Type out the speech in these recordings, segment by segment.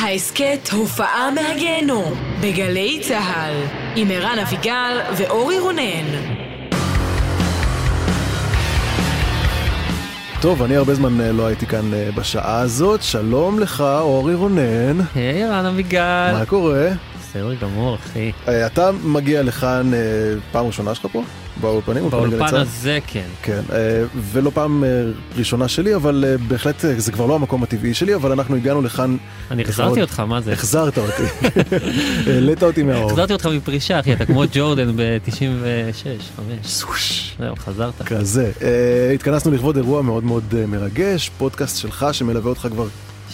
ההסכת הופעה מהגיהנום בגלי צה"ל עם ערן אביגל ואורי רונן. טוב, אני הרבה זמן אה, לא הייתי כאן אה, בשעה הזאת. שלום לך, אורי רונן. היי, רן אביגל. מה קורה? בסדר גמור, אחי. אה, אתה מגיע לכאן פעם ראשונה שלך פה? באולפנים? באולפן הזה כן. כן, ולא פעם ראשונה שלי, אבל בהחלט זה כבר לא המקום הטבעי שלי, אבל אנחנו הגענו לכאן... אני החזרתי אותך, מה זה? החזרת אותי. העלית אותי מהאור. החזרתי אותך מפרישה, אחי, אתה כמו ג'ורדן ב-96, 5. זהו, חזרת. כזה. התכנסנו לכבוד אירוע מאוד מאוד מרגש, פודקאסט שלך שמלווה אותך כבר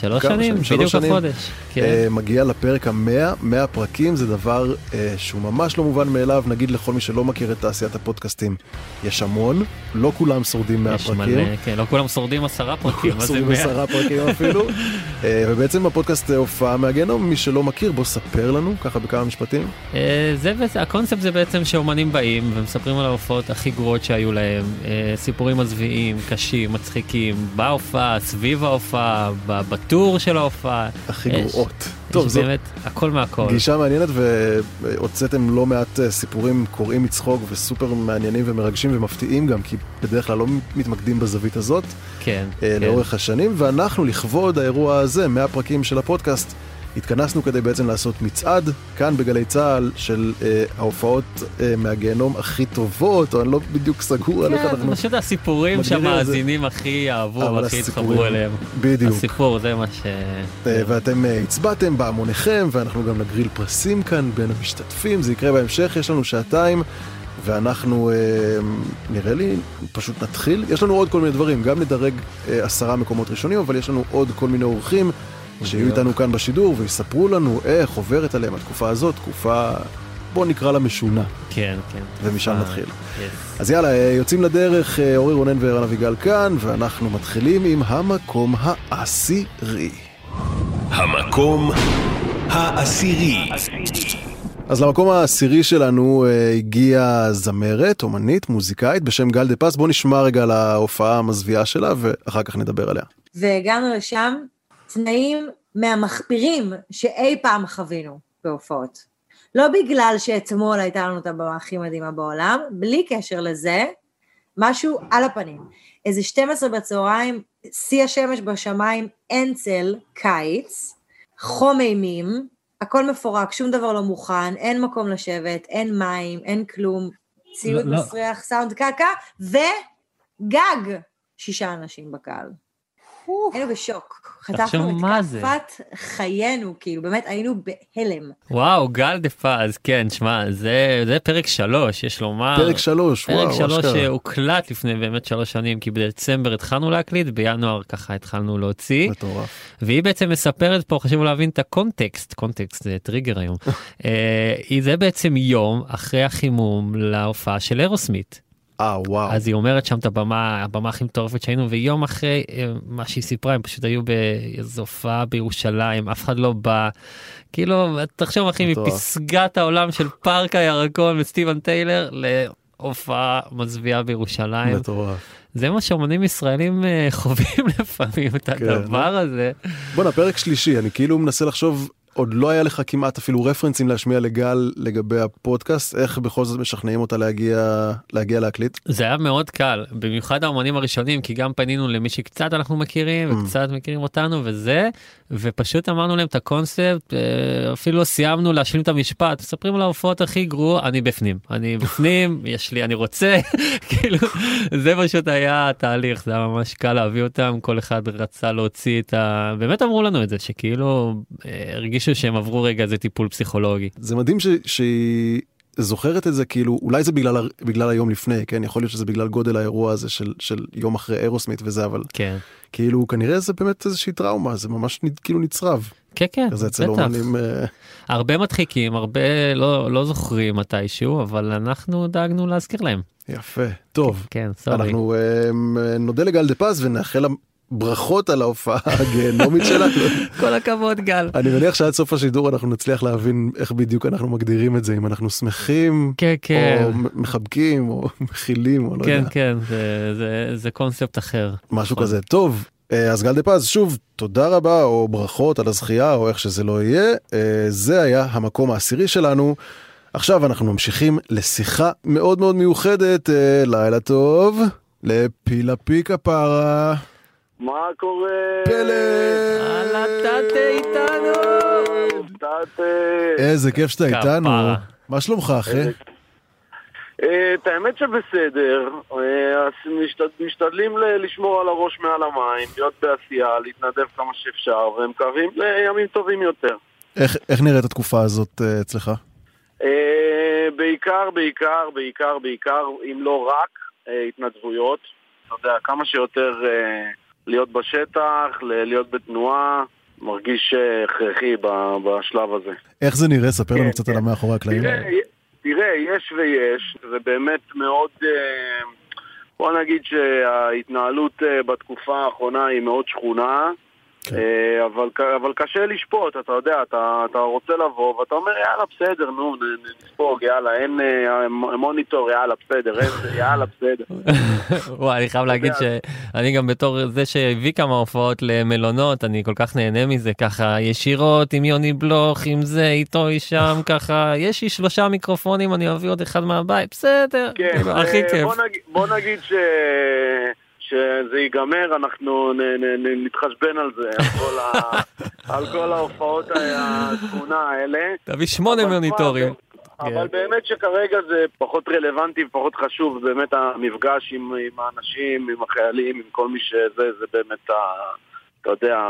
שלוש שנים, בדיוק החודש. כן. Uh, מגיע לפרק המאה, מאה פרקים זה דבר uh, שהוא ממש לא מובן מאליו, נגיד לכל מי שלא מכיר את תעשיית הפודקאסטים, יש המון, לא כולם שורדים מאה פרקים. מלא, כן, לא כולם שורדים עשרה פרקים, מה זה מאה? שורדים עשרה פרקים אפילו. uh, ובעצם הפודקאסט הופעה מהגיהנום, מי שלא מכיר, בוא ספר לנו, ככה בכמה משפטים. Uh, זה, הקונספט זה בעצם שאומנים באים ומספרים על ההופעות הכי גרועות שהיו להם, uh, סיפורים מזוויעים, קשים, מצחיקים, בהופעה, סביב ההופעה, בטור של ההופעה. הכי גרועות. טוב, זה באמת הכל מהכל. גישה מעניינת והוצאתם לא מעט אה, סיפורים קוראים מצחוק וסופר מעניינים ומרגשים ומפתיעים גם, כי בדרך כלל לא מתמקדים בזווית הזאת. כן. אה, כן. לאורך השנים, ואנחנו לכבוד האירוע הזה, מהפרקים של הפודקאסט, התכנסנו כדי בעצם לעשות מצעד כאן בגלי צה"ל של אה, ההופעות אה, מהגיהנום הכי טובות, או אני לא בדיוק סגור על איך אנחנו... כן, פשוט הסיפורים שהמאזינים הכי אהבו והכי התחברו אליהם. בדיוק. הסיפור זה מה ש... אה, ואתם אה, הצבעתם בהמוניכם, ואנחנו גם נגריל פרסים כאן בין המשתתפים, זה יקרה בהמשך, יש לנו שעתיים. ואנחנו אה, נראה לי פשוט נתחיל. יש לנו עוד כל מיני דברים, גם נדרג אה, עשרה מקומות ראשונים, אבל יש לנו עוד כל מיני אורחים שיהיו איתנו כאן בשידור ויספרו לנו איך עוברת עליהם התקופה הזאת, תקופה, בוא נקרא לה משונה. כן, כן. ומשם נתחיל. Yes. אז יאללה, אה, יוצאים לדרך, אה, אורי רונן וערן אביגל כאן, ואנחנו מתחילים עם המקום העשירי. המקום העשירי. אז למקום העשירי שלנו הגיעה זמרת, אומנית, מוזיקאית בשם גל דה פס. בוא נשמע רגע על ההופעה המזוויעה שלה ואחר כך נדבר עליה. והגענו לשם תנאים מהמחפירים שאי פעם חווינו בהופעות. לא בגלל שאתמול הייתה לנו את הבמה הכי מדהימה בעולם, בלי קשר לזה, משהו על הפנים. איזה 12 בצהריים, שיא השמש בשמיים, אין צל, קיץ, חום אימים, הכל מפורק, שום דבר לא מוכן, אין מקום לשבת, אין מים, אין כלום, ציוד לא, לא. מסריח, לא. סאונד קקה, וגג שישה אנשים בקהל. היינו בשוק. חטפנו את כאפת חיינו, כאילו, באמת היינו בהלם. וואו, גל דה פז, כן, שמע, זה, זה פרק שלוש, יש לומר. פרק שלוש, פרק וואו, פרק שלוש שהוקלט לפני באמת שלוש שנים, כי בדצמבר התחלנו להקליט, בינואר ככה התחלנו להוציא. מטורף. והיא בעצם מספרת פה, חשוב להבין את הקונטקסט, קונטקסט זה טריגר היום. אה, זה בעצם יום אחרי החימום להופעה של אירוסמית. אה, וואו. אז היא אומרת שם את הבמה, הבמה הכי מטורפת שהיינו, ויום אחרי אה, מה שהיא סיפרה, הם פשוט היו באיזו הופעה בירושלים, אף אחד לא בא. כאילו, תחשוב אחי, מפסגת העולם של פארק הירקון וסטיבן טיילר להופעה מזוויעה בירושלים. מטורף. זה מה שאומנים ישראלים אה, חווים לפעמים, את כן. הדבר הזה. בואנה, פרק שלישי, אני כאילו מנסה לחשוב עוד לא היה לך כמעט אפילו רפרנסים להשמיע לגל לגבי הפודקאסט, איך בכל זאת משכנעים אותה להגיע, להגיע להקליט? זה היה מאוד קל, במיוחד האומנים הראשונים, כי גם פנינו למי שקצת אנחנו מכירים mm. וקצת מכירים אותנו וזה, ופשוט אמרנו להם את הקונספט, אה, אפילו לא סיימנו להשלים את המשפט, מספרים על ההופעות הכי גרוע, אני בפנים, אני בפנים, יש לי, אני רוצה, כאילו, זה פשוט היה התהליך, זה היה ממש קל להביא אותם, כל אחד רצה להוציא את ה... באמת אמרו לנו את זה, שכאילו אה, הרגישו שהם עברו רגע איזה טיפול פסיכולוגי. זה מדהים ש... שהיא זוכרת את זה כאילו אולי זה בגלל בגלל היום לפני כן יכול להיות שזה בגלל גודל האירוע הזה של של יום אחרי אירוסמית וזה אבל כן כאילו כנראה זה באמת איזושהי טראומה זה ממש כאילו נצרב. כן כן כזה אצל אומנים. uh... הרבה מדחיקים הרבה לא לא זוכרים מתישהו אבל אנחנו דאגנו להזכיר להם. יפה טוב כן, סורי. אנחנו uh, נודה לגל דה פז ונאחל ברכות על ההופעה הגיהנומית שלנו. כל הכבוד גל. אני מניח שעד סוף השידור אנחנו נצליח להבין איך בדיוק אנחנו מגדירים את זה אם אנחנו שמחים כן, כן. או מחבקים או מכילים או לא כן, יודע. כן כן זה, זה, זה קונספט אחר. משהו נכון. כזה טוב אה, אז גל דה פז, שוב, תודה רבה, או ברכות על הזכייה, או איך שזה לא יהיה. אה, זה היה המקום העשירי שלנו. עכשיו אנחנו ממשיכים לשיחה מאוד מאוד מיוחדת. אה, לילה טוב, לפילה פיקה פרה. מה קורה? פלא! הלאה, טאטה איתנו! טאטה. איזה כיף שאתה איתנו. מה שלומך, אחי? אה, את האמת שבסדר, אה, משתדלים לשמור על הראש מעל המים, להיות בעשייה, להתנדב כמה שאפשר, ומקווים לימים טובים יותר. איך איך נראית התקופה הזאת אה, אצלך? בעיקר, בעיקר, בעיקר, בעיקר, אם לא רק, התנדבויות. אתה יודע, כמה שיותר להיות בשטח, להיות בתנועה, מרגיש אה, הכרחי בשלב הזה. איך זה נראה? ספר לנו כן, קצת כן. על המאחורי הקלעים. תראה, תראה, יש ויש, זה באמת מאוד... אה, בוא נגיד שההתנהלות אה, בתקופה האחרונה היא מאוד שכונה, כן. אה, אבל, אבל קשה לשפוט, אתה יודע, אתה, אתה רוצה לבוא ואתה אומר יאללה בסדר, נו, נספוג, יאללה, אין אה, מוניטור, יאללה בסדר, אין, יאללה בסדר. וואי, אני חייב להגיד. שאני גם בתור זה שהביא כמה הופעות למלונות, אני כל כך נהנה מזה, ככה ישירות עם יוני בלוך, עם זה, איתו, אישם, ככה, יש לי שלושה מיקרופונים, אני אביא עוד אחד מהבית, בסדר, כן, הכי אה, כיף. בוא נגיד, בוא נגיד ש... שזה ייגמר, אנחנו נתחשבן על זה, על כל, ההופעות השכונה האלה. תביא שמונה מוניטורים. אבל באמת שכרגע זה פחות רלוונטי ופחות חשוב, באמת המפגש עם, עם האנשים, עם החיילים, עם כל מי שזה, זה באמת ה... אתה יודע,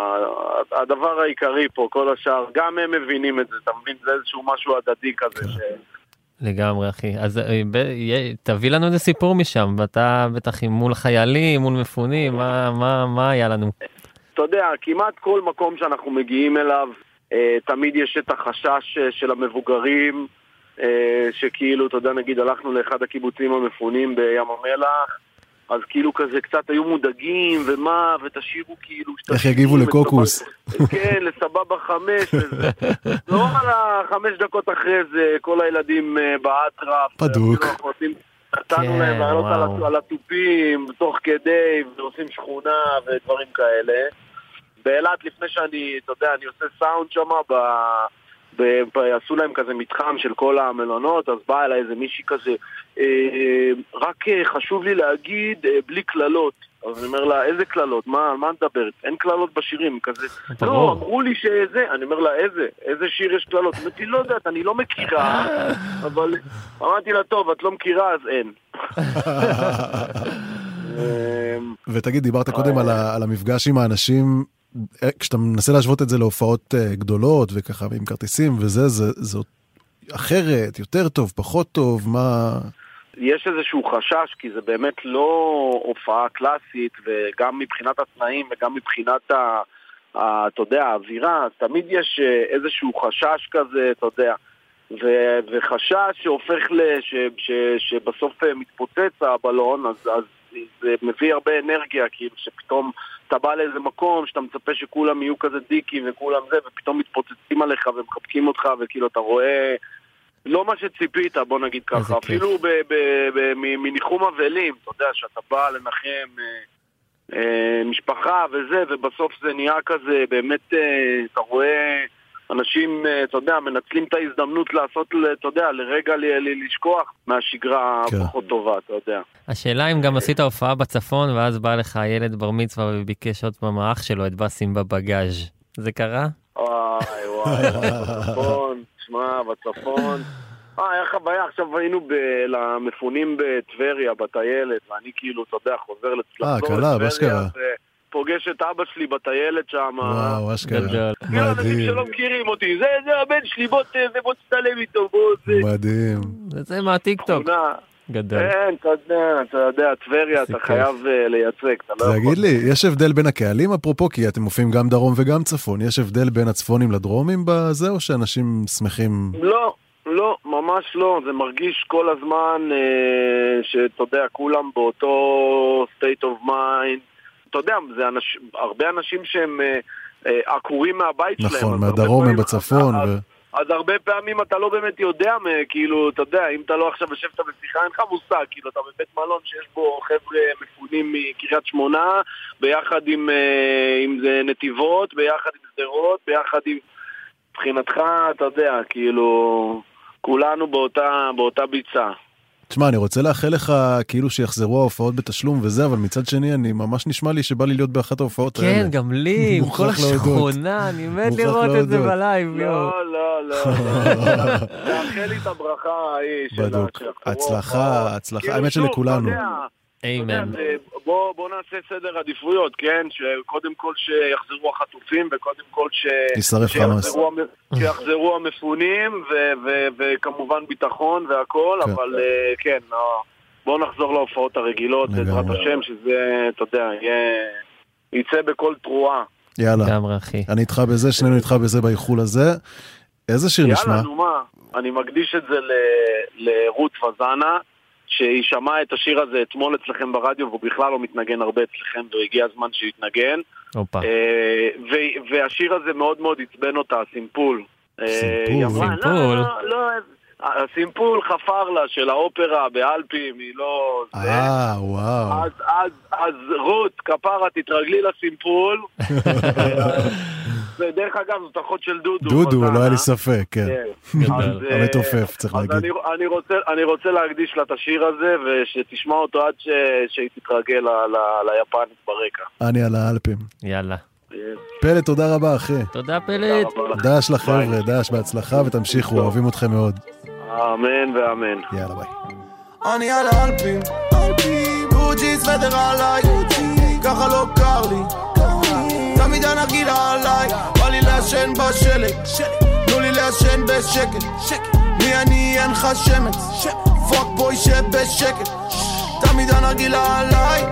הדבר העיקרי פה, כל השאר, גם הם מבינים את זה, אתה מבין? זה איזשהו משהו הדדי כזה, ש... לגמרי אחי. אז אה, תביא לנו איזה סיפור משם ואתה בטח מול חיילים מול מפונים מה מה מה היה לנו? אתה יודע, כמעט כל מקום שאנחנו מגיעים אליו, אה, תמיד יש את החשש אה, של המבוגרים, שכאילו, אתה יודע, נגיד הלכנו לאחד הקיבוצים המפונים בים המלח, אז כאילו כזה קצת היו מודאגים, ומה, ותשאירו כאילו... איך יגיבו לקוקוס? כן, לסבבה חמש, וזה. לא על החמש דקות אחרי זה, כל הילדים אה, באטרף. בדוק. עושים- נתנו כן, להם לעלות על התופים, תוך כדי, ועושים שכונה ודברים כאלה. באילת, לפני שאני, אתה יודע, אני עושה סאונד שם, ב... ב... ב... עשו להם כזה מתחם של כל המלונות, אז באה אליי איזה מישהי כזה, אה, רק אה, חשוב לי להגיד, אה, בלי קללות. אז אני אומר לה, איזה קללות? מה, על מה את מדברת? אין קללות בשירים, כזה. לא, אמרו לי שזה, אני אומר לה, איזה? איזה שיר יש קללות? היא אומרת לי, לא יודעת, אני לא מכירה, אבל אמרתי לה, טוב, את לא מכירה, אז אין. אמ, ותגיד, דיברת קודם על המפגש עם האנשים, כשאתה מנסה להשוות את זה להופעות אה, גדולות וככה, ועם כרטיסים וזה, זה זה אחרת, יותר טוב, פחות טוב, מה... יש איזשהו חשש, כי זה באמת לא הופעה קלאסית, וגם מבחינת התנאים וגם מבחינת ה... ה- אתה יודע, האווירה, תמיד יש אה, איזשהו חשש כזה, אתה יודע, ו- וחשש שהופך ל... ש- ש- שבסוף אה, מתפוצץ הבלון, אז, אז זה מביא הרבה אנרגיה, כאילו שפתאום אתה בא לאיזה מקום שאתה מצפה שכולם יהיו כזה דיקים וכולם זה, ופתאום מתפוצצים עליך ומחבקים אותך, וכאילו אתה רואה... לא מה שציפית, בוא נגיד ככה. אפילו מניחום אבלים, אתה יודע, שאתה בא לנחם אה, אה, משפחה וזה, ובסוף זה נהיה כזה, באמת, אה, אתה רואה אנשים, אה, אתה יודע, מנצלים את ההזדמנות לעשות, אתה יודע, לרגע לשכוח מהשגרה כן. הפחות טובה, אתה יודע. השאלה אם גם עשית הופעה בצפון ואז בא לך ילד בר מצווה וביקש עוד פעם האח שלו את באסים בבגאז' זה קרה? וואי וואי, בצפון, שמע, בצפון. אה, היה חוויה, עכשיו היינו ב- למפונים בטבריה, בטיילת, ואני כאילו, אתה יודע, חוזר לצ- אה, קלה, לטבריה, באשכרה. ופוגש את אבא שלי בטיילת שם. וואו, אשכרה. כן, אנשים מדהים, שלא מכירים אותי, זה, זה הבן שלי, בוא ת- זה, בוא תצטלם איתו, בוא, זה... מדהים. זה מהטיק טוק. תמונה. גדול. כן, אתה יודע, אתה יודע, טבריה, אתה. חייב אה, לייצג, אתה לא יכול. תגיד לי, יש הבדל בין הקהלים אפרופו, כי אתם מופיעים גם דרום וגם צפון, יש הבדל בין הצפונים לדרומים בזה, או שאנשים שמחים? לא, לא, ממש לא. זה מרגיש כל הזמן אה, שאתה יודע, כולם באותו state of mind. אתה יודע, זה אנש, הרבה אנשים שהם אה, אה, עקורים מהבית שלהם. נכון, אז הרבה מהדרום הם פעמים- בצפון, אז- ו... אז הרבה פעמים אתה לא באמת יודע, כאילו, אתה יודע, אם אתה לא עכשיו יושבת בשיחה, אין לך מושג, כאילו, אתה בבית מלון שיש בו חבר'ה מפונים מקריית שמונה, ביחד עם, אה, עם זה נתיבות, ביחד עם שדרות, ביחד עם... מבחינתך, אתה יודע, כאילו, כולנו באותה, באותה ביצה. תשמע, אני רוצה לאחל לך כאילו שיחזרו ההופעות בתשלום וזה, אבל מצד שני, אני ממש נשמע לי שבא לי להיות באחת ההופעות האלה. כן, גם לי, עם כל. השכונה, אני מת לראות את זה. בלייב, יואו. לא, לא, לא, לא. תאחל לי את הברכה ההיא של בדוק. שיחזרו הצלחה. הצלחה. כאילו, האמת שלכולנו. אתה בוא בוא נעשה סדר עדיפויות, כן? שקודם כל שיחזרו החטופים, וקודם כל ש... שיחזרו המ- שיחזרו המפונים, ו- ו- וכמובן ביטחון והכל, כן. אבל אה, כן, לא, בואו נחזור להופעות הרגילות, בעזרת. השם, שזה, אתה יודע, יהיה... יצא בכל תרועה. יאללה, לגמרי, אחי. אני איתך בזה, שנינו איתך בזה באיחול הזה. איזה שיר נשמע? יאללה, נו מה, אני מקדיש את זה ל- לרות וזנה, שהיא שמעה את השיר הזה אתמול אצלכם ברדיו, והוא בכלל לא מתנגן הרבה אצלכם, והגיע הזמן שיתנגן. אה, והשיר הזה מאוד מאוד עצבן אותה, הסימפול. אה, סימפול. אמרה, סימפול. לא, לא, לא, הסימפול חפר לה של האופרה באלפים, היא לא... אה, וואו. אז, אז, אז רות, כפרה, תתרגלי לסימפול. ודרך אגב, זאת אחות של דודו. דודו. לא היה לי ספק, כן. כן. אז, אה, המתופף, צריך אז להגיד. אני, אני, רוצה, להקדיש לה את השיר הזה, ושתשמע אותו עד שהיא תתרגל ליפנית ברקע. אני על האלפים. יאללה. פלט, תודה רבה, אחי. תודה פלט. דש לחבר'ה, דש, בהצלחה ותמשיכו, אוהבים אתכם מאוד. אמן ואמן. יאללה, ביי. אני על האלפים, גוג'י סוודר עליי, ככה לא קר לי, תמיד הנרגילה עליי, בא לי לעשן בשלג, תנו לי לעשן בשקט, מי אני? אין לך שמץ, fuck boy שבשקט, תמיד הנרגילה עליי,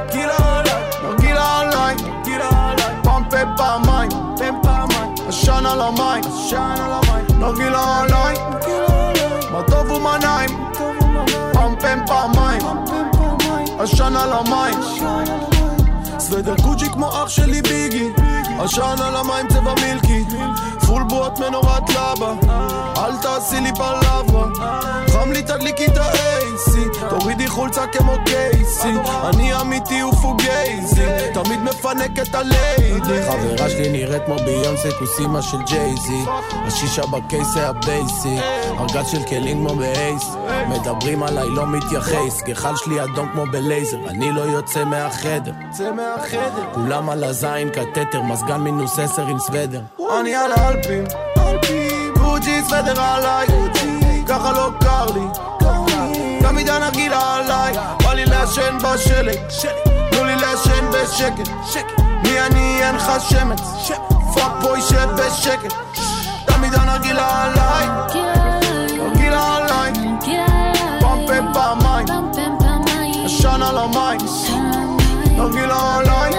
נרגילה עליי, פעם פה פעמיים, עשן על המים, נרגילה עליי, מה טוב ומה נעים, פעם פם פעמיים, עשן על המים. סוודר גוצ'י כמו אח שלי ביגי, עשן על המים צבע מילקי, פול בוט מנורת לבה, אל תעשי לי פלברה, חם לי תדליקי את ה AC, תורידי חולצה כמו קייסי, אני אמיתי ו fugazi, תמיד מפנק את הליידי. חברה שלי נראית כמו ביונסה כוס אמא של ג'ייזי, השישה ב case זה הבייסי, ארגז של כלים כמו באייס, מדברים עליי לא מתייחס, גחל שלי אדום כמו בלייזר, אני לא יוצא מהחדר, כולם על הזין קטטר, מזגן מינוס עשר עם סוודר, אני על האלפים, גוצ'י סוודר עליי, ככה לא קר לי, תמיד הנרגילה עליי, בא לי לעשן בשלג, תנו לי לעשן בשקט, מי אני? אין לך שמץ, fuck boy שבשקט, תמיד הנרגילה עליי, נרגילה עליי, פעם פעמיים, עשן על המים, נרגילה עליי,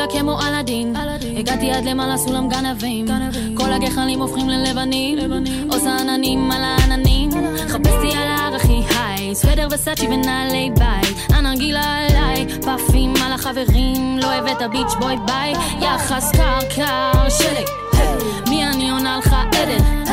בנרגילה כמו אלאדין. הגעתי עד למעלה סולם גנבים. כל הגחלים הופכים ללבנים. עושה עננים על העננים. חפשתי על ההר הכי היי. סוודר וסאצ'י ונעלי בית. הנרגילה עליי פאפים על החברים. לא הבאת ביץ' בוי ביי. יחס קר קר שלג מי אני עונה לך עדן?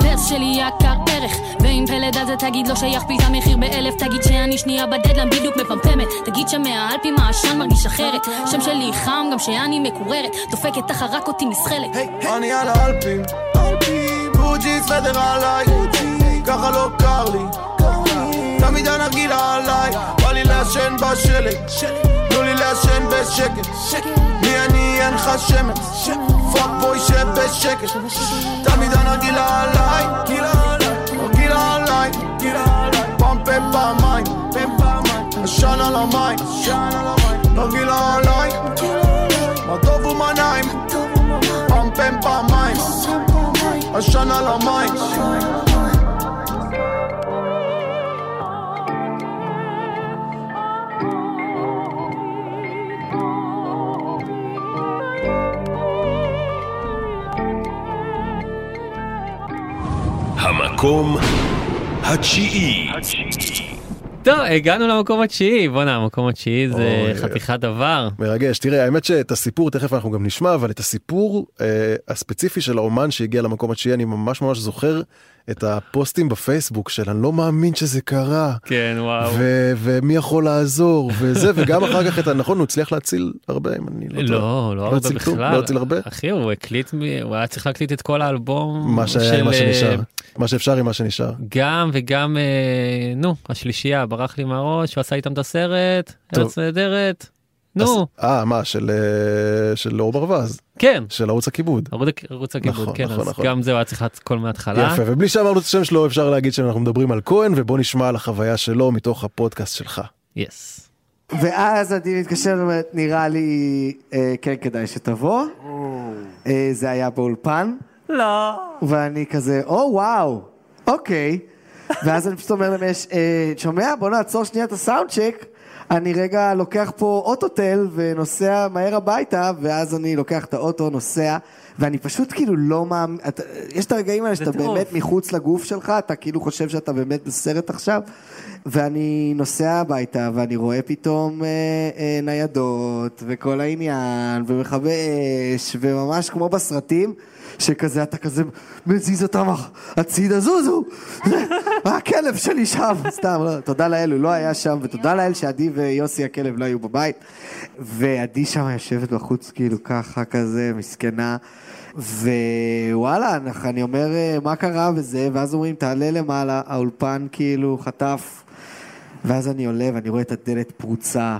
פרס שלי יקר ערך ואם פלד זה תגיד לא שיכפיל את המחיר באלף. תגיד שאני שנייה בדדלן בדיוק מפמפמת. תגיד שמהאלפים העשן מרגיש אחרת. שם שלי חם גם שאני מקוררת. דופקת תחרק אותי נסחלת. אני על האלפים, גוג'י סוודר עליי, ככה לא קר לי, תמיד הנרגילה עליי, בא לי לעשן בשלג, תנו לי לעשן בשקט, מי אני אין לך שמץ, fuck boy שבשקט, תמיד הנרגילה עליי, עליי, פעם פה פעמיים, עשן על המים, נרגילה עליי, מה טוב ומה נעים, פעם פם פעמיים, עשן על המים. המקום התשיעי. טוב, הגענו למקום התשיעי, בואנה, המקום התשיעי זה חתיכת דבר. מרגש. תראה, האמת שאת הסיפור תכף אנחנו גם נשמע, אבל את הסיפור אה, הספציפי של האומן שהגיע למקום התשיעי, אני ממש ממש זוכר את הפוסטים בפייסבוק של אני לא מאמין שזה קרה. כן, וואו. ו- ומי יכול לעזור וזה וגם אחר כך את ה- נכון הוא הצליח להציל הרבה אם אני לא טועה. לא, לא הרבה? בכלל. לא הציל הרבה? אחי, הוא הקליט, הוא היה צריך להקליט את כל האלבום. מה שהיה מה אה, שנשאר מה שאפשר עם מה שנשאר. גם וגם, אה, נו, השלישייה, ברח לי מהראש, הוא עשה איתם את הסרט. ארץ נהדרת. נו, אז- אה מה של אה, של אור ברווז כן, של ערוץ הכיבוד. ערוץ- הכיבוד, נכון, כן, נכון, אז נכון. גם זה היה צריך הכל מההתחלה. יפה ובלי שאמרנו את השם שלו אפשר להגיד שאנחנו מדברים על כהן ובוא נשמע על החוויה שלו מתוך הפודקאסט שלך. יס. ואז עדי מתקשר ואומרת, נראה לי, אה, כן כדאי שתבוא. אה, זה היה באולפן. לא. ואני כזה, או וואו, אוקיי. ואז אני פשוט אומר למש, אה, שומע? בוא נעצור שנייה את הסאונד צ'ק. אני רגע לוקח פה אוטוטל ונוסע מהר הביתה, ואז אני לוקח את האוטו, נוסע, ואני פשוט כאילו לא מאמין, יש את הרגעים האלה שאתה טירוף. באמת מחוץ לגוף שלך, אתה כאילו חושב שאתה באמת בסרט עכשיו, ואני נוסע הביתה ואני רואה פתאום אה, אה, ניידות וכל העניין, ומכבי אש, וממש כמו בסרטים, שכזה אתה כזה מזיז אותם הצידה זוזו, הכלב שלי שם, סתם, לא, תודה לאל, הוא לא היה שם, ותודה לאל שעדי ויוסי הכלב לא היו בבית, ועדי שם יושבת בחוץ כאילו ככה כזה, מסכנה. ווואלה, אני אומר, אה, מה קרה וזה, ואז אומרים, תעלה למעלה, האולפן כאילו חטף, ואז אני עולה ואני רואה את הדלת פרוצה,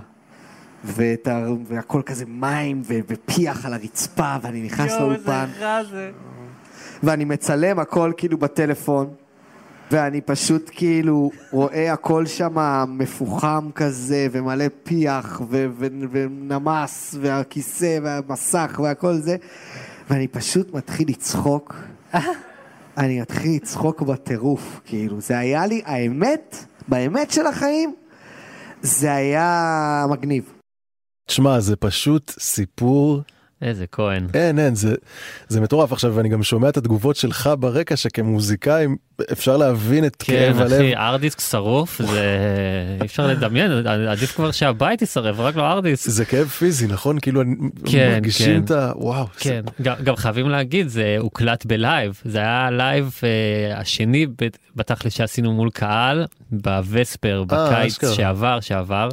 ואת ה... והכל כזה מים ו- ופיח על הרצפה, ואני נכנס לאולפן, ואני מצלם הכל כאילו בטלפון, ואני פשוט כאילו רואה הכל שם מפוחם כזה, ומלא פיח, ו- ו- ונמס, והכיסא, והמסך, והכל זה, ואני פשוט מתחיל לצחוק. אני מתחיל לצחוק בטירוף, כאילו, זה היה לי, האמת, באמת של החיים, זה היה מגניב. תשמע זה פשוט סיפור איזה כהן. אין אין זה זה מטורף עכשיו ואני גם שומע את התגובות שלך ברקע שכמוזיקאי אפשר להבין את כן, כאב הלב. אחי, ארדיסק שרוף, זה אי אפשר לדמיין, עדיף כבר שהבית יישרף, רק לא ארדיסק. זה כאב פיזי נכון כאילו כן, מרגישים כן. את ה... וואו. זה- כן, גם, גם חייבים להגיד, זה הוקלט בלייב, זה היה הלייב אה, השני בתכלס שעשינו מול קהל, בווספר, בקיץ אשכרה. שעבר, שעבר,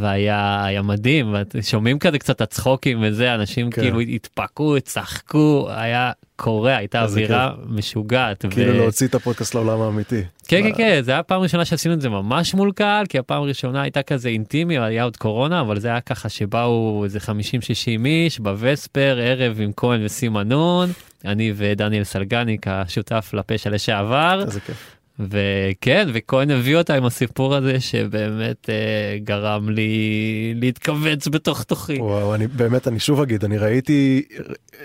והיה היה מדהים, שומעים כזה קצת הצחוקים וזה, אנשים כן. כאילו התפקעו, צחקו, היה קורע, הייתה אווירה משוגעת. כאילו ו- להוציא את הפודקאסט לעולם האמיתי. כן, כן, כן, זה היה פעם ראשונה שעשינו את זה ממש מול קהל, כי הפעם הראשונה הייתה כזה אינטימי, היה עוד קורונה, אבל זה היה ככה שבאו איזה 50-60 איש בווספר, ערב עם כהן וסימה נון, אני ודניאל סלגניק, השותף לפשע לשעבר, איזה כיף. וכן, וכהן הביא אותה עם הסיפור הזה שבאמת אה, גרם לי להתכווץ בתוך תוכי. וואו, אני באמת, אני שוב אגיד, אני ראיתי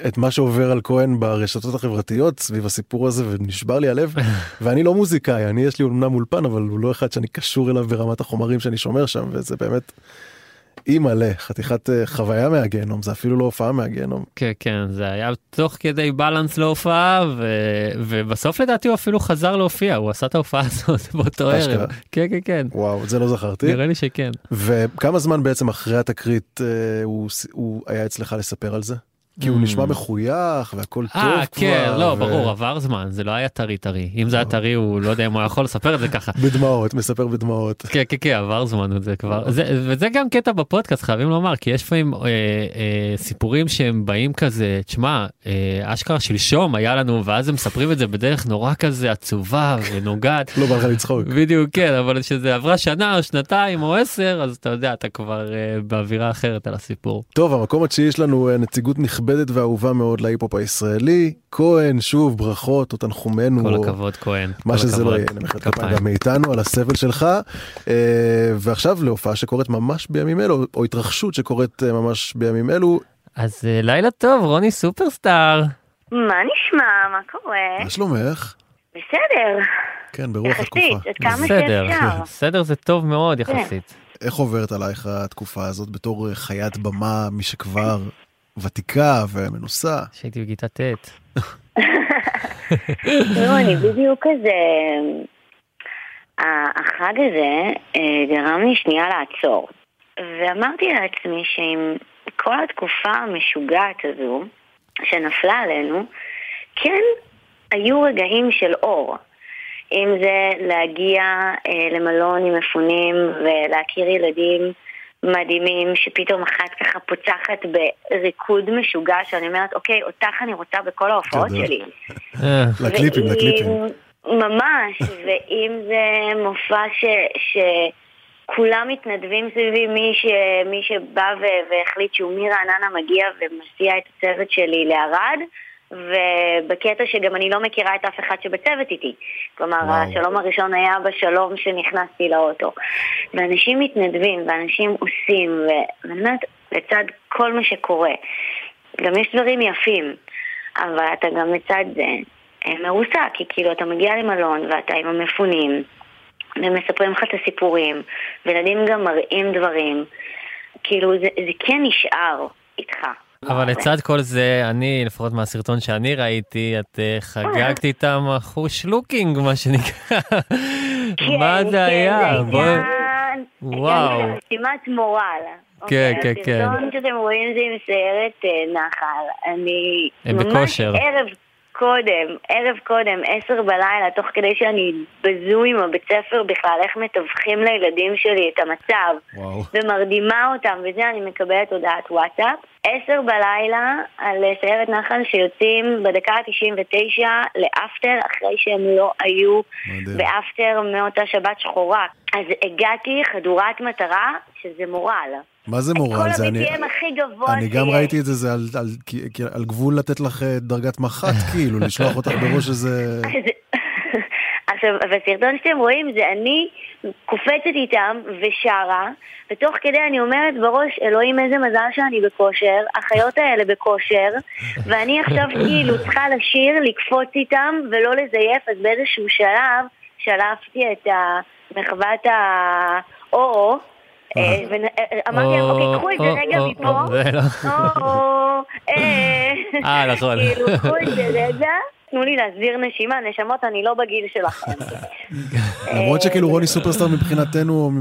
את מה שעובר על כהן ברשתות החברתיות סביב הסיפור הזה ונשבר לי הלב, ואני לא מוזיקאי, אני יש לי אומנם אולפן, אבל הוא לא אחד שאני קשור אליו ברמת החומרים שאני שומר שם, וזה באמת אימא'לה, חתיכת אה, חוויה מהגיהנום, זה אפילו לא הופעה מהגיהנום. כן, כן, זה היה תוך כדי balance להופעה, ו... ובסוף לדעתי הוא אפילו חזר להופיע, הוא עשה את ההופעה הזאת באותו. ערב. כן, כן, כן. וואו, זה לא זכרתי. נראה לי שכן. וכמה זמן בעצם אחרי התקרית אה, הוא, הוא היה אצלך לספר על זה? כי הוא Mm. נשמע מחוייך והכל טוב כבר. אה, כן, לא, ברור, עבר זמן, זה לא היה טרי טרי. אם זה היה טרי, הוא לא יודע אם הוא יכול לספר את זה ככה. בדמעות, מספר בדמעות. כן, כן, כן, עבר זמן את זה כבר. זה, וזה גם קטע בפודקאסט, חייבים לומר, כי יש לפעמים אה, אה, סיפורים שהם באים כזה, תשמע, אה, אשכרה שלשום היה לנו, ואז הם מספרים את זה בדרך נורא כזה עצובה ונוגעת. לא בא לך לצחוק. בדיוק, כן, אבל כשזה עברה שנה או שנתיים או עשר, אז אתה יודע, אתה כבר אה, באווירה אחרת על הסיפור. טוב, המקום התשיעי יש לנו אה, נציגות נכבדת ואהובה מאוד להיפ-הופ הישראלי. כהן, שוב, ברכות או תנחומינו. כל הכבוד, כהן. מה שזה לא הכבוד. יהיה, נמחא כפיים. גם מאיתנו על הסבל שלך. אה, ועכשיו להופעה שקורית ממש בימים אלו, או התרחשות שקורית אה, ממש בימים אלו. אז אה, לילה טוב, רוני סופרסטאר. מה נשמע? מה קורה? מה שלומך? בסדר. כן, ברוח התקופה. יחסית, עד כמה בסדר, שאפשר. בסדר זה טוב מאוד יחסית. איך עוברת עלייך התקופה הזאת בתור חיית במה, מי שכבר ותיקה ומנוסה? שהייתי בכיתה ט'. לא, אני בדיוק כזה... החג הזה אה, גרם לי שנייה לעצור. ואמרתי לעצמי שעם כל התקופה המשוגעת הזו שנפלה עלינו, כן היו רגעים של אור. אם זה להגיע אה, למלון עם מפונים ולהכיר ילדים מדהימים שפתאום אחת ככה פוצחת בריקוד משוגע שאני אומרת, אוקיי, אותך אני רוצה בכל ההופעות. שלי. אה, לקליפים, לקליפים. ממש, ואם זה מופע ש... שכולם מתנדבים סביבי, מי, ש... מי שבא ו... והחליט שהוא מרעננה מגיע ומסיע את הצוות שלי לערד, ובקטע שגם אני לא מכירה את אף אחד שבצוות איתי. כלומר, וואו. השלום הראשון היה בשלום שנכנסתי לאוטו. ואנשים מתנדבים, ואנשים עושים, ו- ואני אומרת, לצד כל מה שקורה, גם יש דברים יפים, אבל אתה גם לצד זה אה, מרוסק, כי כאילו אתה מגיע למלון ואתה עם המפונים, ומספרים לך את הסיפורים, וילדים גם מראים דברים, כאילו זה, זה כן נשאר איתך. אבל לצד כל זה, אני, לפחות מהסרטון שאני ראיתי, את אה, חגגת איתם אחוש לוקינג, מה שנקרא. מה כן, זה כן, היה? זה עניין- וואו. משימת מורל. כן, אוקיי, כן, כן. הסרטון שאתם רואים זה עם סיירת אה, נחל. אני הם ממש בכושר. ערב קודם, ערב קודם, עשר בלילה, תוך כדי שאני בזום עם הבית ספר בכלל, איך מתווכים לילדים שלי את המצב. וואו. ומרדימה אותם, וזה אני מקבלת הודעת וואטסאפ. עשר בלילה על אה, סיירת נחל שיוצאים בדקה ה-99 לאפטר, אחרי שהם לא היו מדהים. באפטר מאותה שבת שחורה. אז הגעתי חדורת מטרה, שזה מורל. מה זה מורל? זה כל אני... ה-BPM הכי גבוה אני גם שיש. ראיתי את זה, זה על, על, כי- על גבול לתת לך אה, דרגת מח"ט, כאילו, לשלוח אותך בראש איזה... עכשיו, בסרטון שאתם רואים זה אני קופצת איתם ושרה, ותוך כדי אני אומרת בראש, אלוהים איזה מזל שאני בכושר, החיות האלה בכושר, ואני עכשיו כאילו צריכה לשיר, לקפוץ איתם ולא לזייף, אז באיזשהו שלב שלפתי את ה- מחוות ה-או-או, אה, ואמרתי להם, אוקיי, קחו את זה רגע מפה, לא. אה, אה, נכון. כאילו, קחו את זה רגע, תנו לי להסביר נשימה, נשמות, אני לא בגיל שלכם. למרות שכאילו רוני סופרסטאר מבחינתנו,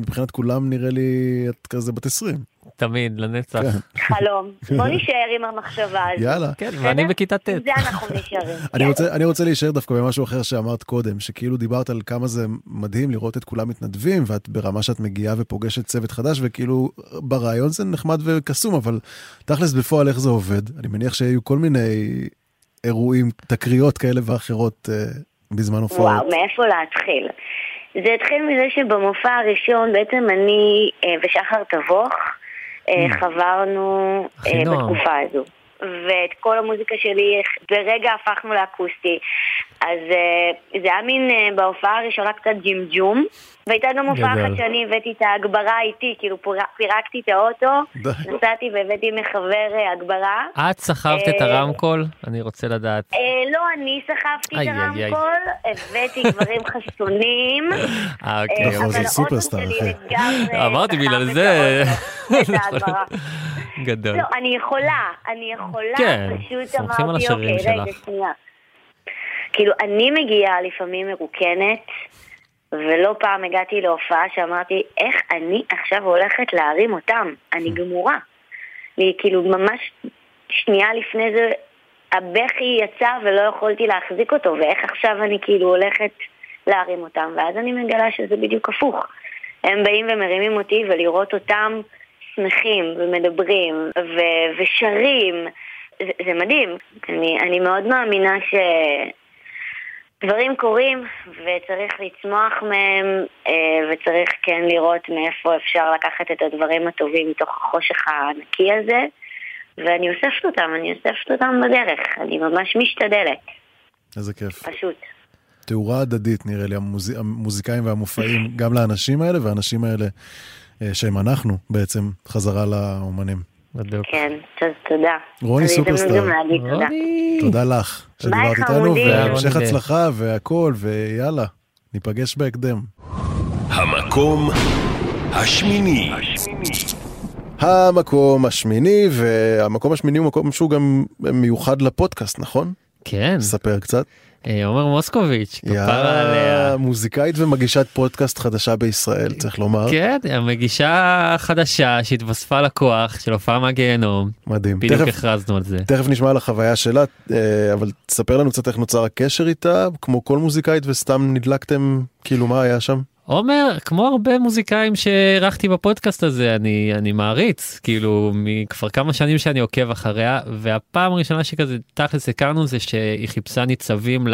מבחינת כולם, נראה לי את כזה בת 20. תמיד, לנצח. חלום. בוא נישאר עם המחשבה הזאת. יאללה. כן? ואני בכיתה ט'. זה אנחנו נשארים. אני רוצה, אני רוצה להישאר דווקא במשהו אחר שאמרת קודם, שכאילו דיברת על כמה זה מדהים לראות את כולם מתנדבים, ואת ברמה שאת מגיעה ופוגשת צוות חדש, וכאילו ברעיון זה נחמד וקסום, אבל תכלס בפועל איך זה עובד? אני מניח שהיו כל מיני אירועים, תקריות כאלה ואחרות אה, בזמן הופעות. וואו, מאיפה להתחיל? זה התחיל מזה שבמופע הראשון בעצם אני ושחר תבוך אה, Mm. חברנו אה. בתקופה הזו. ואת כל המוזיקה שלי ברגע הפכנו לאקוסטי. אז אה, זה היה מין אה, בהופעה הראשונה קצת ג'ימג'ום, והייתה גם הופעה. אחת שאני הבאתי את ההגברה איתי, כאילו פיר- פירקתי את האוטו. נסעתי והבאתי מחבר אה, הגברה. את סחבת את הרמקול? אני רוצה לדעת. לא, אני סחבתי את. הרמקול, הבאתי דברים חסונים. אה, אבל זה סופרסטאר, אמרתי, בגלל את זה. גדול. לא, אני יכולה, אני יכולה, כן, פשוט אמרתי, אוקיי, רגע, שלך." שנייה. כאילו, אני מגיעה לפעמים מרוקנת, ולא פעם הגעתי להופעה שאמרתי, איך אני עכשיו הולכת להרים אותם? אני גמורה. לי, כאילו, ממש שנייה לפני זה, הבכי יצא ולא יכולתי להחזיק אותו, ואיך עכשיו אני כאילו הולכת להרים אותם, ואז אני מגלה שזה בדיוק הפוך. הם באים ומרימים אותי, ולראות אותם שמחים ומדברים ו- ושרים, זה, זה מדהים. אני, אני מאוד מאמינה שדברים קורים וצריך לצמוח מהם אה, וצריך כן לראות מאיפה אפשר לקחת את הדברים הטובים מתוך החושך הענקי הזה ואני אוספת אותם, אני אוספת אותם בדרך, אני ממש משתדלת, איזה כיף. פשוט. תאורה הדדית נראה לי, המוז... המוזיקאים והמופעים, גם לאנשים האלה, והאנשים האלה שהם אנחנו בעצם, חזרה לאומנים. בדיוק. כן, אז תודה. רוני סופרסטאר. רוני. תודה לך שדיברת איתנו. והמשך. הצלחה והכל, ויאללה, ניפגש בהקדם. המקום השמיני. המקום השמיני, והמקום השמיני הוא מקום שהוא גם מיוחד לפודקאסט, נכון? כן. ספר קצת. אה, עומר מוסקוביץ', כפרה עליה. מוזיקאית ומגישת פודקאסט חדשה בישראל, צריך לומר. כן, המגישה החדשה שהתווספה לכוח של הופעה מהגיהנום. מדהים. בדיוק הכרזנו על זה. תכף נשמע על החוויה שלה, אה, אבל תספר לנו קצת איך נוצר הקשר איתה, כמו כל מוזיקאית, וסתם נדלקתם, כאילו מה היה שם? עומר, כמו הרבה מוזיקאים שאירחתי בפודקאסט הזה, אני, אני מעריץ, כאילו, מכבר כמה שנים שאני עוקב אחריה, והפעם הראשונה שכזה תכלס הכרנו זה שהיא חיפשה ניצבים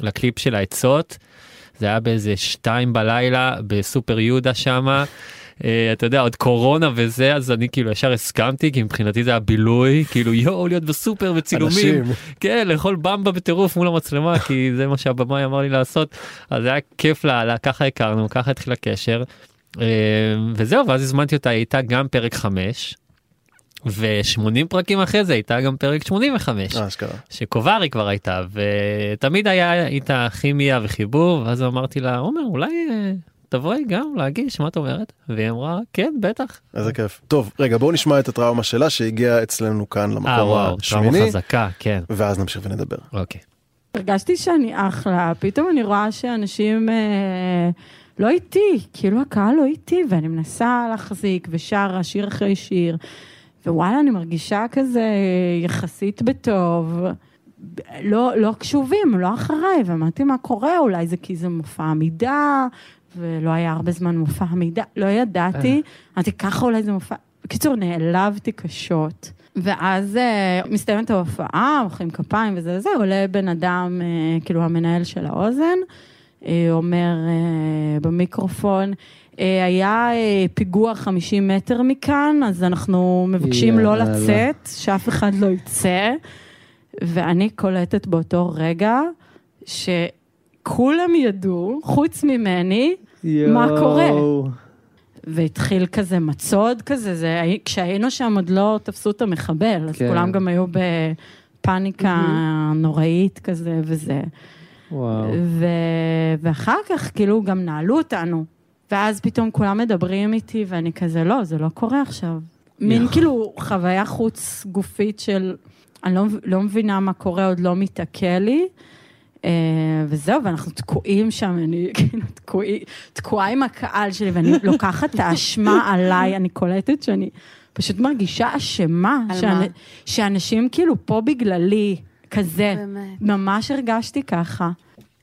לקליפ של העצות. זה היה באיזה שתיים בלילה בסופר יהודה שמה. אה, אתה יודע עוד קורונה וזה אז אני כאילו ישר הסכמתי כי מבחינתי זה היה בילוי כאילו יואו להיות בסופר וצילומים אנשים. כן לאכול במבה בטירוף מול המצלמה כי זה מה שהבמאי אמר לי לעשות אז היה כיף לה, ככה הכרנו ככה התחיל הקשר אה, וזהו ואז הזמנתי אותה הייתה גם פרק 5 ו-80 פרקים אחרי זה הייתה גם פרק 85 אה, אשכרה. שקוברי כבר הייתה ותמיד היה איתה כימיה וחיבור ואז אמרתי לה עומר אולי תבואי גם להגיש מה את אומרת והיא אמרה כן בטח. איזה כיף. טוב, רגע, בואו נשמע את הטראומה שלה שהגיעה אצלנו כאן אה למקום וואו טראומה השמיני, חזקה כן ואז נמשיך ונדבר. אוקיי. הרגשתי שאני אחלה, פתאום אני רואה שאנשים אה, לא איתי, כאילו הקהל לא איתי, ואני מנסה להחזיק ושרה שיר אחרי שיר, ווואלה, אני מרגישה כזה יחסית בטוב. לא, לא קשובים, לא אחריי, ואמרתי מה קורה, אולי זה כי זה מופע עמידה, ולא היה הרבה זמן מופע עמידה, לא ידעתי, אמרתי ככה אולי זה מופע, בקיצור נעלבתי קשות. ואז אה, מסתיימת ההופעה, מוחאים כפיים וזה וזה, עולה בן אדם, אה, כאילו המנהל של האוזן, אה, אומר אה, במיקרופון, אה, היה אה, פיגוע 50 מטר מכאן, אז אנחנו מבקשים לא. לצאת, שאף אחד לא יצא. ואני קולטת באותו רגע שכולם ידעו, חוץ ממני, מה קורה. והתחיל כזה מצוד כזה, זה, כשהיינו שם עוד לא תפסו את המחבל, אז כן. כולם גם היו בפאניקה נוראית כזה וזה. וואו. ו... ואחר כך כאילו גם נעלו אותנו, ואז פתאום כולם מדברים איתי ואני כזה, לא, זה לא קורה עכשיו. מין כאילו חוויה חוץ גופית של, אני לא, לא מבינה מה קורה, עוד לא מתעכל לי. אה, וזהו, ואנחנו תקועים שם, אני כאילו תקועי- תקועה עם הקהל שלי, ואני לוקחת את האשמה עליי, אני קולטת שאני פשוט מרגישה אשמה, על שאנ- מה? שאנשים כאילו פה בגללי, כזה. באמת. ממש הרגשתי ככה.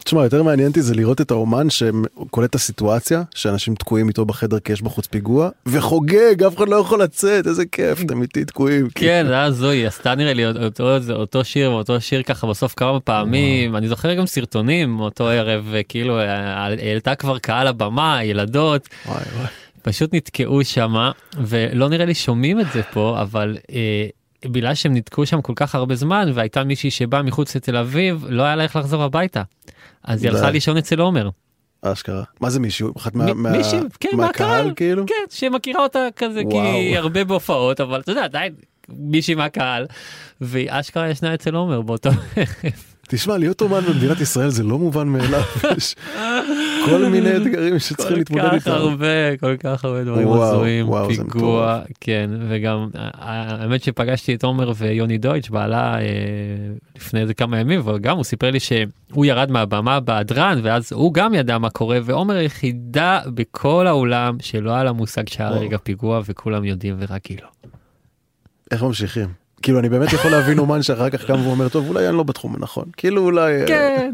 תשמע, יותר מעניין אותי זה לראות את האומן שקולט את הסיטואציה, שאנשים תקועים איתו בחדר כי יש בחוץ פיגוע, וחוגג, אף אחד לא יכול לצאת, איזה כיף, אתם איתי תקועים. כן, זה היה זוהי, עשתה נראה לי אותו, אותו שיר ואותו שיר ככה בסוף כמה פעמים, אני זוכר גם סרטונים מאותו ערב, כאילו אה, העלתה כבר קהל הבמה, ילדות, וואי וואי. פשוט נתקעו שמה, ולא נראה לי שומעים את זה פה, אבל אה, בגלל שהם נתקעו שם כל כך הרבה זמן, והייתה מישהי שבאה מחוץ לתל אביב, לא היה לה איך לחזור הביתה. אז היא. הלכה לישון אצל עומר. אשכרה. מה זה מישהו? אחת מה- מ- מה- מישהי, כן, מהקהל מהקהל, כאילו? כן, שמכירה אותה כזה, כי וואו. היא הרבה בהופעות, אבל אתה יודע, עדיין מישהי מהקהל, והיא אשכרה ישנה אצל עומר באותו תשמע, להיות אומן במדינת ישראל זה לא מובן מאליו, יש כל מיני אתגרים שצריכים להתמודד כל כך איתם. הרבה, כל כך הרבה דברים הזויים, פיגוע, כן, וגם האמת שפגשתי את עומר ויוני דויטש, בעלה אה, לפני איזה כמה ימים, וגם הוא סיפר לי שהוא ירד מהבמה בהדרן, ואז הוא גם ידע מה קורה, ועומר היחידה בכל האולם שלא היה לה מושג שהיה. רגע פיגוע, וכולם יודעים ורק היא לא. איך ממשיכים? כאילו אני באמת יכול להבין אומן שאחר כך קם ואומר טוב אולי אני לא בתחום הנכון כאילו אולי אה, כן.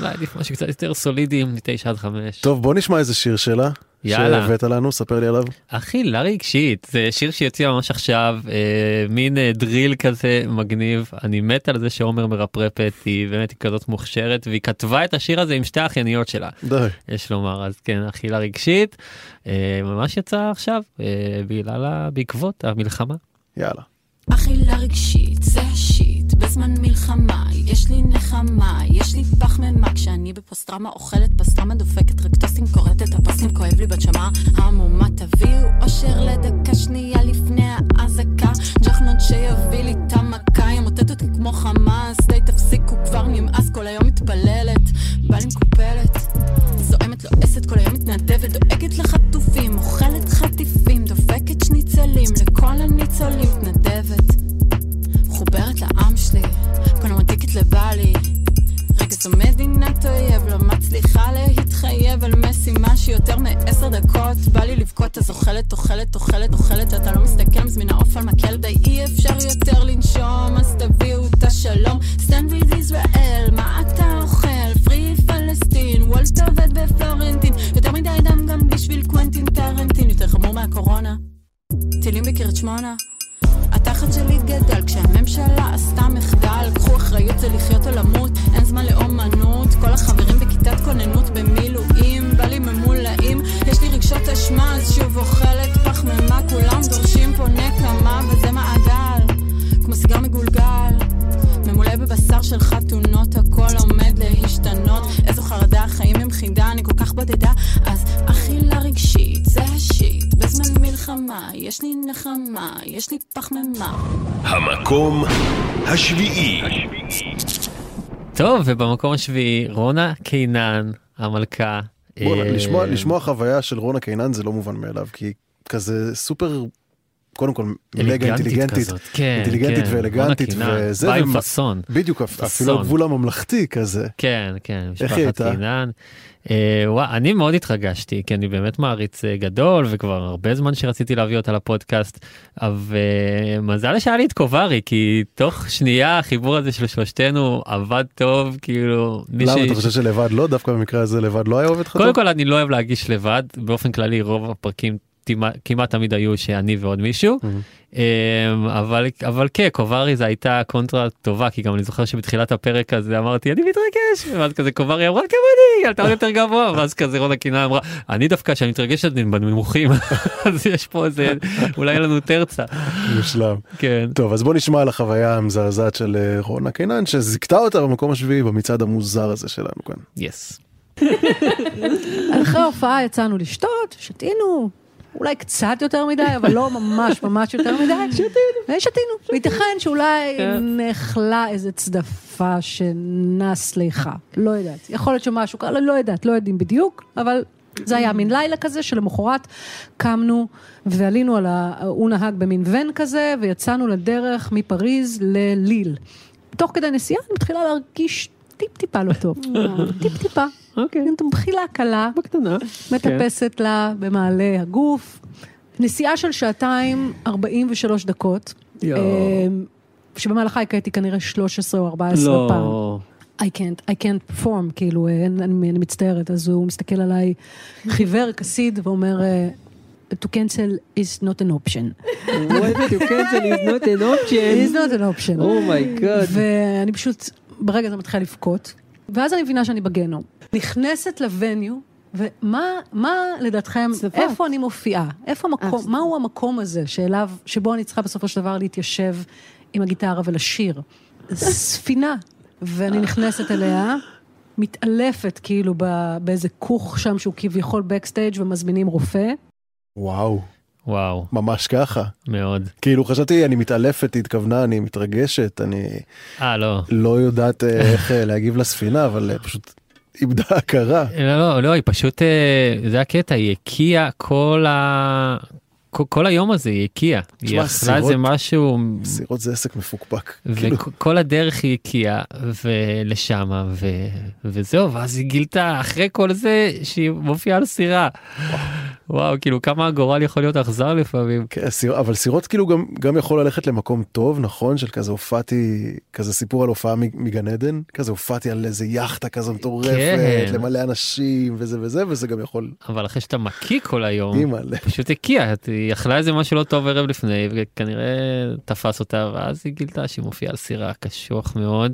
אולי עדיף משהו קצת יותר סולידי מתשע עד חמש. טוב בוא נשמע איזה שיר שלה יאללה. שהבאת לנו ספר לי עליו אחי, לה רגשית, זה שיר שיוצא ממש עכשיו, אה, מין אה, דריל כזה מגניב, אני מת על זה שעומר מרפרפת, היא באמת היא כזאת מוכשרת, והיא כתבה את השיר הזה עם שתי האחייניות שלה, די יש לומר, אז כן, אכילה רגשית, אה, ממש יצא עכשיו, אה, בעקבות המלחמה. יאללה. אכילה רגשית, זה השיט, בזמן מלחמה, יש לי נחמה, יש לי פחמימה, כשאני בפוסט-טראומה אוכלת פסטרמה דופקת רקטוסים, כורתת הפוסטים, כואב לי בנשמה, המומה תביאו אושר לדקה שנייה לפני האזעקה, ג'חנון שיביא לי את המכה, ימוטט אותי כמו חמאס, די תפסיקו כבר נמאס, כל היום מתפללת, בא לי מקופלת, זועמת לועסת, כל היום מתנדבת, דואגת לחטופים, אוכלת הניצולים, לכל הניצולים מתנדבת. חוברת לעם שלי, פנומטיקית לבעלי. רגע זו מדינת אויב, לא מצליחה להתחייב על משימה שיותר מעשר דקות. בא לי לבכות, אז אוכלת, אוכלת, אוכלת, אוכלת, אתה לא מסתכל, מזמין העוף על מקל, די אי אפשר יותר לנשום, אז תביאו את השלום. Stand with Israel, מה אתה אוכל? free Palestine, וולט עובד בפלורנטין, יותר מדי דם גם בשביל קוונטין טרנטין, יותר חמור מהקורונה. טילים בקריית שמונה. התחת שלי גדל כשהממשלה עשתה מחדל. קחו אחריות זה לחיות או למות אין זמן לאומנות. כל החברים בכיתת כוננות במילואים. בא לי ממולאים. יש לי רגשות אשמה אז שוב אוכלת פחמימה כולם דורשים פה נקמה וזה מעגל. כמו סיגר מגולגל ממולא בבשר של חתונות הכל עומד להשתנות איזו חרדה החיים הם חידה אני כל כך בודדה אז אכילה רגשית זה השיט בזמן מלחמה יש לי נחמה יש לי פחמימה המקום השביעי. טוב, ובמקום השביעי, רונה קינן, המלכה. בוא, אה, לשמוע, לשמוע חוויה של רונה קינן זה לא מובן מאליו, כי היא כזה סופר, קודם כל, מגה אינטליגנטית, כן, אינטליגנטית כן. ואלגנטית, וזה, באה עם פאסון. בדיוק, פאסון. אפילו הגבול הממלכתי כזה. כן, כן, איך היא הייתה? אה, וואי, אני מאוד התרגשתי, כי אני באמת מעריץ אה, גדול, וכבר הרבה זמן שרציתי להביא אותה לפודקאסט, אבל אה, מזל שהיה לי את קוברי, כי תוך שנייה החיבור הזה של שלושתנו עבד טוב, כאילו... למה מישהי- אתה חושב שלבד לא? דווקא במקרה הזה לבד לא היה עובד לך טוב? קודם כל אני לא אוהב להגיש לבד, באופן כללי רוב הפרקים כמעט תמיד היו שאני ועוד מישהו. אמ, אבל אבל כן קוברי זה הייתה קונטרה טובה כי גם אני זוכר שבתחילת הפרק הזה אמרתי אני מתרגש ואז כזה קוברי אמרה גם אני עלתה עוד יותר גבוה ואז כזה רונה קינה אמרה אני דווקא כשאני מתרגשת אני בנמוכים אז יש פה איזה אולי יהיה לנו תרצה. מושלם. כן. טוב, אז בוא נשמע על החוויה המזעזעת של אה, רונה קינן, שזיכתה אותה במקום השביעי במצעד המוזר הזה שלנו כאן. יס. אחרי ההופעה יצאנו לשתות, שתינו, אולי קצת יותר מדי, אבל לא ממש ממש יותר מדי. שתינו. שתינו. וייתכן שאולי נחלה איזה צדפה שנס ליחה. לא יודעת. יכול להיות שמשהו קרה, לא יודעת, לא יודעים בדיוק, אבל זה היה מין לילה כזה שלמחרת קמנו ועלינו על ה... הוא נהג במין ון כזה, ויצאנו לדרך מפריז לליל. תוך כדי נסיעה אני מתחילה להרגיש טיפ-טיפה לא טוב. טיפ-טיפה. אוקיי. בחילה קלה. בקטנה. מטפסת לה במעלה הגוף. נסיעה של שעתיים 43 דקות. יואו. אמ, שבמהלכה הקראתי כנראה 13 או 14 פעם. לא. I can't, I can't perform, כאילו, אה, אני, אני, אני מצטערת, אז הוא מסתכל עליי חיוור, כסיד, ואומר, אה, to cancel is not an option. What to cancel is not an option. is not an option. Oh my God. ואני פשוט, ברגע זה מתחילה לבכות, ואז אני מבינה שאני בגנו. נכנסת לווניו, ומה מה לדעתכם, איפה אני מופיעה? איפה המקום, מהו המקום הזה שאליו, שבו אני צריכה בסופו של דבר להתיישב עם הגיטרה ולשיר? ספינה. ואני נכנסת אליה, מתעלפת כאילו באיזה כוך שם שהוא כביכול בקסטייג' ומזמינים רופא. וואו. וואו. ממש ככה. מאוד. כאילו חשבתי אני מתעלפת, היא התכוונה, אני מתרגשת, אני אה לא. לא יודעת אה, איך אה, להגיב לספינה, אבל אה, פשוט איבדה הכרה. לא, לא, לא, היא פשוט, זה הקטע, היא הקיאה כל ה... כל, היום הזה היא הקיאה. היא אכלה איזה משהו... סירות זה עסק מפוקפק. כאילו. וכל הדרך היא הקיאה ולשמה. וזהו ואז היא גילתה אחרי כל זה שהיא מופיעה על סירה. וואו כאילו כמה הגורל יכול להיות אכזר לפעמים. כן, סיר- אבל סירות כאילו גם, גם יכול ללכת למקום טוב, נכון? של כזה הופעתי, כזה סיפור על הופעה מגן עדן, כזה הופעתי על איזה יאכטה כזו מטורפת, כן. למלא אנשים וזה וזה, וזה גם יכול... אבל אחרי שאתה מקיא כל היום, אימא'לה. פשוט הקיאה, היא אכלה איזה משהו לא טוב ערב לפני וכנראה תפס אותה ואז היא גילתה שהיא מופיעה על סירה קשוח מאוד.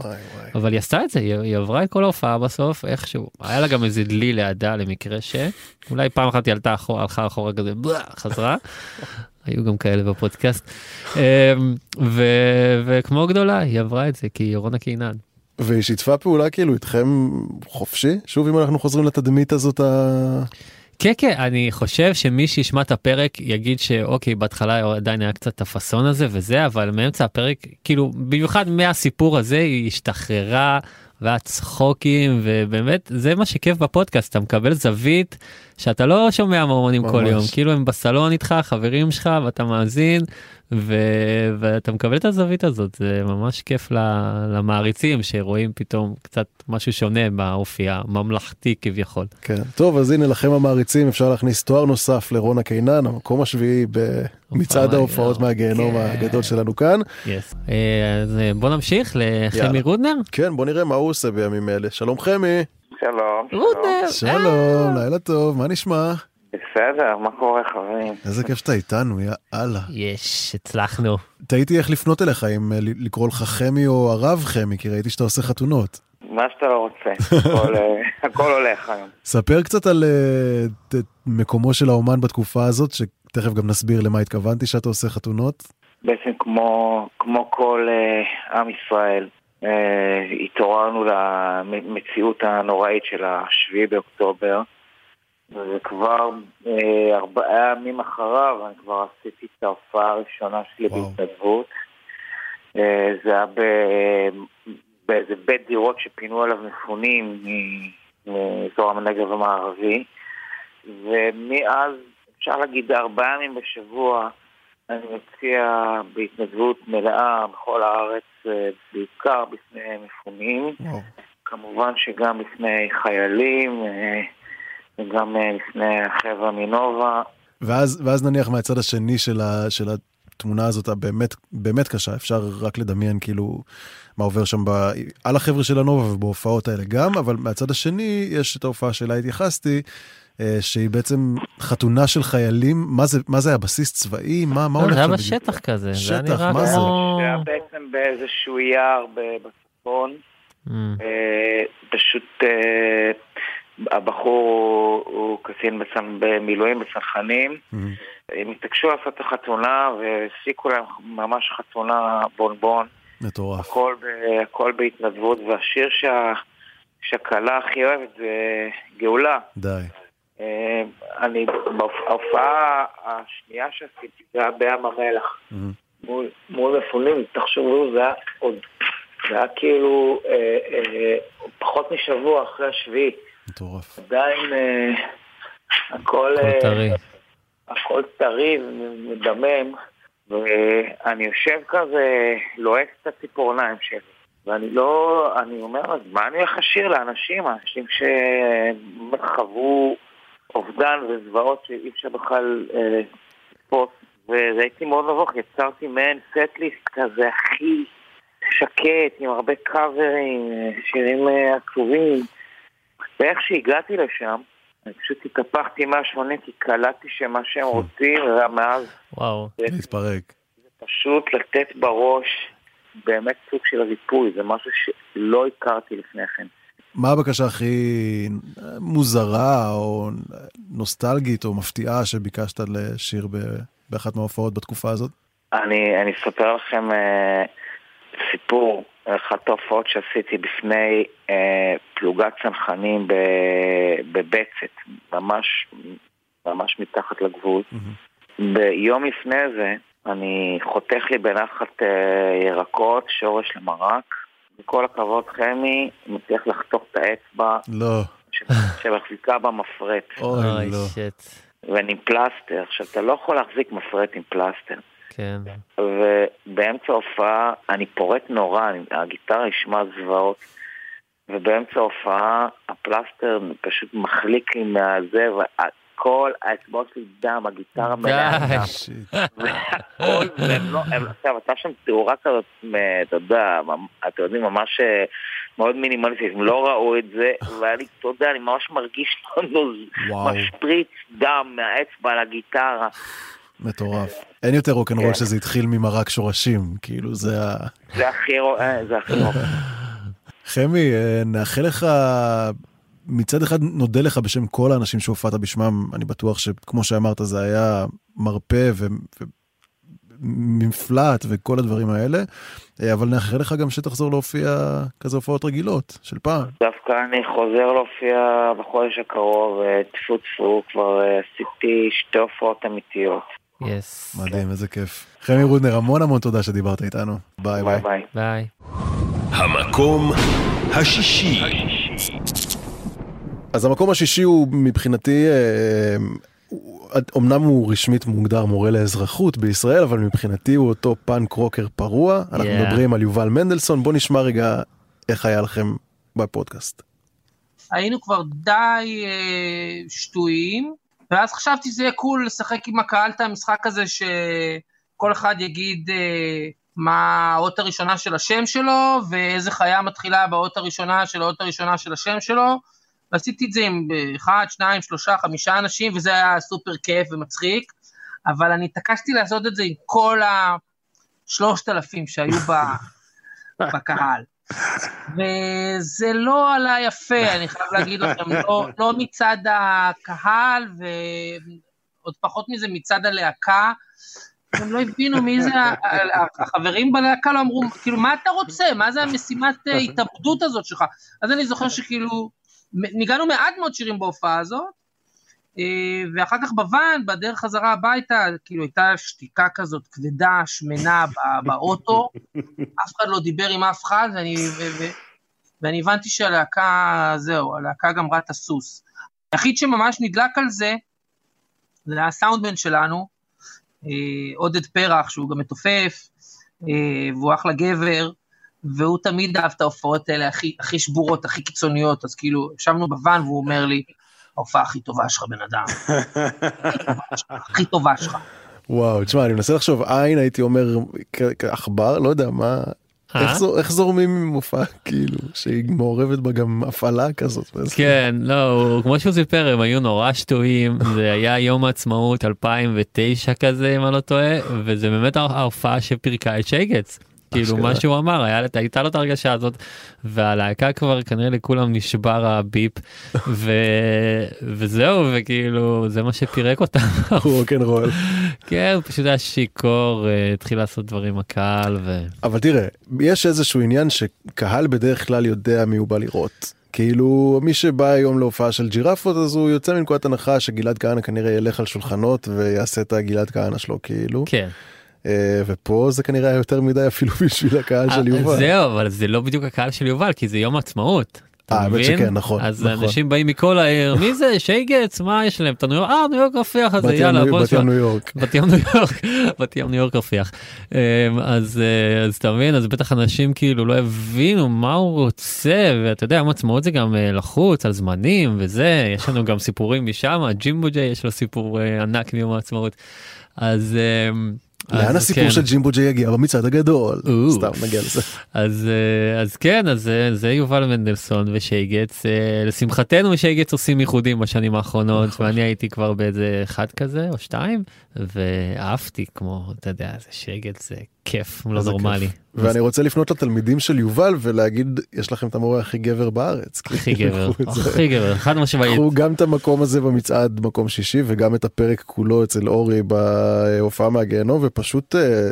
אבל היא עשתה את זה, היא, היא עברה את כל ההופעה בסוף איכשהו. היה לה גם איזה דלי לידה למקרה ש... אולי פעם אחת היא עלתה אחורה, הלכה אחורה כזה, חזרה. היו גם כאלה בפודקאסט. אמ, ו- וכמו גדולה, היא עברה את זה כי היא רונה קינן. והיא שיתפה פעולה כאילו איתכם חופשי? שוב אם אנחנו חוזרים לתדמית הזאת ה... כן כן אני חושב שמי שישמע את הפרק יגיד שאוקיי בהתחלה עדיין היה קצת הפאסון הזה וזה אבל מאמצע הפרק כאילו במיוחד מהסיפור הזה היא השתחררה והיה צחוקים ובאמת זה מה שכיף בפודקאסט אתה מקבל זווית שאתה לא שומע כל ממש. יום, כאילו הם בסלון איתך, חברים שלך, ואתה מאזין, ו... ואתה מקבל את הזווית הזאת, זה ממש כיף ל... למעריצים שרואים פתאום קצת משהו שונה באופי הממלכתי כביכול. כן. טוב, אז הנה לכם המעריצים, אפשר להכניס תואר נוסף לרונה קינן, המקום השביעי במצעד ההופעות מהגיהנום הגדול שלנו כאן. Yes. אה, אז אה, בוא נמשיך לחמי. רודנר. כן, בוא נראה מה הוא עושה בימים אלה. שלום חמי. שלום. רודנר. שלום, לילה טוב, מה נשמע? בסדר, מה קורה חברים? איזה כיף שאתה איתנו, יא אללה. יש, הצלחנו. תהיתי איך לפנות אליך, אם אה, לקרוא לך חמי או הרב חמי, כי ראיתי שאתה עושה חתונות. מה שאתה לא רוצה, הכל, אה, הכל הולך היום. ספר קצת על אה, ת- מקומו של האומן בתקופה הזאת, שתכף גם נסביר למה התכוונתי שאתה עושה חתונות. בעצם כמו, כמו כל אה, עם ישראל, אה, התעוררנו למציאות הנוראית של השביעי באוקטובר, וכבר אה, ארבעה ימים אחריו אני כבר עשיתי את ההופעה הראשונה שלי בהתנדבות. אה, זה היה באיזה בית דירות שפינו עליו מפונים מאזור הנגב המערבי, ומאז, אפשר להגיד, ארבעה ימים בשבוע, אני מציע בהתנדבות מלאה בכל הארץ, אה, בעיקר בפני מפונים, כמובן שגם בפני חיילים, אה, וגם אה, בפני החבר'ה מנובה. ואז, ואז נניח מהצד השני של, ה, של התמונה הזאת הבאמת באמת קשה, אפשר רק לדמיין כאילו מה עובר שם ב, על החבר'ה של הנובה ובהופעות האלה גם, אבל מהצד השני יש את ההופעה שאליה התייחסתי, שהיא בעצם חתונה של חיילים, מה זה, מה זה היה, בסיס צבאי? מה, מה לא, הולך זה היה בשטח כזה, זה היה שטח, נראה מה זה? כמו... זה היה בעצם באיזשהו יער ב- בצפון. Mm. אה, פשוט אה, הבחור הוא, הוא קצין בצנ... במילואים בצנחנים. הם התעקשו לעשות את החתונה והפסיקו להם ממש חתונה בונבון. מטורף. הכל. הכל בהתנדבות, והשיר שה... שהכלה הכי אוהבת זה גאולה. די. אה, אני, בהופעה השנייה שעשיתי זה היה בים המלח. מול, מול מפונים, תחשבו, זה היה עוד, זה היה כאילו אה, אה, פחות משבוע אחרי השביעי. מטורף. עדיין אה, הכל, טרי. הכל טרי ומדמם, ואני יושב כזה, לועס את הציפורניים שלי. ואני לא, אני אומר, אז מה אני הולך לשיר לאנשים? אנשים שחוו אובדן וזוועות שאי אפשר בכלל אה, לתפוס. והייתי מאוד נבוך, יצרתי מעין סט-ליסט כזה הכי שקט, עם הרבה קאברים, אה, שירים אה, עצובים. ואיך שהגעתי לשם, אני פשוט התהפכתי 180 כי קלטתי שמה שהם רוצים, ומאז וואו. להתפרק. פשוט לתת בראש באמת סוג של ריפוי, זה משהו שלא הכרתי לפני כן. מה הבקשה הכי מוזרה או נוסטלגית או מפתיעה שביקשת לשיר באחת מההופעות בתקופה הזאת? אני, אני אספר לכם אה, סיפור, אחת ההופעות שעשיתי בפני אה, פלוגת צנחנים ב- בבצת, ממש, ממש מתחת לגבול. ביום לפני זה אני חותך לי בנחת אה, ירקות, שורש למרק. כל הכבוד חמי, מצליח לחתוך את האצבע לא. שמחזיקה במפרט. אוי, לא. שיט. ואני עם פלסטר. עכשיו, אתה לא יכול להחזיק מפרט עם פלסטר. כן. ובאמצע ההופעה אני פורט נורא, אני- הגיטרה ישמע זוועות. ובאמצע ההופעה הפלסטר פשוט מחליק לי מהזה, וכל האצבעות שלי דם, הגיטרה מלאה דם. והכל, והם לא, עכשיו, הייתה שם תאורה כזאת, אתה יודע, אתם יודעים, ממש אה, מאוד מינימליסטית, הם לא ראו את זה, ואני, אתה יודע, אני ממש מרגיש לנו וואו. משפריץ דם מהאצבע לגיטרה. מטורף. אין יותר רוקנרול כן. שזה התחיל ממרק שורשים, כאילו זה ה... זה הכי רו- אה, זה הכי רוק. חמי, אה, נאחל לך, מצד אחד נודה לך בשם כל האנשים שהופעת בשמם, אני בטוח שכמו שאמרת זה היה מרפא ו- ומפלט וכל הדברים האלה, אה, אבל נאחל לך גם שתחזור להופיע כזה הופעות רגילות של פעם. דווקא אני חוזר להופיע בחודש הקרוב, אה, טפו טפו, כבר אה, עשיתי שתי הופעות אמיתיות. yes. מדהים, איזה כיף. חמי רודנר, המון המון תודה שדיברת איתנו. ביי ביי. ביי. ביי. המקום השישי. אז המקום השישי הוא מבחינתי, אה, הוא- אמנם הוא רשמית מוגדר מורה לאזרחות בישראל, אבל מבחינתי הוא אותו punk rocker פרוע. אנחנו Yeah. מדברים על יובל מנדלסון, בוא נשמע רגע איך היה לכם בפודקאסט. היינו כבר די אה, שתויים, ואז חשבתי שזה יהיה cool לשחק עם הקהל את המשחק הזה שכל אחד יגיד אה, מה האות הראשונה של השם שלו, ואיזה חיה מתחילה באות הראשונה של האות הראשונה של השם שלו. ועשיתי את זה עם אה, אחד, שניים, שלושה, חמישה אנשים, וזה היה סופר כיף ומצחיק, אבל אני התעקשתי לעשות את זה עם כל השלושת אלפים שהיו בקהל. וזה לא עלה יפה, אני חייב להגיד לכם, לא, לא מצד הקהל ועוד פחות מזה מצד הלהקה. הם לא הבינו מי זה, החברים בלהקה לא אמרו, כאילו, מה אתה רוצה? מה זה המשימת אה, התאבדות הזאת שלך? אז אני זוכר שכאילו, ניגענו מעט מאוד שירים בהופעה הזאת, אה, ואחר כך בוואן, בדרך חזרה הביתה, כאילו הייתה שתיקה כזאת כבדה, שמנה באוטו, אף אחד לא דיבר עם אף אחד, ואני, ו, ו, ואני הבנתי שהלהקה, זהו, הלהקה גמרה את הסוס. היחיד שממש נדלק על זה, זה היה הסאונדמן שלנו, אה, עודד פרח, שהוא גם מתופף, אה, והוא אחלה גבר, והוא תמיד אהב את ההופעות האלה הכי, הכי שבורות, הכי קיצוניות, אז כאילו, ישבנו בוואן והוא אומר לי, ההופעה הכי טובה שלך, בן אדם. הכי טובה שלך. וואו, תשמע, אני מנסה לחשוב עין, הייתי אומר, כעכבר, לא יודע, מה... אה? איך זו- איך זורמים עם מופע כאילו שהיא מעורבת בה גם הפעלה כזאת. כן, לא, כמו שהוא סיפר, הם היו נורא שטויים, זה היה יום העצמאות 2009 כזה, אם אני לא טועה, וזה באמת הה- ההופעה שפירקה את שייגץ. כאילו מה שהוא אמר, היה- הייתה לו את הרגשה הזאת, והלהקה כבר כנראה לכולם נשבר הביפ, ו... וזהו, וכאילו זה מה שפירק אותם. רוקנרול. כן, הוא פשוט היה שיכור, אה, התחיל לעשות דברים הקהל, ו... אבל תראה, יש איזשהו עניין שקהל בדרך כלל יודע מי הוא בא לראות. כאילו מי שבא היום להופעה של ג'ירפות אז הוא יוצא מנקודת הנחה שגלעד כהנא כנראה ילך על שולחנות ויעשה את הגלעד כהנא שלו כאילו. כן. אה, ופה זה כנראה יותר מדי אפילו בשביל הקהל של אה, יובל. זהו, אבל זה לא בדיוק הקהל של יובל, כי זה יום עצמאות. אתה אה, האמת? שכן, נכון, אז נכון. אנשים באים מכל העיר, מי זה? שייגץ? מה יש להם? את הניו יורק? אה, ניו יורק רפיח בת ים יאללה, ניו- בוא בת נשמע. ים ניו יורק. בת ים ניו יורק, בת ים ניו יורק רפיח. אמ, אז אה, אז אתה מבין, אז בטח אנשים כאילו לא הבינו מה הוא רוצה, ואתה יודע, יום עצמאות זה גם לחוץ על זמנים וזה, יש לנו גם סיפורים משם, ג'ימבו ג'יי יש לו סיפור ענק מיום העצמאות. אז... לאן הסיפור כן. של ג'ימבו ג'יי יגיע במצעד הגדול? סתם נגיע לזה. אז אה, אז כן אז זה, זה יובל מנדלסון ושייגץ אה, לשמחתנו שייגץ עושים ייחודים בשנים האחרונות נכון. ואני הייתי כבר באיזה אחד כזה או שתיים ואהבתי כמו אתה יודע זה שייגץ זה כיף לא איזה נורמלי. ואני רוצה לפנות לתלמידים של יובל ולהגיד יש לכם את המורה הכי גבר בארץ. הכי גבר. הכי גבר, חד משמעית. קחו גם את המקום הזה במצעד מקום שישי וגם את הפרק כולו אצל אורי בהופעה מהגיהנום ופשוט אה,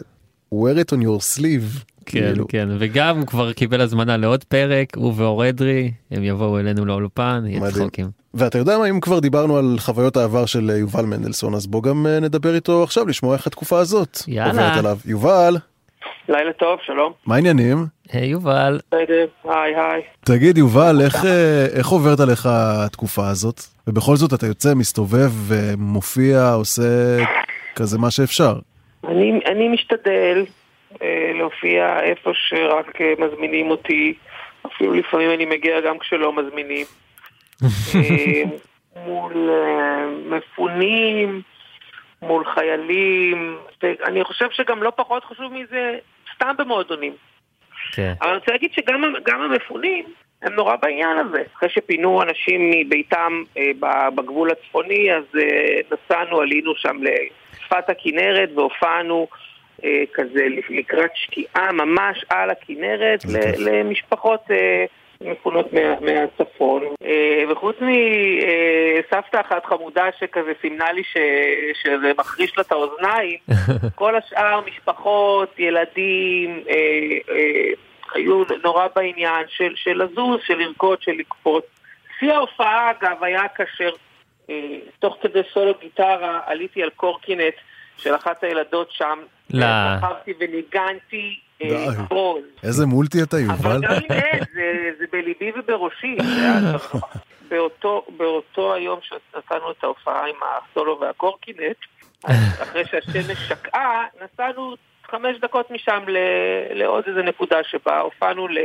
wear it on your sleeve. כן כאילו. כן וגם הוא כבר קיבל הזמנה לעוד פרק הוא ואור אדרי הם יבואו אלינו לאולפן יהיה. צחוקים. ואתה יודע מה אם כבר דיברנו על חוויות העבר של אה, יובל מנדלסון אז בוא גם אה, נדבר איתו עכשיו לשמוע איך התקופה הזאת יאללה. עוברת עליו. יובל לילה טוב, שלום. מה העניינים? היי יובל. בסדר, היי היי. תגיד יובל איך אה, איך עוברת עליך התקופה הזאת ובכל זאת אתה יוצא מסתובב ומופיע עושה כזה מה שאפשר. אני, אני משתדל להופיע איפה שרק אה, מזמינים אותי, אפילו לפעמים אני מגיע גם כשלא מזמינים. אה, מול אה, מפונים, מול חיילים, ואני חושב שגם לא פחות חשוב מזה, סתם במועדונים. כן. אבל אני רוצה להגיד שגם גם המפונים הם נורא בעניין הזה. אחרי שפינו אנשים מביתם אה, בגבול הצפוני, אז אה, נסענו, עלינו שם לשפת הכנרת והופענו אה, כזה לקראת שקיעה ממש על הכנרת למשפחות אה, מפונות מה, מהצפון. אה, וחוץ מסבתא אחת חמודה שכזה סימנה לי ש, שזה מחריש לה את האוזניים, כל השאר משפחות, ילדים, אה, אה, היו נורא בעניין של, של לזוז, של לרקוד, של לקפוץ. שיא ההופעה אגב היה כאשר אה, תוך כדי סולו גיטרה עליתי על קורקינט של אחת הילדות שם, לא. רכבתי וניגנתי אה, די. קרול. איזה מולטי אתה יובל. אבל גם אם אין, זה, זה בליבי ובראשי. באותו, באותו היום שנתנו את ההופעה עם הסולו והקורקינט, אחרי שהשמש שקעה, נסענו חמש דקות משם ל, לעוד איזה נקודה שבה הופענו ל,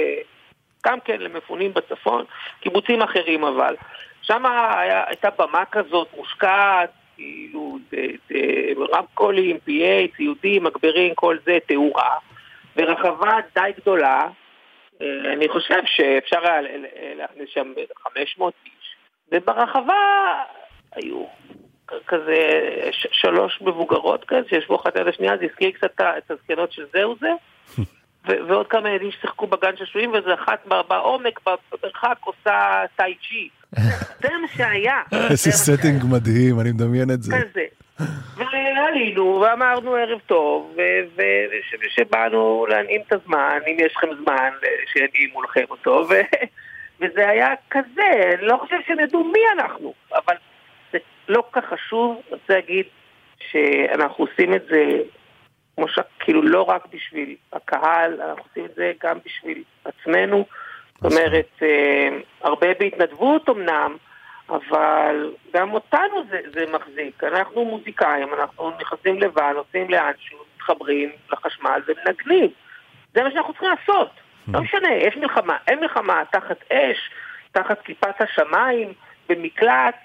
גם כן למפונים בצפון, קיבוצים אחרים אבל. שם הייתה במה כזאת מושקעת, כאילו, רמקולים, PA, ציודים, מגברים, כל זה, תאורה, ורחבה די גדולה, אה, אני חושב שאפשר היה להכניס שם 500 איש, וברחבה היו כזה שלוש מבוגרות כאלה שישבו אחת ליד השנייה, זה הזכיר קצת את הזקנות של זהו זה, ועוד כמה ילדים ששיחקו בגן שעשועים, ואיזה אחת בעומק, במרחק, עושה טאי צ'י. זה מה שהיה. איזה setting מדהים, אני מדמיין את זה. כזה. ועלינו ואמרנו ערב טוב, ושבאנו להנעים את הזמן, אם יש לכם זמן, שינעימו לכם אותו. וזה היה כזה, אני לא חושב שהם ידעו מי אנחנו, אבל זה לא כך חשוב, אני רוצה להגיד שאנחנו עושים את זה, כמו ש... כאילו לא רק בשביל הקהל, אנחנו עושים את זה גם בשביל עצמנו, זאת אומרת, אה, הרבה בהתנדבות אמנם, אבל גם אותנו זה, זה מחזיק. אנחנו מוזיקאים, אנחנו נכנסים לבן, נוסעים לאנשהו, מתחברים לחשמל ומנגנים. זה מה שאנחנו צריכים לעשות. לא משנה, יש מלחמה, אין מלחמה, תחת אש, תחת כיפת השמיים, במקלט,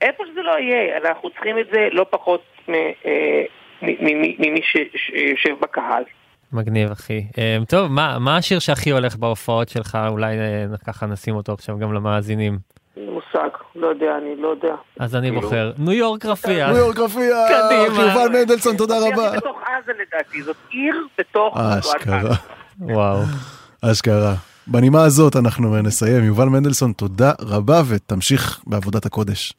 איפה שזה לא יהיה, אנחנו צריכים את זה לא פחות אה, ממי שיושב בקהל. מגניב אחי. אה, טוב, מה, מה השיר שהכי הולך בהופעות שלך? אולי אה, ככה נשים אותו עכשיו גם למאזינים. מושג, לא יודע, אני לא יודע. אז אני כאילו- בוחר ניו יורק רפיח. ניו יורק רפיח, קדימה. יובל מנדלסון, תודה רבה. היא בתוך עזה לדעתי, זאת עיר בתוך... אשכרה. וואו. אשכרה. בנימה הזאת אנחנו נסיים. יובל מנדלסון, תודה רבה ותמשיך בעבודת הקודש.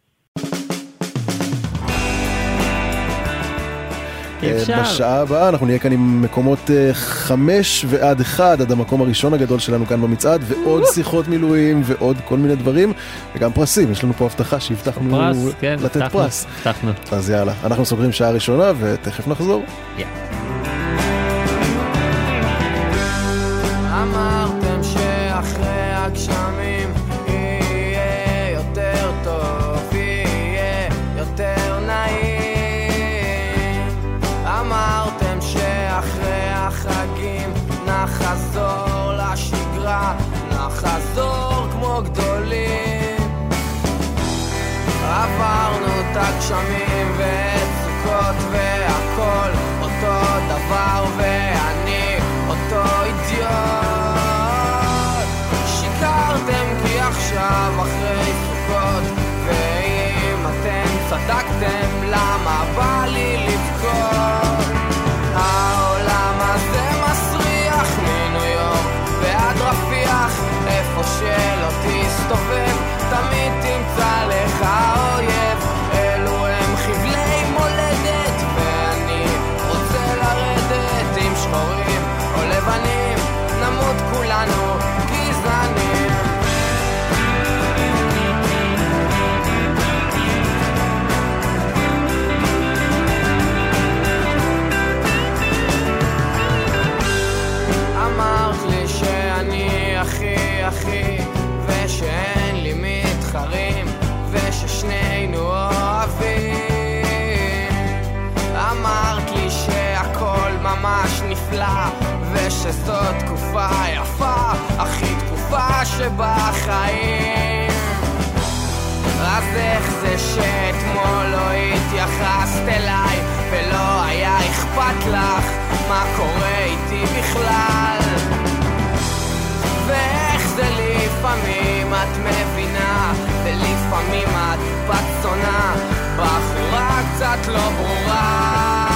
אפשר. אה, בשעה הבאה אנחנו נהיה כאן עם מקומות אה, חמש ועד אחד, עד המקום הראשון הגדול שלנו כאן במצעד, ועוד שיחות מילואים ועוד כל מיני דברים, וגם פרסים, יש לנו פה הבטחה שהבטחנו פרס, כן, לתת הבטחנו, פרס. הבטחנו. אז יאללה, אנחנו סוגרים שעה ראשונה ותכף נחזור. אמרתם שאחרי הגשמים שבחיים. אז איך זה שאתמול לא התייחסת אליי ולא היה אכפת לך מה קורה איתי בכלל? ואיך זה לפעמים את מבינה ולפעמים את בת זונה בחורה קצת לא ברורה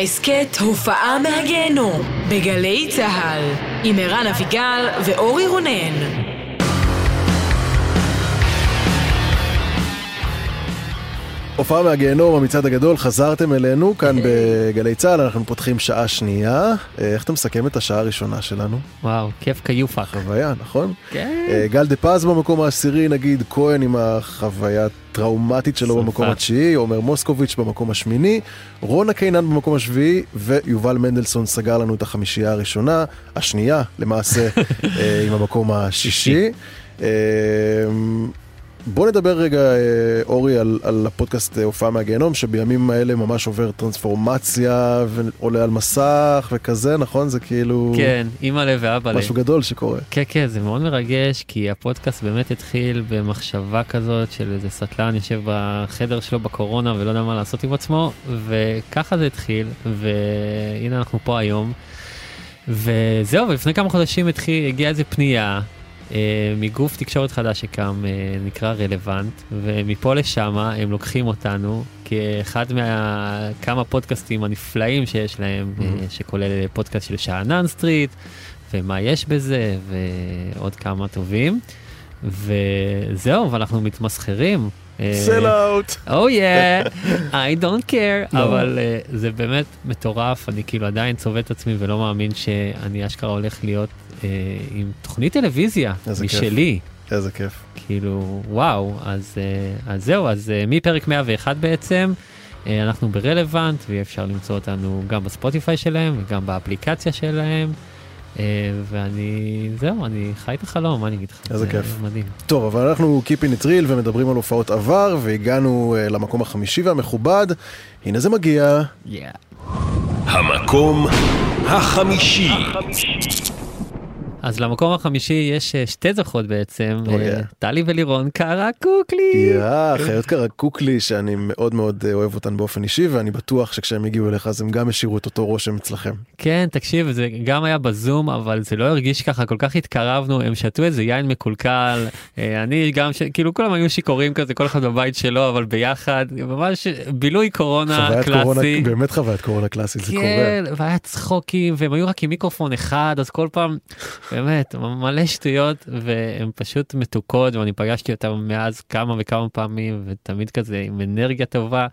ההסכת הופעה מהגיהנום בגלי צה"ל עם ערן אביגל ואורי רונן. הופעה מהגיהנום, המצעד הגדול, חזרתם אלינו כאן בגלי צה"ל, אנחנו פותחים שעה שנייה. אה, איך אתה מסכם את השעה הראשונה שלנו? וואו, כיף כיופק. חוויה, נכון? כן. אה, גל דה פז במקום העשירי, נגיד כהן עם החוויה הטראומטית שלו שרפה. במקום התשיעי, עומר מוסקוביץ' במקום השמיני, רונה קינן במקום השביעי, ויובל מנדלסון סגר לנו את החמישייה הראשונה, השנייה למעשה, אה, עם המקום השישי. בוא נדבר רגע, אה, אורי, על, על הפודקאסט אה, הופעה מהגיהנום, שבימים האלה ממש עובר טרנספורמציה ועולה על מסך וכזה, נכון? זה כאילו... כן, אימא לב ואבא לב. משהו גדול שקורה. כן, כן, זה מאוד מרגש, כי הפודקאסט באמת התחיל במחשבה כזאת של איזה סטלן יושב בחדר שלו בקורונה ולא יודע מה לעשות עם עצמו, וככה זה התחיל, והנה אנחנו פה היום. וזהו, ולפני כמה חודשים התחיל, הגיעה איזה פנייה מגוף תקשורת חדש שקם, אה, נקרא רלוונט, ומפה לשם הם לוקחים אותנו כאחד מכמה פודקאסטים הנפלאים שיש להם, אה, שכולל פודקאסט של שאנן סטריט, ומה יש בזה, ועוד כמה טובים. וזהו, ואנחנו מתמסחרים. Sell out. או יא, I don't care, לא. אבל אה, זה באמת מטורף, אני כאילו עדיין צובט את עצמי ולא מאמין שאני אשכרה הולך להיות אה, עם תוכנית טלוויזיה איזה כיף. משלי. איזה כיף. כאילו, וואו, אז, אה, אז זהו, אז אה, מפרק 101 בעצם, אה, אנחנו ברלוונט, ויהיה אפשר למצוא אותנו גם בספוטיפיי שלהם וגם באפליקציה שלהם. אה, ואני, זהו, אני חי את החלום, מה אני אגיד לך? איזה זה כיף. מדהים. טוב, אבל אנחנו Keeping it real ומדברים על הופעות עבר, והגענו אה, למקום החמישי והמכובד. הנה זה מגיע. המקום החמישי. אז למקום החמישי יש אה, שתי זוכות בעצם, אה, yeah. טלי ולירון קרקוקלי. יא, חיות קרקוקלי שאני מאוד מאוד אה, אוהב אותן באופן אישי, ואני בטוח שכשהם הגיעו אליך אז הם גם השאירו את אותו רושם אצלכם. כן, תקשיב, זה גם היה בזום, אבל זה לא הרגיש ככה, כל כך התקרבנו, הם שתו איזה יין מקולקל, אני גם. כאילו כולם היו שיכורים כזה, כל אחד בבית שלו, אבל ביחד, ממש בילוי קורונה קלאסי. באמת חוויית קורונה קלאסית, זה קורה. כן, והיה צחוקים, והם היו רק עם מיקרופון אחד, אז כל פעם, באמת, מלא שטויות, והם פשוט מתוקות, ואני פגשתי אותם מאז כמה וכמה פעמים, ותמיד כזה עם אנרגיה טובה,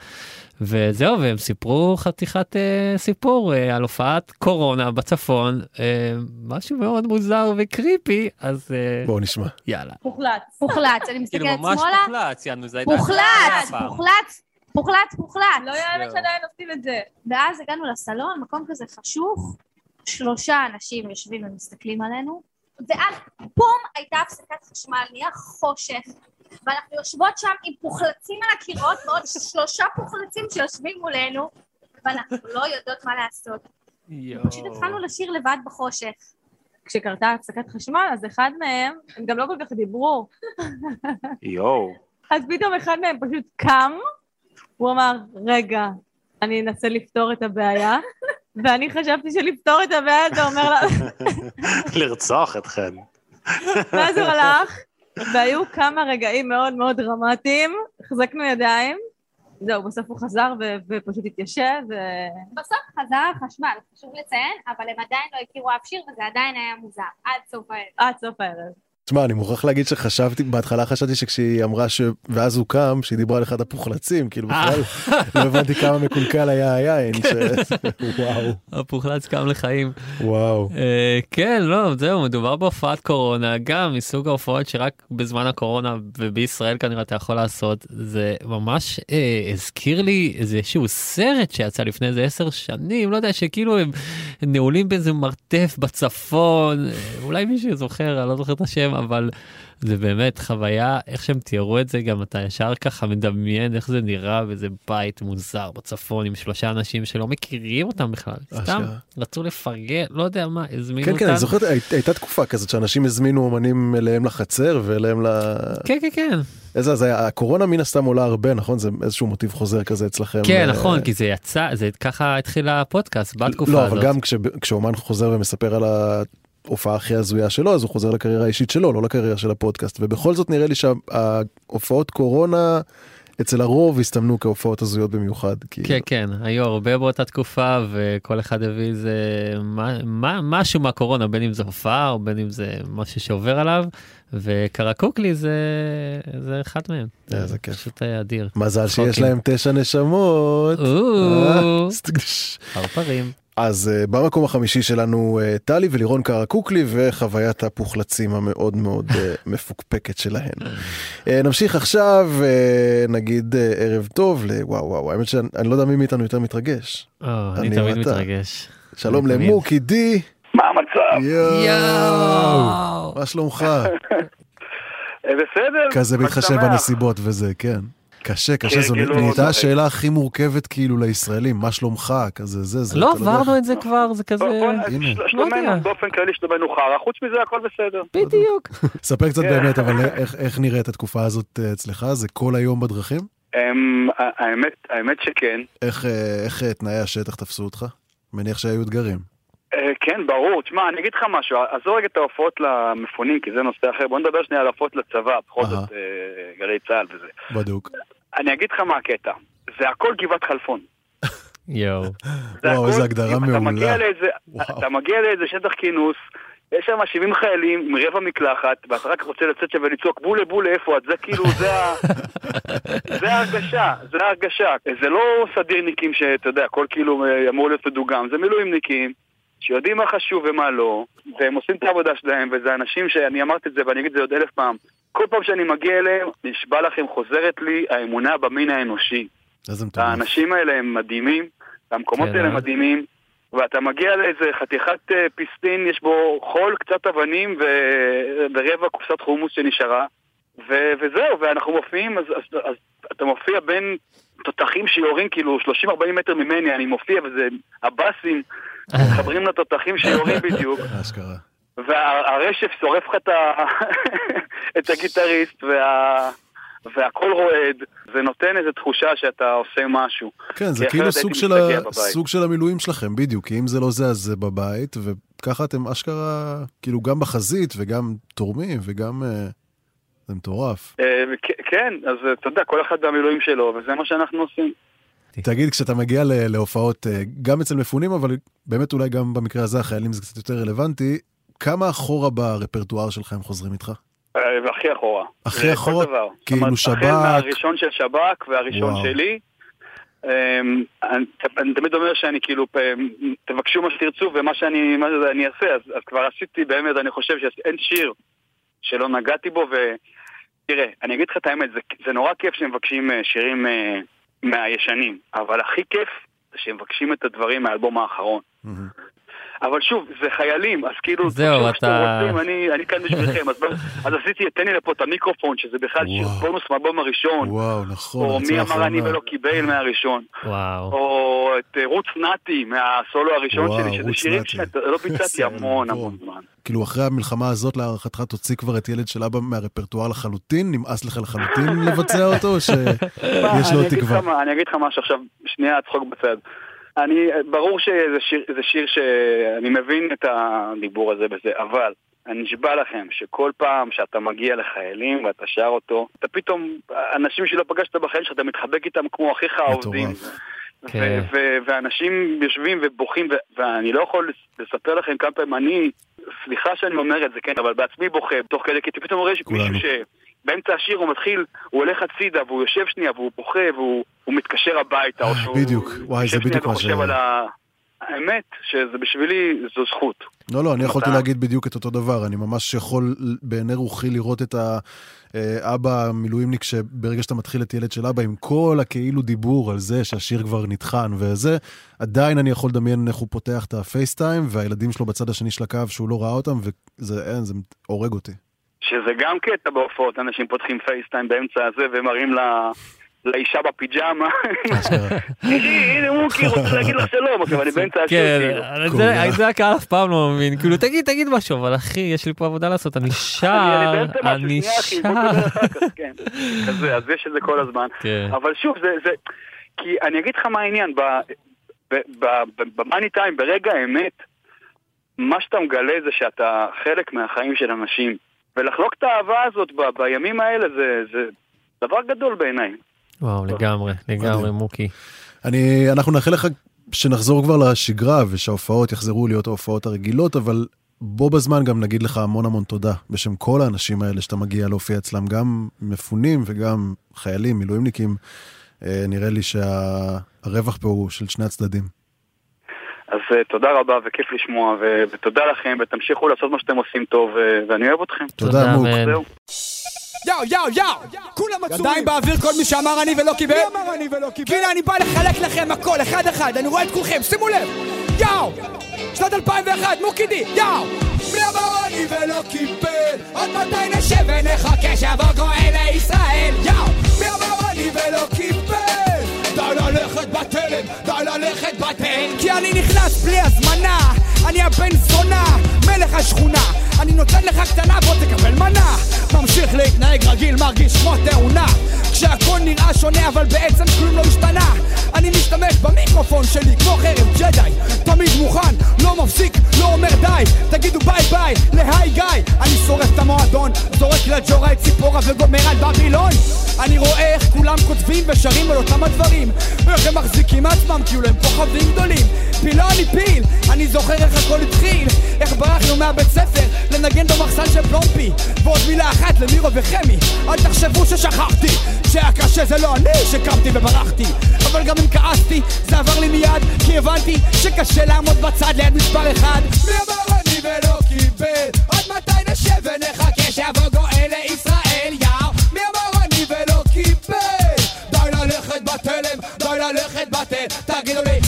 וזהו, והם סיפרו חתיכת אה, סיפור אה, על הופעת קורונה בצפון, אה, משהו מאוד מוזר וקריפי, אז אה, בואו נשמע. יאללה. מוחלט. מוחלט, אני מסתכלת כאילו ממש שמאלה. מוחלץ, יענו, זה הפעם. מוחלט, מוחלט, מוחלט. לא יאמן. שעדיין עושים את זה. ואז הגענו לסלון, מקום כזה חשוך, שלושה אנשים יושבים ומסתכלים עלינו, ואז בום, הייתה הפסקת חשמל, נהיה חושך, ואנחנו יושבות שם עם פוחלצים על הקירות, ועוד שלושה פוחלצים שיושבים מולנו, ואנחנו לא יודעות מה לעשות. פשוט התחלנו לשיר לבד בחושך. כשקרתה הפסקת חשמל, אז אחד מהם, הם גם לא כל כך דיברו, יואו. אז פתאום אחד מהם פשוט קם, הוא אמר, רגע, אני אנסה לפתור את הבעיה, ואני חשבתי שלפתור את הבעיה זה אומר לה... לרצוח אתכן. ואז הוא הלך, והיו כמה רגעים מאוד מאוד דרמטיים, החזקנו ידיים, זהו, בסוף הוא חזר ו- ופשוט התיישב, ו... בסוף חזר החשמל, חשוב לציין, אבל הם עדיין לא הכירו אף שיר וזה עדיין היה מוזר, עד סוף הערב. עד סוף הערב. תשמע, אני מוכרח להגיד שחשבתי, בהתחלה חשבתי שכשהיא אמרה ש... ואז הוא קם, שהיא דיברה על אחד הפוחלצים, כאילו בכלל, לא הבנתי כמה מקולקל היה היין, ש... וואו. הפוחלץ קם לחיים. וואו. אה, כן, לא, זהו, מדובר בהופעת קורונה, גם מסוג ההופעות שרק בזמן הקורונה ובישראל כנראה אתה יכול לעשות, זה ממש אה, הזכיר לי איזשהו סרט שיצא לפני איזה עשר שנים, לא יודע, שכאילו הם נעולים באיזה מרתף בצפון, אה, אולי מישהו זוכר, אני לא זוכר את השם, אבל זה באמת חוויה, איך שהם תיארו את זה, גם אתה ישר ככה מדמיין איך זה נראה באיזה בית מוזר בצפון עם שלושה אנשים שלא מכירים אותם בכלל, סתם. רצו לפרגן, לא יודע מה, הזמינו כן, אותם. כן, אני זוכר, הי- הייתה תקופה כזאת שאנשים הזמינו אומנים אליהם לחצר ואליהם ל... כן, כן, כן. איזה, אז היה- הקורונה מן הסתם עולה הרבה, נכון? זה איזשהו מוטיב חוזר כזה אצלכם. כן, אה, נכון, כי זה יצא, זה ככה התחיל הפודקאסט בתקופה לא, הזאת. אבל גם כש- כשאומן חוזר ומספר על ההופעה הכי הזויה שלו, אז הוא חוזר לקריירה האישית שלו, לא לקריירה של הפודקאסט. ובכל זאת נראה לי שההופעות קורונה אצל הרוב הסתמנו כהופעות הזויות במיוחד. כי... כן, כן, היו הרבה באותה תקופה וכל אחד הביא איזה מה, מה, משהו מהקורונה, בין אם זה הופעה או בין אם זה משהו שעובר עליו, וקרקוקלי זה, זה אחד מהם. איזה כיף. פשוט היה אדיר. מזל שיש. להם תשע נשמות. אה. פרפרים. אז uh, במקום החמישי שלנו uh, טלי ולירון קרקוקלי וחוויית הפוחלצים המאוד מאוד uh, מפוקפקת שלהן. uh, נמשיך עכשיו, uh, נגיד uh, ערב טוב לוואו וואו, האמת שאני אני לא יודע מי מאיתנו יותר מתרגש. אה, אני אני תמיד. מתרגש. שלום. למוקי די. מה המצב? יואו. מה שלומך? בסדר. כזה שמח. בנסיבות וזה, כן. קשה, קשה, זו כהרגלו נהייתה לא השאלה הכי מורכבת כאילו לישראלים, מה שלומך, כזה זה, זה. לא יודע עברנו את זה כבר, זה כזה... הנה. של- שלומנו, באופן כללי שלומנו חרא, חוץ מזה הכל בסדר. בדיוק. ספר קצת כן. באמת, אבל איך, איך נראית התקופה הזאת אה, אצלך? זה כל היום בדרכים? אמ, האמת, האמת שכן. איך, אה, איך אה, תנאי השטח תפסו אותך? מניח שהיו אתגרים. כן, ברור. תשמע, אני אגיד לך משהו, עזוב רגע את ההופעות למפונים, כי זה נושא אחר. בוא נדבר שנייה על ההופעות לצבא, בכל. זאת גלי צה"ל וזה. בדוק. אני אגיד לך מה הקטע. זה הכל גבעת חלפון. יואו. זה וואו, איזה הגדרה אתה מעולה. מגיע לאיזה, אתה מגיע לאיזה שטח כינוס, יש שם 70 חיילים עם רבע מקלחת, ואתה רק רוצה לצאת שם ולצעוק בולה בולה איפה את, זה כאילו, זה ה... זה ההרגשה, זה ההרגשה. זה לא סדירניקים שאתה יודע, הכל כאילו אה, אמור להיות מדוגם, זה מילואימניקים. שיודעים מה חשוב ומה לא, והם עושים את העבודה שלהם, וזה אנשים שאני אמרתי את זה ואני אגיד את זה עוד אלף פעם. כל פעם שאני מגיע אליהם, נשבע לכם, חוזרת לי האמונה במין האנושי. איזה מטורף. האנשים האלה הם מדהימים, והמקומות כן, האלה אה? מדהימים, ואתה מגיע לאיזה חתיכת אה, פיסטין, יש בו חול, קצת אבנים ו- ורבע קופסת חומוס שנשארה, ו- וזהו, ואנחנו מופיעים, אז, אז, אז אתה מופיע בין תותחים שיורים כאילו 30-40 מטר ממני, אני מופיע וזה הבאסים מתחברים לתותחים שיורים בדיוק. אשכרה. והרשף שורף לך את, ה... את הגיטריסט וה... והכל רועד, זה נותן איזו תחושה שאתה עושה משהו. כן, זה כאילו סוג של, ה... סוג של המילואים שלכם, בדיוק, כי אם זה לא זה, אז זה בבית, וככה אתם אשכרה, כאילו גם בחזית וגם תורמים וגם... אה, זה מטורף. אה, כן, אז אה, אתה יודע, כל אחד והמילואים שלו, וזה מה שאנחנו עושים. תגיד, כשאתה מגיע להופעות, אה, גם אצל מפונים, אבל באמת אולי גם במקרה הזה החיילים זה קצת יותר רלוונטי, כמה אחורה ברפרטואר שלך הם חוזרים איתך? אה, והכי אחורה. הכי אחורה? כאילו שב"כ? החל מהראשון של שב"כ והראשון וואו. שלי. אמ, אני, אני תמיד אומר שאני כאילו, פ- תבקשו מה שתרצו ומה שאני מה אני אעשה, אז, אז כבר עשיתי באמת, אני חושב שאין שיר שלא נגעתי בו, ותראה, אני אגיד לך את האמת, זה, זה נורא כיף שמבקשים אה, שירים מהישנים, אבל הכי כיף זה שמבקשים את הדברים מהאלבום האחרון. אבל שוב, זה חיילים, אז כאילו, זהו, אתה- רוצים, אני, אני כאן בשבילכם, אז, אז עשיתי, תן לי לפה את המיקרופון, שזה בכלל שיר. בונוס מהאלבום הראשון, וואו, נכון. או מי אמר אני. ולא קיבל מהראשון, וואו. או את אה, רוץ נתי מהסולו הראשון וואו, שלי, שזה שירים. שלא ביצעתי המון. המון זמן. כאילו אחרי המלחמה הזאת להערכתך תוציא כבר את ילד של אבא מהרפרטואר לחלוטין? נמאס לך לחלוטין לבצע אותו? או שיש לו תקווה? אני אגיד לך משהו עכשיו, שנייה צחוק בצד. אני, ברור שזה שיר, זה שיר שאני מבין את הדיבור הזה בזה, אבל אני נשבע לכם שכל פעם שאתה מגיע לחיילים ואתה שר אותו, אתה פתאום, אנשים שלא פגשת בחיים שלך, אתה מתחבק איתם כמו אחיך העובדים. כן. ואנשים יושבים ובוכים, ואני לא יכול לס- לספר לכם כמה פעמים אני, סליחה שאני אומר את זה, כן, אבל בעצמי בוכה תוך כדי, כי פתאום רואה כולנו. מישהו שבאמצע השיר הוא מתחיל, הוא הולך הצידה והוא יושב שנייה והוא בוכה והוא הוא מתקשר הביתה, או שהוא בדיוק, וואי, זה בדיוק מה ש... על ה... האמת שזה בשבילי זו זכות. לא, לא, אני יכולתי אתה- להגיד בדיוק את אותו דבר. אני ממש יכול בעיני רוחי לראות את האבא המילואימניק שברגע שאתה מתחיל את ילד של אבא עם כל הכאילו דיבור על זה שהשיר כבר נטחן וזה, עדיין אני יכול לדמיין איך הוא פותח את הפייסטיים והילדים שלו בצד השני של הקו שהוא לא ראה אותם וזה אין, זה הורג אותי. שזה גם קטע בהופעות, אנשים פותחים פייסטיים באמצע הזה ומראים לה... לאישה בפיג'מה. תראי, הנה מוקי, רוצה להגיד לך שלום, עכשיו אני באמצע השיר, כן, כאילו. זה- הקהל אף פעם לא מבין, כאילו תגיד תגיד משהו, אבל אחי יש לי פה עבודה לעשות, אני שר, אני שר. כן. אז יש את זה כל הזמן. כן. אבל שוב, זה, זה, כי אני אגיד לך מה העניין, במאני טיים, ברגע האמת, מה שאתה מגלה זה שאתה חלק מהחיים של אנשים, ולחלוק את האהבה הזאת ב, בימים האלה זה, זה דבר גדול בעיניי. וואו, לגמרי, לגמרי, מוקי. אני, אנחנו נאחל לך שנחזור כבר לשגרה ושההופעות יחזרו להיות ההופעות הרגילות, אבל בו בזמן גם נגיד לך המון המון תודה בשם כל האנשים האלה שאתה מגיע להופיע אצלם, גם מפונים וגם חיילים, מילואימניקים. אה, נראה לי שהרווח פה הוא של שני הצדדים. אז אה, תודה רבה וכיף לשמוע, ו- ותודה לכם, ותמשיכו לעשות מה שאתם עושים טוב, ו- ואני אוהב אתכם. תודה, מוק. זהו. יאו, יאו, יאו! כולם עצורים! ידיים באוויר כל מי שאמר אני ולא קיבל? מי אמר אני ולא קיבל? הנה אני בא לחלק לכם הכל, אחד אחד, אני רואה את כולכם, שימו לב! יאו! שנת 2001, מוקידי, יאו! מי אמר אני ולא קיבל? עוד מתי נשב ונחכה שיבוא גואל לישראל? יאו! מי אמר אני ולא קיבל? די ללכת בתלם, די ללכת בתלם כי אני נכנס בלי הזמנה אני הבן זונה, מלך השכונה. אני נותן לך קטנה בוא תקבל מנה. ממשיך להתנהג רגיל מרגיש כמו תאונה. כשהכל נראה שונה אבל בעצם כלום לא השתנה. אני משתמש במיקרופון שלי כמו חרב ג'די. תמיד מוכן, לא מפסיק, לא אומר די. תגידו ביי ביי להיי גיא. אני שורף את המועדון זורק לג'ורה את ציפורה וגומר על בבילון. אני רואה איך כולם כותבים ושרים על אותם הדברים. איך הם מחזיקים מעצמם כאילו הם כוכבים גדולים פיל אני פיל, אני זוכר איך הכל התחיל איך ברחנו מהבית ספר לנגן במחסן של פלומפי. ועוד מילה אחת למירו וחמי אל תחשבו ששכחתי שהיה קשה זה לא אני שקמתי וברחתי. אבל גם אם כעסתי זה עבר לי מיד כי הבנתי שקשה לעמוד בצד ליד מספר אחד. מי אמר אני ולא קיבל? עד מתי נשב ונחכה שיבוא גואל לישראל? יאו מי אמר אני ולא קיבל? די ללכת בתלם די ללכת בתל תגידו לי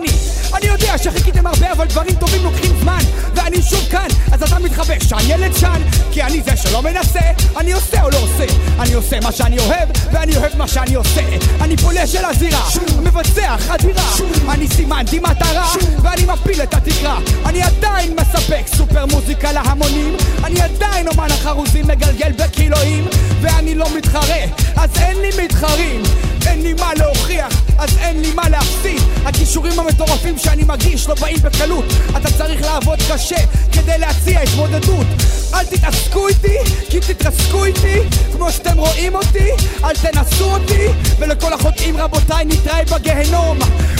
בתל בית שני אני שחיכיתם הרבה אבל דברים טובים לוקחים זמן. ואני שוב כאן אז אתה מתחבא שאני ילד שן כי אני זה שלא מנסה אני עושה או לא עושה? אני עושה מה שאני אוהב ואני אוהב מה שאני עושה. אני פולש של הזירה מבצע חדירה. אני סימנתי מטרה ואני מפיל את התקרה. אני עדיין מספק סופר מוזיקה להמונים. אני עדיין אומן החרוזים מגלגל בקילואים. ואני לא מתחרה אז אין לי מתחרים. אין לי מה להוכיח, אז אין לי מה להפסיד. הכישורים המטורפים שאני מגיש לא באים בקלות. אתה צריך לעבוד קשה כדי להציע התמודדות. אל תתעסקו איתי, כי תתרסקו איתי כמו שאתם רואים אותי, אל תנסו אותי. ולכל החוטאים רבותיי נתראה בגיהנום.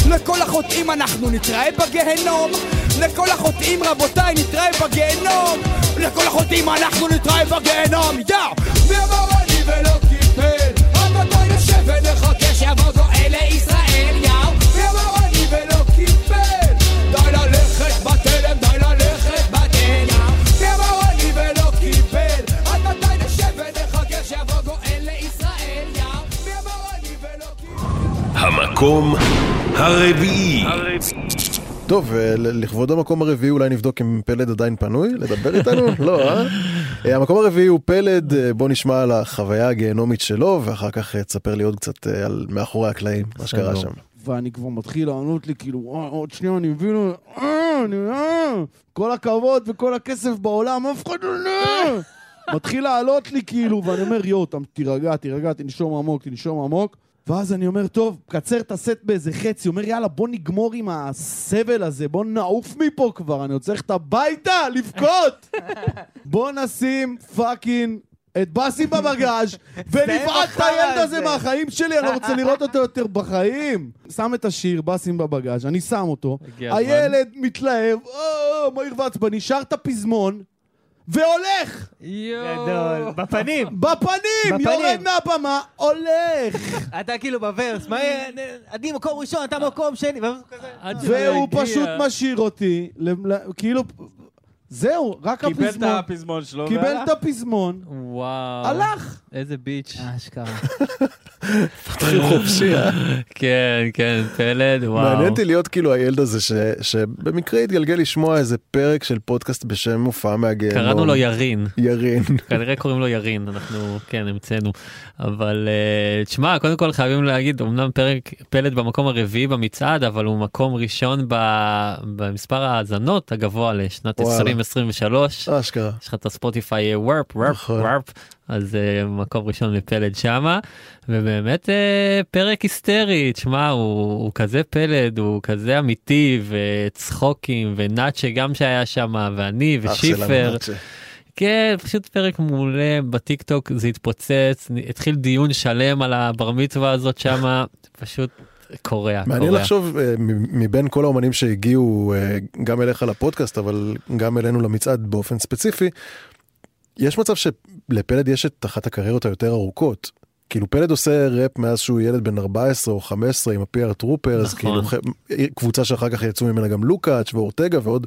לכל החוטאים אנחנו נתראה בגיהנום. לכל החוטאים רבותיי נתראה בגיהנום. לכל החוטאים אנחנו נתראה בגיהנום. יאו! מי אמר אני ולא קיבל? עד מתי נשב ונחכה שיבוא גואל לישראל יאו! המקום הרביעי. טוב, אה, לכבוד המקום הרביעי אולי נבדוק אם פלד עדיין פנוי לדבר איתנו? לא, אה? אה? המקום הרביעי הוא פלד, אה, בוא נשמע על החוויה הגיהנומית שלו, ואחר כך תספר לי עוד קצת על מאחורי הקלעים, מה שקרה שם. ואני כבר מתחיל לענות לי, כאילו, "אה, עוד שנייה אני מבין, אני, כל הכבוד וכל הכסף בעולם, אף אחד לא... לא." מתחיל לעלות לי, כאילו, ואני אומר, יואו, תירגע, תירגע, תנשום עמוק, תנשום עמוק. ואז אני אומר, טוב, קצר את הסט באיזה חצי. אומר, יאללה, בוא נגמור עם הסבל הזה, בוא נעוף מפה כבר, אני רוצה ללכת הביתה, לבכות! בוא נשים פאקינג את באסי בבגאז' ונבעט את הילד הזה מהחיים שלי, אני לא רוצה לראות אותו יותר בחיים. שם את השיר, באסים בבגאז', אני שם אותו. הילד מתלהב, "אה, מהיר ועצבני, שר את הפזמון, והולך! גדול. בפנים. בפנים! יורד מהבמה, הולך! אתה כאילו בוורס, מה יהיה? אני מקום ראשון, אתה מקום שני. ואז הוא כזה- והוא פשוט משאיר אותי, כאילו, זהו, רק קיבל הפזמון. את הפזמון שלו קיבל והלך. את הפזמון. וואו. הלך. איזה ביץ'. אשכרה. פותחים חופשי, אה? כן, כן, פלד, וואו. מעניין אותי להיות כאילו הילד הזה ש- שבמקרה התגלגל לשמוע איזה פרק של פודקאסט בשם הופעה מהגיהנום. קראנו לו ירין. ירין. כנראה קוראים לו ירין, אנחנו כן המצאנו. אבל אה, תשמע, קודם כל חייבים להגיד, אמנם פרק פלד במקום הרביעי במצעד, אבל הוא מקום ראשון ב- במספר ההאזנות הגבוה לשנת וואלה. 2023. אשכרה. יש לך את הספוטיפיי וורפ, וורפ, וורפ, אז אה, מקום ראשון מפלד שמה, ובאמת אה, פרק היסטרי, תשמע, הוא, הוא כזה פלד, הוא כזה אמיתי, וצחוקים, ונאצ'ה גם שהיה שם, ואני, ושיפר. כן, פשוט פרק מעולה. בטיק טוק, זה התפוצץ, התחיל דיון שלם על הבר מצווה הזאת שמה, פשוט קורע, מעניין. לחשוב אה, מבין כל האומנים שהגיעו אה, גם אליך לפודקאסט אבל גם אלינו למצעד באופן ספציפי. יש מצב שלפלד יש את אחת הקריירות היותר ארוכות. כאילו פלד עושה ראפ מאז שהוא ילד בן 14 או 15 עם ה PR Trooper אז נכון. כאילו ח- קבוצה שאחר כך יצאו ממנה גם לוקאץ' ואורטגה ועוד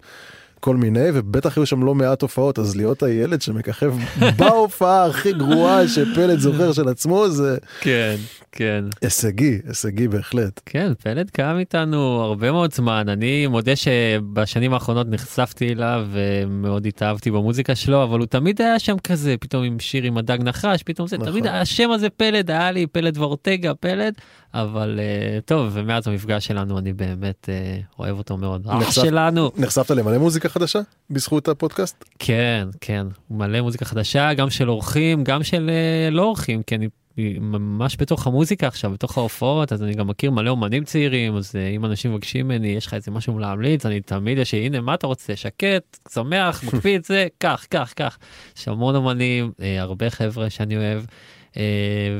כל מיני ובטח היו שם לא מעט הופעות אז להיות הילד שמככב בהופעה הכי גרועה שפלד זוכר של עצמו זה כן, כן. הישגי הישגי בהחלט. כן, פלד קם איתנו הרבה מאוד זמן. אני מודה שבשנים האחרונות נחשפתי אליו ומאוד התאהבתי במוזיקה שלו, אבל הוא תמיד היה שם כזה, פתאום עם שיר עם הדג נחש, פתאום זה, נכון. תמיד השם הזה פלד, היה לי פלד ואורטגה, פלד, אבל אה, טוב, ומאז המפגש שלנו אני באמת אה, אוהב אותו מאוד. אח נחשף- שלנו. נחשפת למלא מוזיקה חדשה בזכות הפודקאסט? כן, כן, מלא מוזיקה חדשה, גם של אורחים, גם של אה, לא אורחים, כי אני ממש בתוך המוזיקה עכשיו, בתוך ההופעות, אז אני גם מכיר מלא אומנים צעירים, אז אה, אם אנשים מבקשים ממני, יש לך איזה משהו להמליץ, אני תמיד יש, הנה, מה אתה רוצה, שקט, שמח, מקפיא את זה, קח, קח, קח. יש המון אומנים, אה, הרבה חבר'ה שאני אוהב. אה,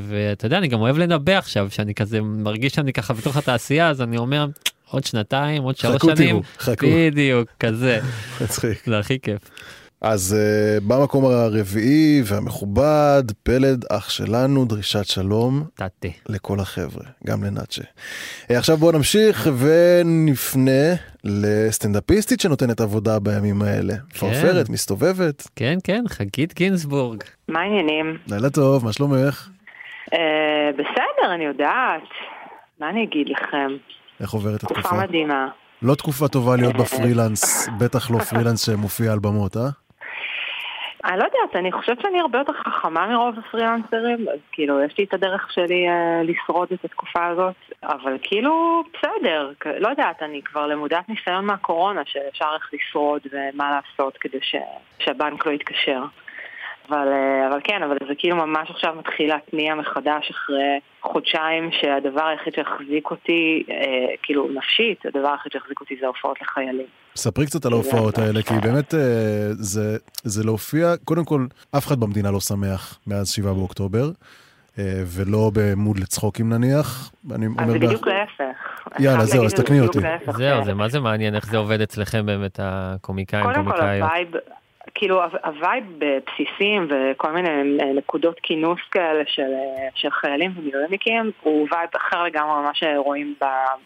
ואתה יודע, אני גם אוהב לנבא עכשיו, שאני כזה מרגיש שאני ככה בתוך התעשייה, אז אני אומר, עוד שנתיים, עוד שלוש חכו שנים, תראו, חכו. בדיוק, כזה. מצחיק. זה הכי כיף. אז uh, במקום הרביעי והמכובד, פלד אח שלנו, דרישת שלום. תתה. לכל החבר'ה, גם לנאצ'ה. Uh, עכשיו בואו נמשיך ונפנה לסטנדאפיסטית שנותנת עבודה בימים האלה. פרפרת, מסתובבת. כן, כן, חגית גינזבורג. מה העניינים? לילה טוב, מה שלומך? אה, בסדר, אני יודעת. מה אני אגיד לכם? איך עוברת תקופה התקופה? מדהימה. לא תקופה טובה להיות בפרילנס, בטח לא פרילנס שמופיע על במות, אה? אני לא יודעת, אני חושבת שאני הרבה יותר חכמה מרוב הפרילנסרים, אז כאילו, יש לי את הדרך שלי אה, לשרוד את התקופה הזאת, אבל כאילו, בסדר, לא יודעת, אני כבר למודת ניסיון מהקורונה, שאפשר איך לשרוד ומה לעשות כדי ש... שהבנק לא יתקשר. אבל, אה, אבל כן, אבל זה כאילו ממש עכשיו מתחיל להתניע מחדש אחרי חודשיים שהדבר היחיד שהחזיק אותי, אה, כאילו נפשית, הדבר היחיד שהחזיק אותי זה הופעות לחיילים. ספרי קצת על ההופעות האלה, כי באמת אה, זה, זה להופיע, קודם כל, אף אחד במדינה לא שמח מאז 7 באוקטובר, אה, ולא ב mood לצחוקים נניח. אני אז אומר זה באח- בדיוק להפך. יאללה, זהו, אז תקני אותי. זהו, זה מה זה מעניין איך זה עובד אצלכם באמת, הקומיקאים, קודם כל קומיקאיות. ה vibe, כאילו הו- ה vibe בבסיסים וכל מיני נקודות כינוס כאלה של, של חיילים ומילואימניקים הוא vibe אחר לגמרי ממה שרואים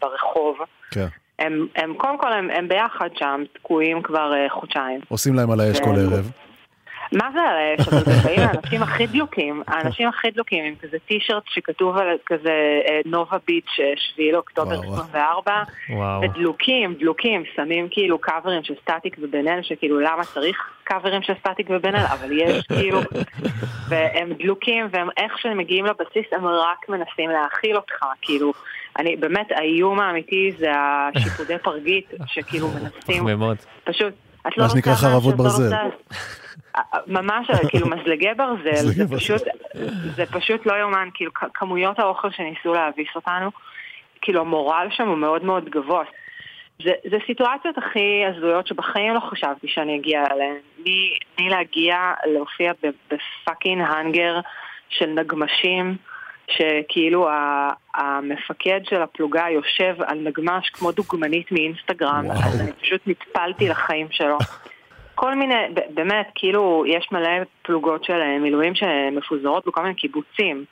ברחוב. כן. הם, הם קודם כל הם, הם ביחד שם תקועים כבר אה, חודשיים. עושים להם על האש כל. ערב. מה זה על האש? אבל זה באים האנשים הכי דלוקים, האנשים הכי דלוקים עם כזה טישרט שכתוב על כזה אה, נובה beach אה, 7 לאוקטובר וואו, וואו. 24 וואו. ודלוקים, דלוקים, שמים כאילו קאברים של סטטיק ובן אל, שכאילו למה צריך קאברים של סטטיק ובן אל, אבל יש כאילו, והם דלוקים, והם איך שהם מגיעים לבסיס, הם רק מנסים להאכיל אותך, כאילו, אני, באמת, האיום האמיתי זה השיפודי פרגית, שכאילו מנסים. פשוט, את לא מה שנקרא רוצה חרבות לא ברזל. רוצה- ממש, כאילו מזלגי ברזל, זה פשוט, זה פשוט לא יאומן, כאילו כמויות האוכל שניסו להביס אותנו, כאילו המורל שם הוא מאוד מאוד גבוה. זה, זה סיטואציות הכי הזויות שבחיים לא חשבתי שאני אגיע אליהן. מ- מלהגיע להופיע בפאקינג האנגר של נגמשים, שכאילו המפקד של הפלוגה יושב על נגמש כמו דוגמנית מאינסטגרם, אז אני פשוט נטפלתי לחיים שלו. כל מיני, באמת, כאילו, יש מלא פלוגות של אה, מילואים שמפוזרות בכל מיני קיבוצים.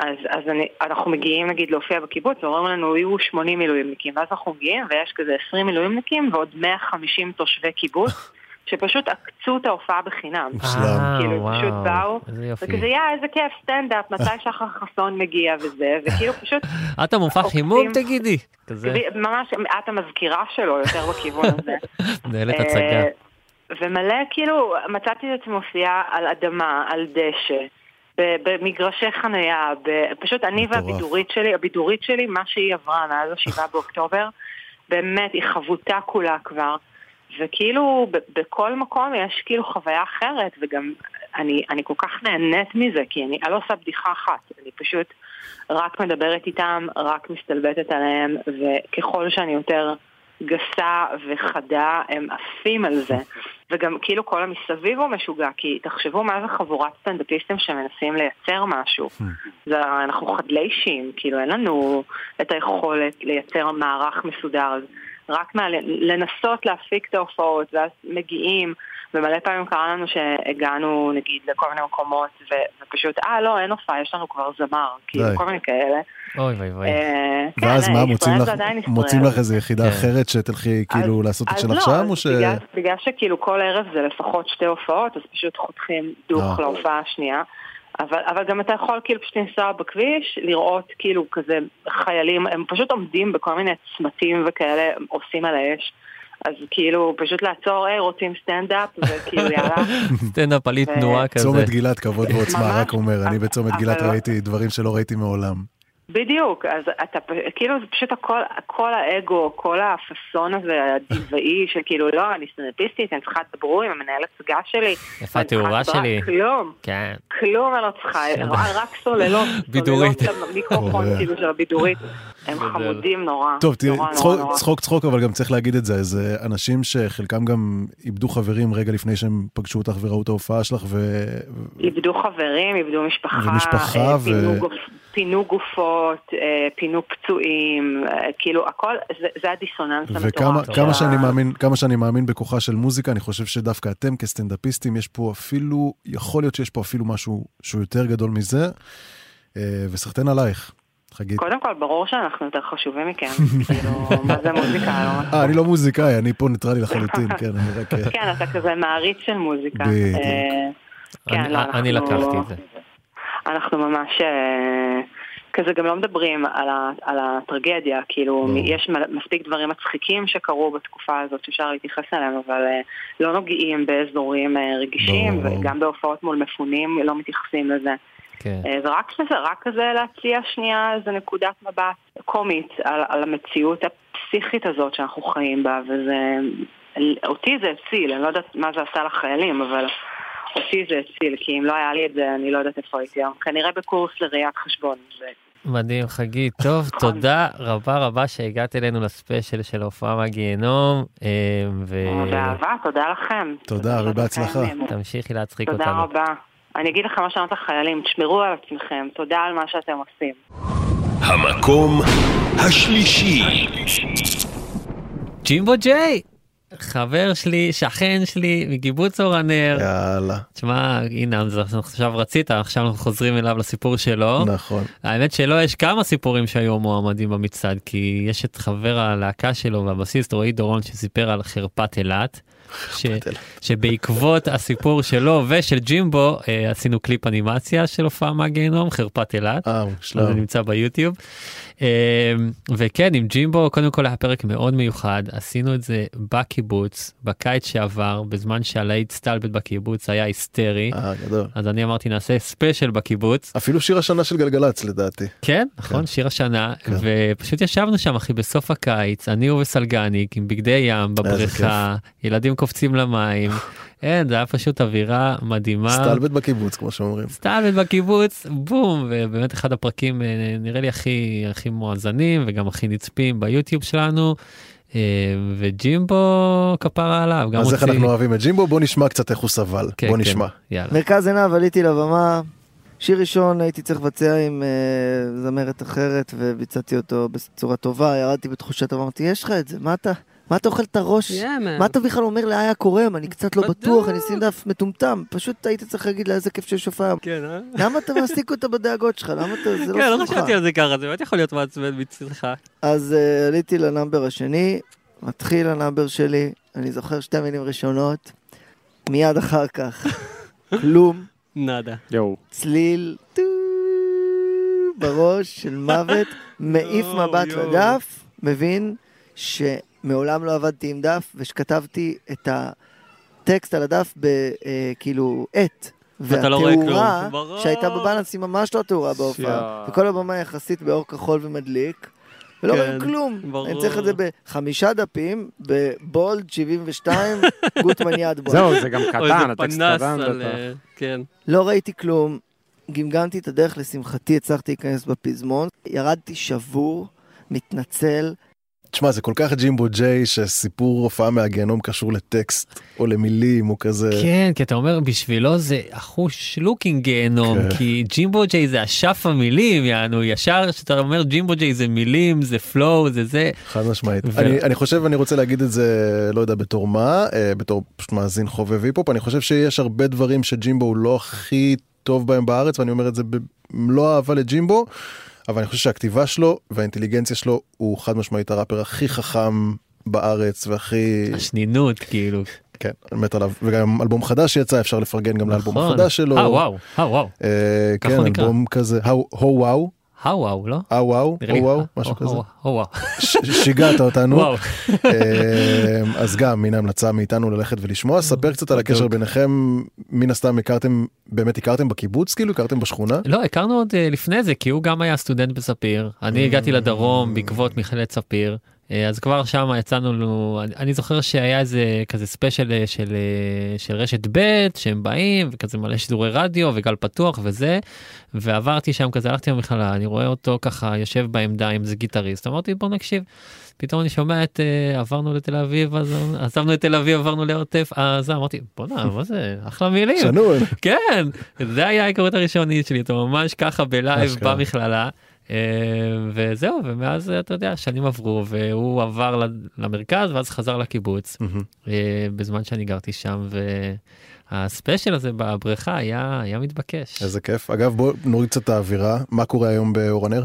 אז, אז אני, אנחנו מגיעים נגיד להופיע בקיבוץ ואומרים לנו יהיו 80 מילואימניקים ואז אנחנו מגיעים ויש כזה 20 מילואימניקים ועוד 150 תושבי קיבוץ שפשוט עקצו את ההופעה בחינם. אה, כאילו וואו, פשוט באו. וכזה יא איזה כיף סטנדאפ מתי שחר חסון מגיע וזה וכאילו פשוט את המופע חימום תגידי? כזה. ממש את המזכירה שלו יותר בכיוון הזה. מנהלת אה, הצגה. ומלא, כאילו, מצאתי את עצמי מופיעה על אדמה, על דשא, במגרשי חנייה, פשוט אני. והבידורית שלי, הבידורית שלי, מה שהיא עברה מאז השבעה באוקטובר, באמת, היא חבוטה כולה כבר. וכאילו בכל מקום יש כאילו חוויה אחרת, וגם אני, אני כל כך נהנית מזה, כי אני, אני לא עושה בדיחה אחת, אני פשוט רק מדברת איתם, רק מסתלבטת עליהם, וככל שאני יותר גסה וחדה, הם עפים על זה. וגם כאילו כל המסביב הוא משוגע, כי תחשבו מה זה חבורת סטנדאפיסטים שמנסים לייצר משהו. זה, אנחנו חדלי אישים, כאילו אין לנו את היכולת לייצר מערך מסודר. אז רק מה, לנסות להפיק את ההופעות, ואז מגיעים, ומלא פעמים קרה לנו שהגענו נגיד לכל מיני מקומות, ו- ופשוט, אה לא, אין הופעה, יש לנו כבר זמר, כאילו. כל מיני כאלה. אוי ואי ואי. אה, כן, ואז מה, ישראל מוצאים לך- איזה יחידה כן. אחרת שתלכי כאילו לעשות את שלך לא, שם, או ש... בגלל, בגלל שכאילו כל ערב זה לפחות שתי הופעות, אז פשוט חותכים דוך אה. להופעה השנייה. אבל, אבל גם אתה יכול כאילו פשוט לנסוע בכביש, לראות כאילו כזה חיילים, הם פשוט עומדים בכל מיני צמתים וכאלה, עושים על האש. אז כאילו פשוט לעצור, היי, רוצים סטנדאפ, וכאילו יאללה. סטנדאפ עלי תנועה כזה. צומת גילת כבוד ועוצמה, רק אומר, אני בצומת גילת לא- ראיתי דברים שלא ראיתי מעולם. בדיוק, אז אתה, כאילו זה פשוט הכל, כל האגו, כל הפאסון הזה הטבעי של כאילו לא, אני סטנדאפיסטית, אני צריכה לדברו עם המנהל הצגה שלי. איפה אני צריכה התאורה שלי? כלום, כן. כלום אני לא צריכה, רק סוללות, בידורית. אורח. כאילו של הבידורית, הם. חמודים נורא, טוב, תראי, נורא נורא צחוק, נורא. צחוק צחוק, אבל גם צריך להגיד את זה, זה אנשים שחלקם גם איבדו חברים רגע לפני שהם פגשו אותך וראו את ההופעה שלך, ו... איבדו חברים, איבדו משפחה, ומשפחה, אה, ו- פינו, גופ, פינו גופות, אה, פינו פצועים, אה, כאילו הכל, זה, זה הדיסוננס וכמה המטורף. כמה של שאני מאמין, כמה שאני מאמין בכוחה של מוזיקה, אני חושב שדווקא אתם כסטנדאפיסטים, יש פה אפילו, יכול להיות שיש פה אפילו משהו שהוא יותר גדול מזה, אה, וסחטיין עלייך, חגית. קודם כל, ברור שאנחנו יותר חשובים מכם, כאילו, מה זה מוזיקה? לא אה, אני לא מוזיקאי, אני פה ניטרלי לחלוטין, כן, אני רק... כן, אתה כזה מעריץ של מוזיקה. בדיוק. כן, אני- לא, לקחתי את זה. אנחנו ממש אה, כזה גם לא מדברים על, ה, על הטרגדיה, כאילו לא. יש מספיק דברים מצחיקים שקרו בתקופה הזאת שאפשר להתייחס אליהם, אבל אה, לא נוגעים באזורים אה, רגישים, ברור. וגם בהופעות מול מפונים לא מתייחסים לזה. כן. אה, זה רק כזה, רק כזה להציע שנייה איזה נקודת מבט קומית על, על המציאות הפסיכית הזאת שאנחנו חיים בה, וזה... אותי זה הציל, אני לא יודעת מה זה עשה לחיילים, אבל אותי זה הציל, כי אם לא היה לי את זה, אני לא יודעת איפה הייתי היום. כנראה בקורס לראיית חשבון. מדהים, חגית. טוב, תודה רבה רבה שהגעת אלינו לספיישל של ההופעה מהגיהנום. אה, ו- באהבה, תודה לכם. תודה, ובהצלחה. תמשיכי להצחיק תודה אותנו. רבה. אני אגיד לכם מה שאמרת לחיילים, תשמרו על עצמכם, תודה על מה שאתם עושים. המקום השלישי. ג'ימבו ג'יי, חבר שלי, שכן שלי, מקיבוץ אור הנר. יאללה. תשמע, הנה, עכשיו רצית, עכשיו אנחנו חוזרים אליו לסיפור שלו. נכון. האמת שלו יש כמה סיפורים שהיו מועמדים במצעד, כי יש את חבר הלהקה שלו והבסיסט רועי דורון שסיפר על חרפת אילת. ש... שבעקבות הסיפור שלו ושל ג'ימבו אה, עשינו קליפ אנימציה של הופעה מהגיהנום חרפת אילת. אה. זה נמצא ביוטיוב. אה, וכן עם ג'ימבו קודם כל היה פרק מאוד מיוחד עשינו את זה בקיבוץ בקיץ שעבר בזמן שהלהיט סתלבט בקיבוץ היה היסטרי. אה, גדול. אז אני אמרתי נעשה ספיישל בקיבוץ. אפילו שיר השנה של גלגלצ לדעתי. כן, נכון, שיר השנה, ופשוט ישבנו שם אחי בסוף הקיץ, אני וסלגניק עם בגדי ים בבריכה, ילדים קופצים למים, אין, זה היה פשוט אווירה מדהימה. סטלבט בקיבוץ, כמו שאומרים. סטלבט בקיבוץ, בום, ובאמת אחד הפרקים אה, נראה לי הכי הכי מואזנים וגם הכי נצפים ביוטיוב שלנו. אה, וג'ימבו כפרה עליו, גם אז איך אנחנו אוהבים את ג'ימבו? בוא נשמע קצת איך הוא סבל. כן, בוא כן, נשמע. יאללה. מרכז עיניו עליתי לבמה, שיר ראשון הייתי צריך לבצע עם uh, זמרת אחרת וביצעתי אותו בצורה טובה, ירדתי בתחושת, אמרתי, יש לך את זה, מה אתה, מה אתה אוכל את הראש? Yeah. מה אתה בכלל אומר לאיה כורם? אני קצת לא בטוח, אני סינדף מטומטם, פשוט היית צריך להגיד לה איזה כיף שיש הופעה. כן, אה? למה אתה מעסיק אותה בדאגות שלך? למה אתה, זה כן, לא לא שמחה. חשבתי על זה ככה, זה באמת יכול להיות מעצבן מצדך. אז uh, עליתי ל number השני, מתחיל ה number שלי, אני זוכר שתי מילים ראשונות, מיד אחר כך, כלום, נאדה. יואו. צליל טו בראש של מוות, מעיף מבט לדף, מבין שמעולם לא עבדתי עם דף, ושכתבתי את הטקסט על הדף בכאילו עט. ואתה לא. והתאורה. שהייתה בבלנס היא ממש לא תאורה בהופעה. וכל הבמה יחסית באור כחול ומדליק. ולא כן, רואים כלום. ברור. אני צריך את זה בחמישה דפים, בבולד 72, גוטמן יד בולד. זהו, זה גם קטן, הטקסט קטן, על. אה, כן. לא ראיתי כלום, גמגמתי את הדרך, לשמחתי הצלחתי להיכנס בפזמון, ירדתי שבור, מתנצל. תשמע, זה כל כך ג'ימבו ג'יי שסיפור הופעה מהגיהנום קשור לטקסט או למילים או כזה. כן, כי אתה אומר בשבילו זה אחושלוקינג גיהנום, כן. כי ג'ימבו ג'יי זה אשף המילים, יענו, ישר שאתה אומר ג'ימבו ג'יי זה מילים, זה flow, זה זה. חד משמעית. ו- אני, אני חושב, אני רוצה להגיד את זה, לא יודע בתור מה, אה, בתור פשוט מאזין חובב היפ-הופ, אני חושב שיש הרבה דברים שג'ימבו הוא לא הכי טוב בהם בארץ, ואני אומר את זה במלוא אהבה לג'ימבו, אבל אני חושב שהכתיבה שלו והאינטליגנציה שלו הוא חד משמעית הראפר הכי חכם בארץ והכי... השנינות כאילו. כן, אני מת עליו, וגם אלבום חדש שיצא, אפשר לפרגן גם לאלבום נכון. החדש שלו. אה, וואו, אה, וואו. אה, כן. אלבום כזה, הו וואו. אה וואו, לא? אה וואו, נראה לי, הו וואו, אה, משהו הו, כזה. שיגעת אותנו. אה, אז גם, הנה המלצה מאיתנו ללכת ולשמוע. ספר קצת על הקשר ביניכם, מן הסתם הכרתם, באמת הכרתם בקיבוץ, כאילו? הכרתם בשכונה? לא, הכרנו עוד אה, לפני זה, כי הוא גם היה סטודנט בספיר. אני הגעתי Mm. לדרום בעקבות מכללת ספיר. אה, אז כבר שם יצאנו לנו, אני- זוכר שהיה איזה כזה ספיישל אה, של, אה, של רשת ב' שהם באים וכזה מלא שידורי רדיו וגל פתוח וזה ועברתי שם כזה הלכתי למכללה אני רואה אותו ככה יושב בעמדה עם זה גיטריסט אמרתי בוא נקשיב. פתאום אני שומע את עברנו לתל אביב אז עזבנו את תל אביב עברנו לעוטף עזה אמרתי בואנה מה זה אחלה מילים שנון. כן זה היה ההיכרות הראשונית שלי אתה ממש ככה בלייב. במכללה. אה, וזהו ומאז אתה יודע שנים עברו והוא עבר למרכז ואז חזר לקיבוץ אה, בזמן שאני גרתי שם והספיישל הזה בבריכה היה היה מתבקש. איזה כיף. אגב, בוא נוריד קצת את האווירה. מה קורה היום באור הנר?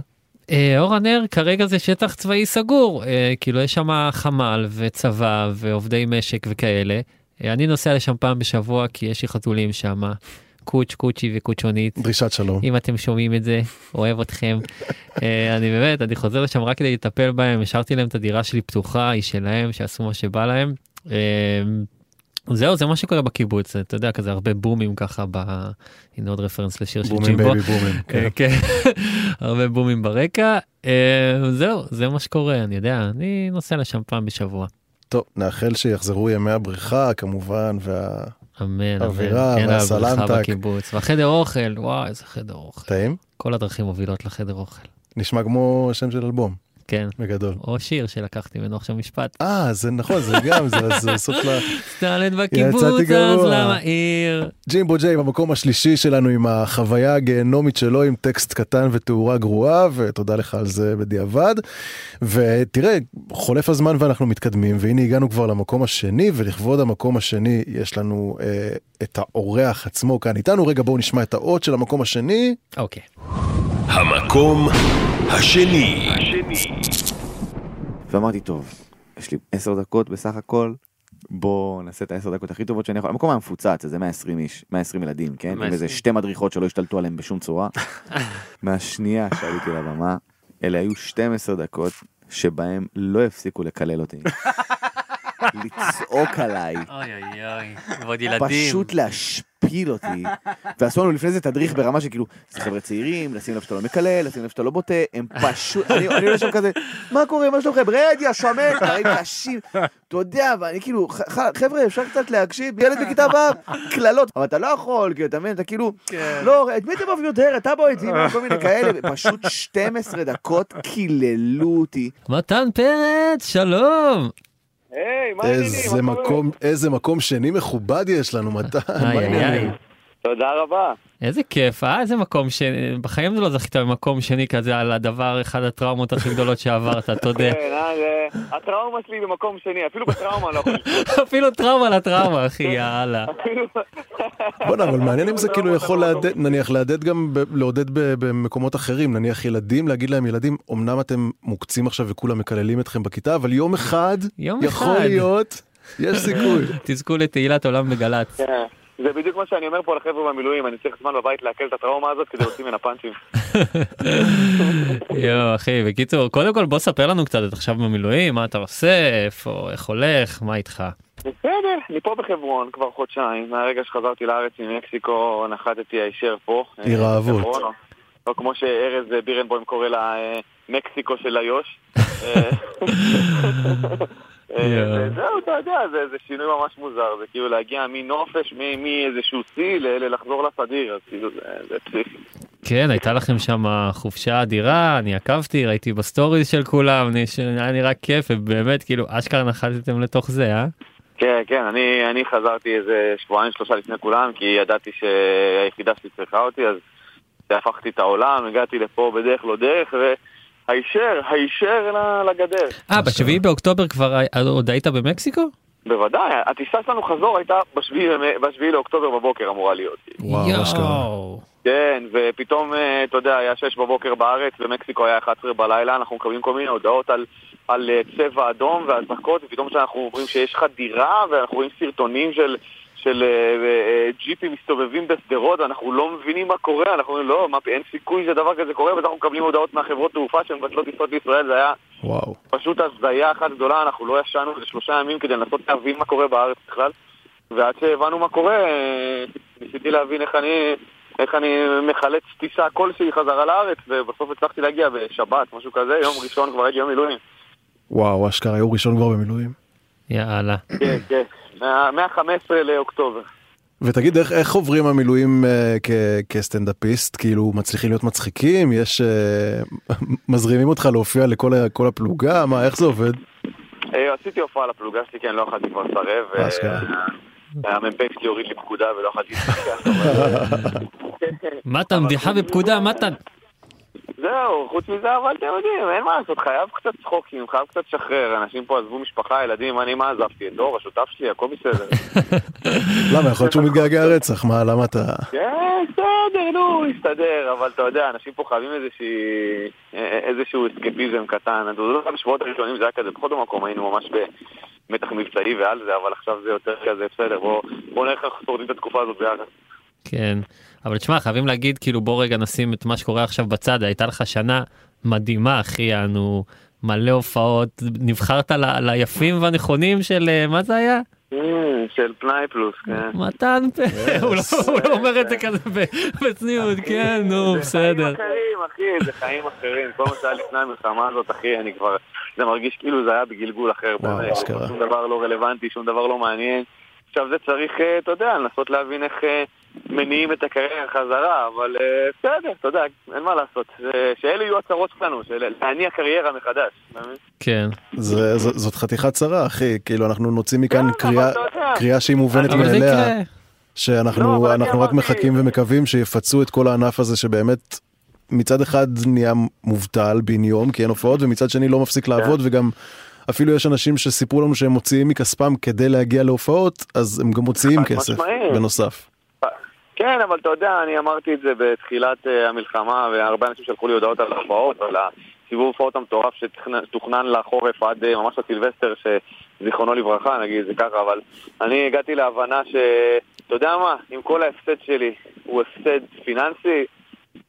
אה, אור הנר כרגע זה שטח צבאי סגור כאילו יש שם חמ"ל וצבא ועובדי משק וכאלה. אני נוסע לשם פעם בשבוע כי יש לי חתולים שם. קוץ', קוצ'י וקוצ'ונית. דרישת שלום. אם אתם שומעים את זה אוהב אתכם. אה, אני באמת אני חוזר לשם רק כדי לטפל בהם השארתי להם את הדירה שלי פתוחה היא שלהם שיעשו מה שבא להם. אה, זהו זה מה שקורה בקיבוץ אתה יודע כזה הרבה בומים ככה ב... הנה עוד reference לשיר של בומים, ג'ימבו. baby, בומים, כן. אה, כן. הרבה בומים ברקע אה, זהו זה מה שקורה אני יודע אני נוסע לשם פעם בשבוע. טוב, נאחל שיחזרו ימי הבריכה כמובן, וה... אמן, האווירה אמן. כן, והסלנטק. בקיבוץ והחדר אוכל וואי איזה חדר אוכל. טעים? כל הדרכים מובילות לחדר אוכל. נשמע כמו שם של אלבום. כן. בגדול. או שיר שלקחתי ממנו עכשיו משפט. אה, זה נכון, זה גם, זה זה סוף ל... סטלנט בקיבוץ, אז. למה עיר? ג'ימבו ג'יי במקום השלישי שלנו עם החוויה הגיהנומית שלו עם טקסט קטן ותאורה גרועה ותודה לך על זה בדיעבד. ותראה חולף הזמן ואנחנו מתקדמים והנה הגענו כבר למקום השני ולכבוד המקום השני יש לנו אה, את האורח עצמו כאן איתנו רגע בואו נשמע את האות של המקום השני. אוקיי. המקום השני. ואמרתי, טוב, יש לי עשר דקות בסך הכל, בוא נעשה את העשר דקות הכי טובות שאני יכול. המקום היה מפוצץ, אז זה 120 איש, 120 ילדים, כן? עם 120. איזה שתי מדריכות שלא השתלטו עליהם בשום צורה. מהשנייה שעליתי לבמה, אלה היו 12 דקות שבהם לא הפסיקו לקלל אותי. לצעוק עליי. אוי אוי אוי. ועוד ילדים. פשוט להשפיל אותי. ועשו לנו לפני זה תדריך ברמה שכאילו, זה חבר'ה צעירים, לשים לב שאתה לא מקלל, לשים לב שאתה לא בוטה, הם פשוט, אני אני עולה שם כזה, מה קורה, מה שלומכם, רד יא שמן, דברים קשים, אתה יודע, ואני כאילו, חבר'ה, אפשר קצת להקשיב, ילד בכיתה ו', קללות, אבל אתה לא יכול, כאילו, אתה מבין, אתה כאילו, לא, את מי אתם אוהבים יותר, אתה בוא איתי, כל מיני כאלה, פשוט 12 דקות קיללו אותי. מתן פרץ, שלום. היי, מה מקום, איזה מקום שני מכובד יש לנו, מתן. מה העניינים? תודה רבה. איזה כיף, אה? איזה מקום ש... בחיים לא זכית במקום שני כזה על הדבר, אחד הטראומות הכי גדולות שעברת, תודה. כן, אה, הטראומה שלי במקום שני, אפילו בטראומה לא יכול. אפילו טראומה לטראומה, אחי, יאללה. בוא'נה, אבל מעניין אם זה כאילו יכול לעודד, נניח לעודד גם, לעודד במקומות אחרים, נניח ילדים, להגיד להם ילדים, אמנם אתם מוקצים עכשיו וכולם מקללים אתכם בכיתה, אבל יום אחד, יום יכול. להיות, יש סיכוי. תזכו לתהילת עולם בגל"צ. זה בדיוק מה שאני אומר פה לחבר'ה במילואים, אני צריך זמן בבית לעכל את הטראומה הזאת כדי להוציא ממנה פאנצ'ים. יואו, אחי, בקיצור, קודם כל בוא ספר לנו קצת, אתה עכשיו במילואים, מה אתה עושה, איפה, איך הולך, מה איתך? בסדר, אני פה בחברון כבר חודשיים, מהרגע שחזרתי לארץ ממקסיקו נחתתי הישר פה. עיר אה. בחברון. או כמו שארז בירנבוים קורא לה, אה, מקסיקו של איו"ש. אה, אה, וזהו, אתה יודע, זה, זה שינוי ממש מוזר, זה כאילו להגיע מנופש, מאיזשהו שיא, ל- ל- לחזור לסדיר, אז כאילו זה, זה פסיכי. כן, הייתה לכם שם חופשה אדירה, אני עקבתי, ראיתי ב stories של כולם, היה נראה כיף, ובאמת, כאילו, אשכרה נחתתם לתוך זה, אה? כן, כן, אני, אני חזרתי איזה שבועיים שלושה לפני כולם, כי ידעתי שהיחידה שלי צריכה אותי, אז הפכתי את העולם, הגעתי לפה בדרך לא דרך, והישר, הישר ל- לגדר. אה, בשביעי באוקטובר כבר הי- עוד היית במקסיקו? בוודאי, הטיסה שלנו חזור הייתה בשביעי בשביעי לאוקטובר בבוקר אמורה להיות. וואו, אשכרה. כן, ופתאום, אה, אתה יודע, היה 6 בבוקר בארץ, במקסיקו היה 11 בלילה, אנחנו מקבלים כל מיני הודעות על, על אה, צבע אדום ואזעקות, ופתאום כשאנחנו אומרים שיש חדירה, ואנחנו רואים סרטונים של, של אה, אה, ג'יפים מסתובבים בשדרות, ואנחנו לא מבינים מה קורה, אנחנו אומרים, לא, מה, אין סיכוי שדבר כזה קורה, ואז אנחנו מקבלים הודעות מהחברות תעופה שמבטלות טיסות לישראל, זה היה וואו. פשוט הזיה אחת גדולה, אנחנו לא ישנו איזה שלושה ימים כדי לנסות להבין מה קורה בארץ בכלל. ועד שהבנו מה קורה, אה, ניסיתי להבין איך אני, איך אני מחלץ טיסה כלשהי חזרה לארץ, ובסוף הצלחתי להגיע בשבת, משהו כזה, יום ראשון כבר הייתי יום מילואים. וואו, אשכרה, יום ראשון כבר במילואים. יאללה. כן, כן, מה- מה-15 לאוקטובר. ותגיד, איך, איך עוברים המילואים אה, כ- כסטנדאפיסט? כאילו, מצליחים להיות מצחיקים? יש... אה, מזרימים אותך להופיע לכל ה- כל הפלוגה? מה, איך זה עובד? אה, עשיתי הופעה לפלוגה שלי, כן, לא יכולתי כבר לסרב. אה, אשכרה. המ"פ שלי הוריד לי פקודה ולא יכולתי מתן, בדיחה בפקודה, מתן. זהו, חוץ מזה, אבל אתם יודעים, אין מה לעשות, חייב קצת צחוקים, חייב קצת לשחרר, אנשים פה עזבו משפחה, ילדים, אני מה עזבתי? את דור, השותף שלי, הכל בסדר. למה, יכול להיות שהוא מתגעגע רצח, מה, למה אתה... כן, בסדר, נו, יסתדר, אבל אתה יודע, אנשים פה חייבים איזשהו אסקפיזם קטן. אתה יודע, בשבועות הראשונים זה היה כזה, בכל מקום היינו ממש במתח מבצעי ועל זה, אבל עכשיו זה יותר כזה, בסדר, בוא בוא נראה איך אנחנו שורדים את התקופה הזאת ביחד. כן, אבל תשמע, חייבים להגיד, כאילו, בוא רגע נשים את מה שקורה עכשיו בצד, הייתה לך שנה מדהימה, אחי, אנו מלא הופעות, נבחרת ל- ליפים והנכונים של, אה, מה זה היה? אה, של פנאי פלוס, כן. מתן פה, הוא לא- הוא לא אומר את זה כזה ב- בצניעות, כן, נו, בסדר. אחרים, אחי, זה חיים אחרים. כל מה שהיה לפני המלחמה הזאת, אחי, אני כבר... זה מרגיש כאילו זה היה בגלגול אחר. באמת. שום דבר לא רלוונטי, שום דבר לא מעניין. עכשיו זה צריך, אה, אתה יודע, לנסות להבין איך אה, מניעים את הקריירה חזרה, אבל אה, בסדר, אתה יודע, אין מה לעשות. שאלה יהיו הצרות שלנו, של להניע קריירה מחדש. כן. זה, ז- זאת חתיכת צרה, אחי, כאילו, אנחנו נוציא מכאן קריאה, יודע. קריאה שהיא מובנת מאליה. שאנחנו לא, רק אמרתי- מחכים ומקווים שיפצו את כל הענף הזה שבאמת מצד אחד נהיה מובטל בן יום כי אין הופעות ומצד שני לא מפסיק לעבוד וגם אפילו יש אנשים שסיפרו לנו שהם מוציאים מכספם כדי להגיע להופעות אז הם גם מוציאים כסף משמעית. בנוסף. כן, אבל אתה יודע, אני אמרתי את זה בתחילת אה, המלחמה, והרבה אנשים שלחו לי הודעות על ההופעות, על הסיבוב הופעות המטורף שתוכנן לחורף עד אה, ממש לסילבסטר, שזיכרונו לברכה, נגיד זה ככה, אבל אני הגעתי להבנה ש... אתה יודע מה, אם כל ההפסד שלי הוא הפסד פיננסי,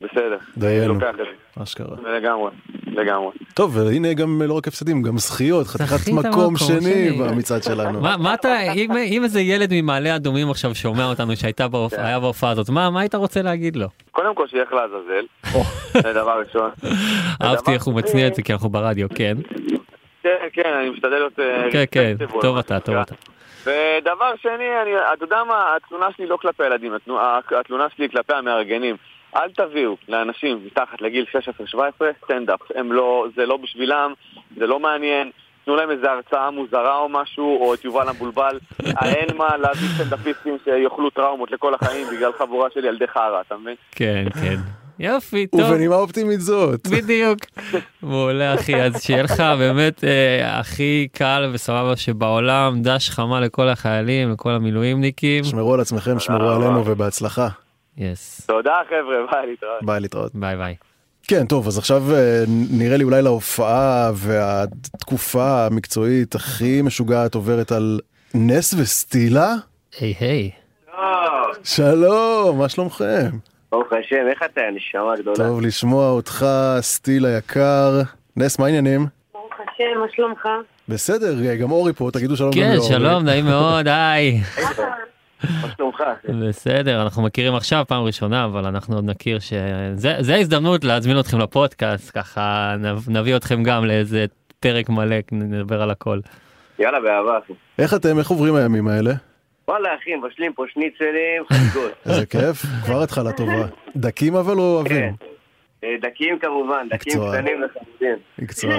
בסדר. דיינו. לוקח את זה. אשכרה. לגמרי, לגמרי. טוב והנה גם לא רק הפסדים גם זכיות חתיכת מקום שני. במצעד שלנו. מה אתה, אם איזה ילד ממעלה אדומים עכשיו שומע אותנו שהייתה בהופעה היה בהופעה הזאת, מה היית רוצה להגיד לו? קודם כל שילך לעזאזל, זה דבר ראשון. אהבתי איך הוא מצניע את זה כי אנחנו ברדיו, כן? כן, כן, אני משתדל להיות... אה, כן, כן, טוב אתה, טוב שנקרא. אתה. ודבר שני, אני, אתה יודע מה, התלונה שלי לא כלפי הילדים, התלונה, שלי כלפי המארגנים. אל תביאו לאנשים מתחת לגיל 16-17 סטנדאפ, הם לא, זה לא בשבילם, זה לא מעניין. תנו להם איזה הרצאה מוזרה או משהו, או את יובל המבולבל. אין מה להביא סטנדאפיסטים שיאכלו טראומות לכל החיים בגלל חבורה של ילדי חרא, אתה מבין? כן, כן. יופי, טוב. ובנימה אופטימית זאת. בדיוק. מעולה אחי, אז שיהיה לך באמת אה, הכי קל וסבבה שבעולם, דש חמה לכל החיילים, לכל המילואימניקים. שמרו על עצמכם שמרו עלינו ובהצלחה. Yes. תודה חבר'ה, ביי להתראות. ביי להתראות. ביי ביי. כן, טוב, אז עכשיו אה, נראה לי אולי להופעה והתקופה המקצועית הכי משוגעת עוברת על נס וסטילה? היי היי. שלום, מה שלומכם? ברוך השם, איך אתה, נשמה גדולה? טוב לשמוע אותך, סטיל היקר. נס, מה העניינים? ברוך השם, מה שלומך? בסדר, גם אורי פה, תגידו שלום גם כן. שלום, נעים מאוד, היי. מה שלומך? בסדר, אנחנו מכירים עכשיו פעם ראשונה, אבל אנחנו עוד נכיר שזה זה ההזדמנות להזמין אתכם לפודקאסט, ככה נב- נביא אתכם גם לאיזה פרק מלא, נדבר על הכל. יאללה, באהבה. איך אתם, איך עוברים הימים האלה? וואלה, אחי, מבשלים פה שניצלים, חגיגות. איזה כיף, כבר התחלה טובה. דקים אבל או אוהבים? אה, דקים כמובן, דקים. קטנים לחלוטין. מקצוע.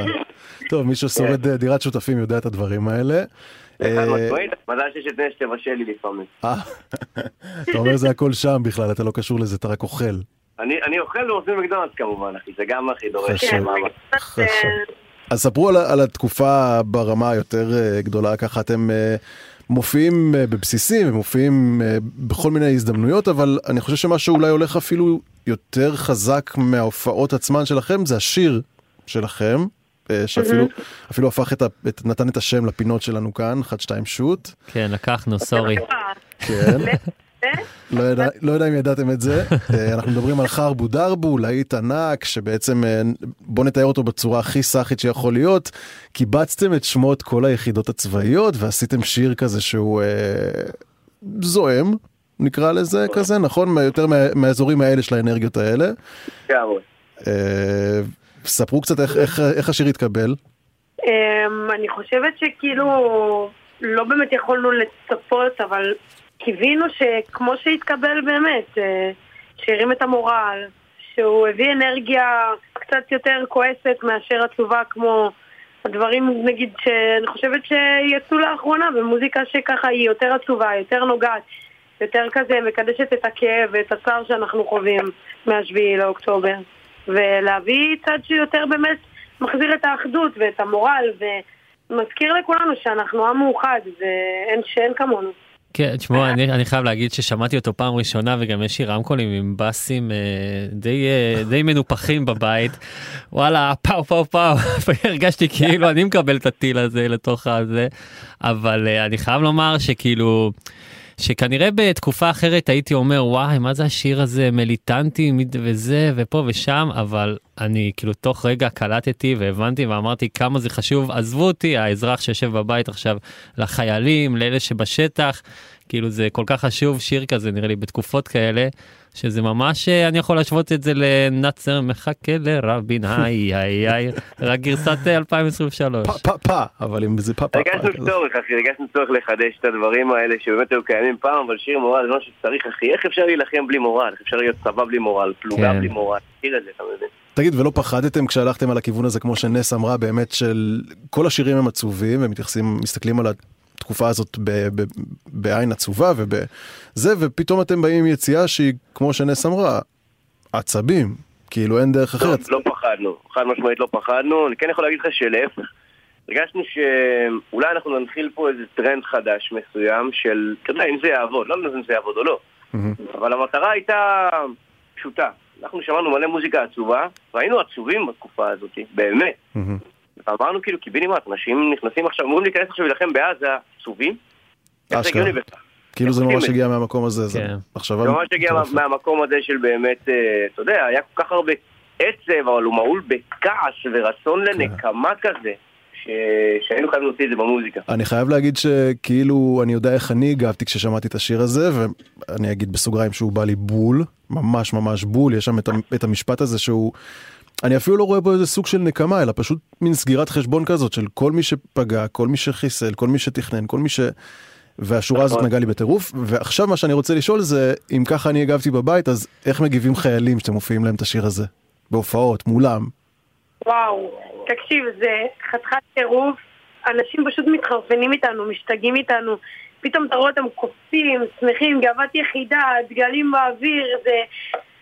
טוב, מי ששורד אה, דירת שותפים יודע את הדברים האלה. אה, מזל שיש את נס שתבשל לי לפעמים. אה, אתה אומר זה הכל שם בכלל, אתה לא קשור לזה, אתה רק אוכל. אני אוכל ועושים מקדונלדס כמובן, אחי, זה גם הכי דורש. חשוב. חשוב. אז ספרו על, על התקופה ברמה היותר אה, גדולה, ככה אתם מופיעים בבסיסים ומופיעים אה, בכל מיני הזדמנויות, אבל אני חושב שמה שאולי הולך אפילו יותר חזק מההופעות עצמן שלכם, זה השיר שלכם, שאפילו מהמם. אפילו הפך את, ה, את, נתן את השם לפינות שלנו כאן, 1, 2, שוט. כן, לקחנו, סורי. כן. לא יודע, לא יודע אם ידעתם את זה, אה, אנחנו מדברים על חרבו דרבו, להיט ענק, שבעצם, אה, בוא נתאר אותו בצורה הכי סאחית שיכול להיות, קיבצתם את שמות כל היחידות הצבאיות ועשיתם שיר כזה שהוא אה, זועם, נקרא לזה כזה, נכון? יותר מה- מהאזורים האלה של האנרגיות האלה. אה, ספרו קצת איך, איך, איך השיר התקבל. אמ, אני חושבת שכאילו לא באמת יכולנו לצפות, אבל קיווינו שכמו שהתקבל באמת, אה, שהרים את המורל, שהוא הביא אנרגיה קצת יותר כועסת מאשר עצובה כמו הדברים נגיד שאני חושבת שיצאו לאחרונה במוזיקה שככה היא יותר עצובה, יותר נוגעת, יותר כזה מקדשת את הכאב ואת הצער שאנחנו חווים מהשביעי לאוקטובר. ולהביא צד שיותר באמת מחזיר את האחדות ואת המורל ומזכיר לכולנו שאנחנו עם מאוחד ואין שאין כמונו. כן, תשמעו, אני, אני חייב להגיד ששמעתי אותו פעם ראשונה וגם יש לי רמקולים עם בסים אה, די, אה, די מנופחים בבית. וואלה, פאו פאו פאו, הרגשתי כאילו אני מקבל את הטיל הזה לתוך הזה, אבל אה, אני חייב לומר שכאילו... שכנראה בתקופה אחרת הייתי אומר וואי מה זה השיר הזה? מיליטנטי וזה ופה ושם אבל אני כאילו תוך רגע קלטתי והבנתי ואמרתי כמה זה חשוב. עזבו אותי האזרח שיושב בבית עכשיו לחיילים לאלה שבשטח כאילו זה כל כך חשוב שיר כזה נראה לי בתקופות כאלה שזה ממש אה, אני יכול להשוות את זה לנאצר מחכה לרבין היי היי היי רק גרסת אה, 2023. פה פה אבל אם זה פה פה. הרגשנו צורך, אחי, הרגשנו צורך לחדש את הדברים האלה שבאמת היו קיימים פעם, אבל שיר מורל זה משהו שצריך, אחי. איך אפשר להילחם בלי מורל? איך אפשר להיות צבא בלי מורל? פלוגה כן. בלי מורל? תכיר את זה, אתה מבין? תגיד, ולא פחדתם כשהלכתם על הכיוון הזה, כמו שנס אמרה, באמת של כל השירים הם עצובים, ומתייחסים, מסתכלים על התקופה הזאת ב- ב- בעין עצובה ובזה, ופתאום אתם באים עם יציאה שהיא, כמו שנס אמרה, עצבים, כאילו אין דרך אחרת. לא פחדנו, חד משמעית לא פחדנו. אני כן יכול להגיד לך שלהפך. הרגשנו שאולי אנחנו ננחיל פה איזה טרנד חדש מסוים של, אתה יודע, אם זה יעבוד, לא יודעת אם זה יעבוד או לא, אבל המטרה הייתה פשוטה. אנחנו שמענו מלא מוזיקה עצובה, והיינו עצובים בתקופה הזאת, באמת. ואמרנו כאילו, קיבינימט, אנשים נכנסים עכשיו, אמורים להיכנס עכשיו להילחם בעזה, עצובים? אשכרה. כאילו זה ממש הגיע מהמקום הזה, זה מחשבה זה ממש הגיע. מהמקום הזה של באמת, אה, אתה יודע, היה כל כך הרבה עצב, אבל הוא מהול בכעס ורצון כן. לנקמה כזה, ש- שהיינו חייבים להוציא את זה במוזיקה. אני חייב להגיד שכאילו אני יודע איך אני הגבתי כששמעתי את השיר הזה ואני אגיד בסוגריים שהוא בא לי בול ממש ממש בול יש שם את המשפט הזה שהוא אני אפילו לא רואה בו איזה סוג של נקמה אלא פשוט מין סגירת חשבון כזאת של כל מי שפגע כל מי שחיסל כל מי שתכנן כל מי ש... והשורה הזאת נכון. נגעה לי בטירוף. ועכשיו מה שאני רוצה לשאול זה אם ככה אני הגבתי בבית אז איך מגיבים חיילים שאתם מופיעים להם את השיר הזה? בהופעות מולם. וואו, תקשיב, זה חתיכת טירוף, אנשים פשוט מתחרפנים איתנו, משתגעים איתנו, פתאום אתה רואה אותם קופצים, שמחים, גאוות יחידה, דגלים באוויר, זה,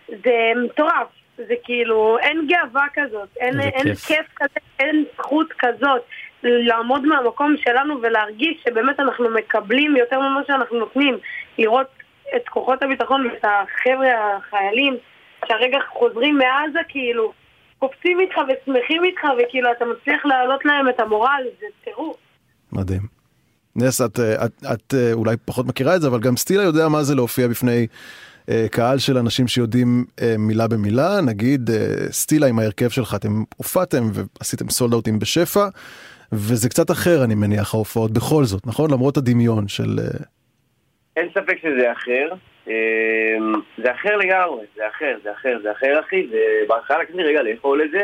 זה מטורף, זה כאילו, אין גאווה כזאת, אין, אין כיף. כיף כזה, אין זכות כזאת. לעמוד מהמקום שלנו ולהרגיש שבאמת אנחנו מקבלים יותר ממה שאנחנו נותנים, לראות את כוחות הביטחון ואת החבר'ה החיילים שהרגע חוזרים מעזה כאילו קופצים איתך ושמחים איתך וכאילו אתה מצליח להעלות להם את המורל, זה טירוף. מדהים. נס, את, אה, את, את אה, אולי פחות מכירה את זה, אבל גם סטילה יודע מה זה להופיע בפני קהל של אנשים שיודעים אה, מילה במילה. נגיד, אה, סטילה עם ההרכב שלך, אתם הופעתם ועשיתם סולד אאוטים בשפע, וזה קצת אחר, אני מניח, ההופעות בכל זאת, נכון? למרות הדמיון של... אה, אין ספק שזה אחר. אמ, זה אחר לגמרי, זה אחר, זה אחר, זה אחר אחי, ובהתחלה לקחתי רגע לאכול את זה,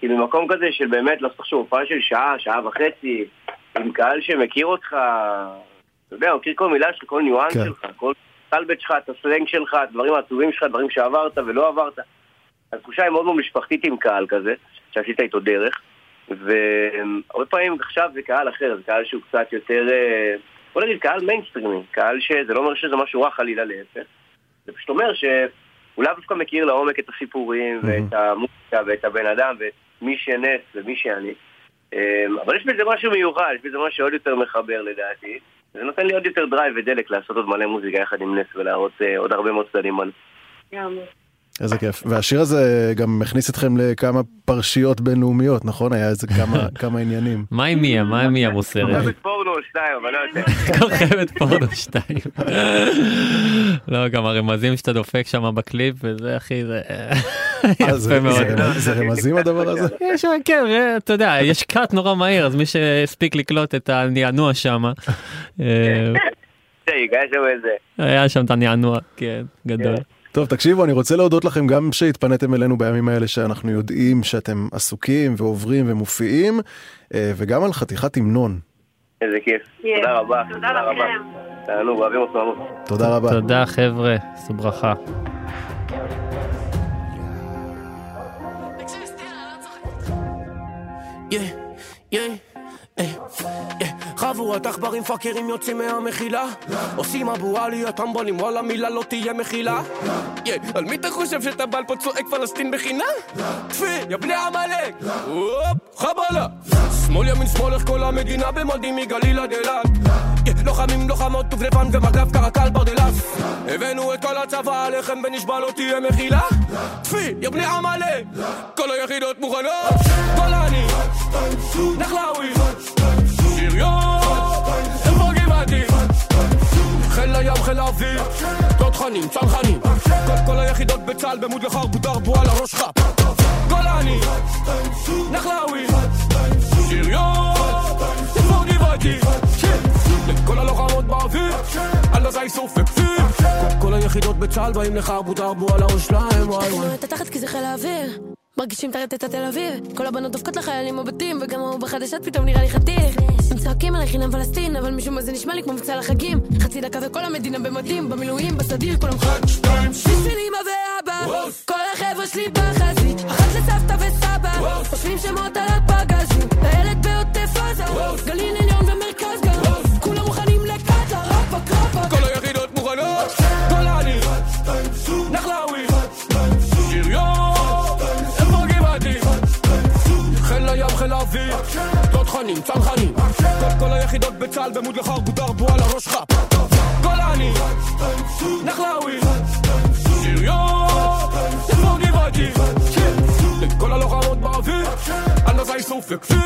כי במקום כזה של באמת לעשות עכשיו הופעה של שעה, שעה וחצי, עם קהל שמכיר אותך, אתה יודע, הוא מכיר כל מילה שלך, כל ניואנס כן. שלך, כל סלבט שלך, את הסלנג שלך, הדברים העצובים שלך, דברים שעברת ולא עברת. התחושה היא מאוד מאוד משפחתית עם קהל כזה, שעשית איתו דרך, והרבה פעמים עכשיו זה קהל אחר, זה קהל שהוא קצת יותר, אה, בוא נגיד קהל מיינסטרימי, קהל שזה לא אומר שזה משהו רע חלילה להפך, זה פשוט אומר שהוא לאו דווקא מכיר לעומק את הסיפורים ואת המוזיקה ואת הבן אדם ומי שנס ומי שאני. אמ, אבל יש בזה משהו מיוחד, יש בזה משהו שעוד יותר מחבר לדעתי. זה נותן לי עוד יותר drive ודלק לעשות עוד מלא מוזיקה יחד עם נס ולהראות אה, עוד הרבה מאוד צדדים בנו. איזה כיף. והשיר הזה גם הכניס אתכם לכמה פרשיות בינלאומיות, נכון? היה איזה כמה, כמה עניינים. מה עם מיה? מה עם מיה מוסרת? כוכבת פורנו שתיים, אבל לא יותר. כוכבת פורנו שתיים. לא, גם הרמזים שאתה דופק שם בקליפ וזה אחי זה אה, זה- יפה מאוד. זה רמז- זה רמזים הדבר הזה? יש שם, כן, אה, אתה יודע, יש קאט נורא מהיר, אז מי שהספיק לקלוט את הנענוע שם, אה. היה שם את הנענוע, כן, גדול. טוב, תקשיבו, אני רוצה להודות לכם גם שהתפניתם אלינו בימים האלה שאנחנו יודעים שאתם עסוקים ועוברים ומופיעים, אה, וגם על חתיכת המנון. איזה כיף. תודה רבה. תודה רבה. תענוג, אוהבים אותנו המון. תודה רבה. תודה חבר'ה, עשו ברכה. יא, אה, יא. חבורת עכברים פאקרים יוצאים מהמחילה. עושים אבו עלי הטמבלים וואלה מילה לא תהיה מחילה. על מי אתה חושב שאתה בעל פה צועק פלסטין בחינם? טפי, יא בני עמלק! הופ, חבלה! שמאל ימין שמאל איך כל המדינה במודים מגליל עד אילת? לוחמים לוחמות דובדבן ומג"ב קרקל ברדלס הבאנו את כל הצבא עליכם ונשבע לא תהיה מחילה? טפי, יא בני עמלק! כל היחידות מוכנות? גולני נחלאווי! שריון גבעתי חיל הים, חיל האוויר. תותחנים, צנחנים כל היחידות בצה"ל במוד לחרבו דרבו על הראש שלך גולני נחלאווי. שריון. איפה גבעתי לכל הלוחמות באוויר. על עזה איסוף וכפיר כל- היחידות בצה"ל באים לחרבו דרבו על הראש שלהם וואי וואי. את התחת כי זה חיל האוויר מרגישים את התל אביב. כל הבנות דופקות לחיילים בבתים וגם ההוא בחדשות פתאום נראה לי חתיך. הם צועקים עליי חינם פלסטין אבל משום מה זה נשמע לי כמו מבצע לחגים. חצי דקה וכל המדינה במדים במילואים בסדיר כולם חג שתיים בשביל אמא ואבא כל החבר'ה שלי בחזית. אחת לסבתא וסבא חושבים שמות על הפגזים לילד בעוטף עזה גליל עליון ומרכז גם כולם מוכנים לקאטה רפק רפק כל היחידות מוכנות האוויר תותחנים, צנחנים. כל- היחידות בצה"ל במוד לחרבו דרבו על הראש שלך גולני נחלאווי. שריון איפה גבעתי כל הלוחמות באוויר על עזה איסוף וכפיר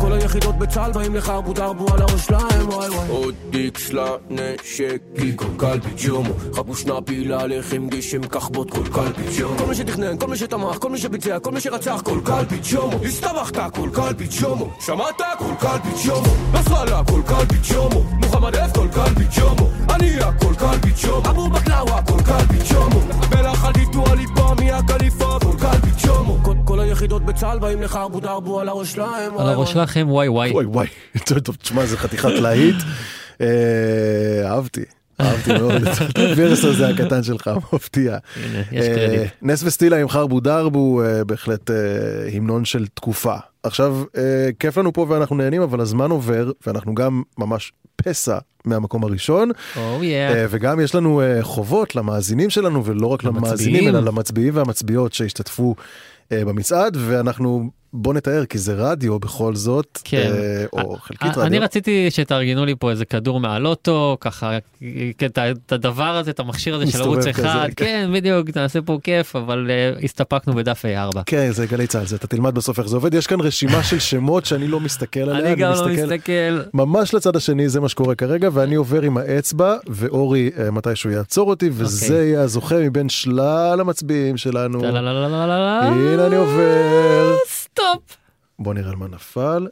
כל- היחידות בצה"ל באים לחרבו דרבו על הראש שלהם וואי וואי. עוד איקס לנשק כל קלפי ג'ומו חבו שנאפי להלחם גשם כחבוט כל קלפי ג'ומו כל מי שתכנן, כל מי שתמך, כל מי שביצע, כל מי שרצח כל קלפי ג'ומו הסתבכת כל קלפי ג'ומו שמעת כל קלפי ג'ומו נסראללה כל קלפי ג'ומו מוחמד אף כל קלפי ג'ומו הנייה כל קלפי ג'ומו אבו בקלאווה כל קלפי ג'ומו מלח על דיטו הליבה מהקליפה כל קלפי ג'ומו כל- היחידות בצה"ל באים לחרבו דרבו על הראש שלהם על הראש שלכם וואי וואי. וואי וואי, טוב, טוב, תשמע, זה חתיכת להיט. אה, אהבתי. אהבתי מאוד את הווירס הזה הקטן שלך, מפתיע. יש אה, קרדיט. נס וסטילה עם חרבו דרבו, אה, בהחלט המנון של תקופה. עכשיו, כיף לנו פה ואנחנו נהנים, אבל הזמן עובר, ואנחנו גם ממש פסע מהמקום הראשון. Oh אה, וגם יש לנו חובות למאזינים שלנו, ולא רק למאזינים, אלא למצביעים והמצביעות שהשתתפו במצעד, ואנחנו, בוא נתאר, כי זה רדיו בכל זאת, כן. אה, או חלקית אני רדיו. רציתי שתארגנו לי פה איזה כדור מהלוטו, ככה, כן, את את הדבר הזה, את המכשיר הזה של ערוץ כזה, אחד, כן. כן, בדיוק, נעשה פה כיף, אבל אה, הסתפקנו בדף A4. כן, זה גלי צה"ל, זה אתה תלמד בסוף איך זה עובד. יש כאן רשימה של שמות שאני לא מסתכל עליה. אני גם לא מסתכל. ממש לצד השני, זה מה שקורה כרגע, ואני עובר עם האצבע, ואורי אה, מתישהו יעצור אותי, וזה אוקיי. יהיה הזוכה מבין שלל המצביעים שלנו. הנה אני עובר. סטופ. בוא נראה על מה נפל.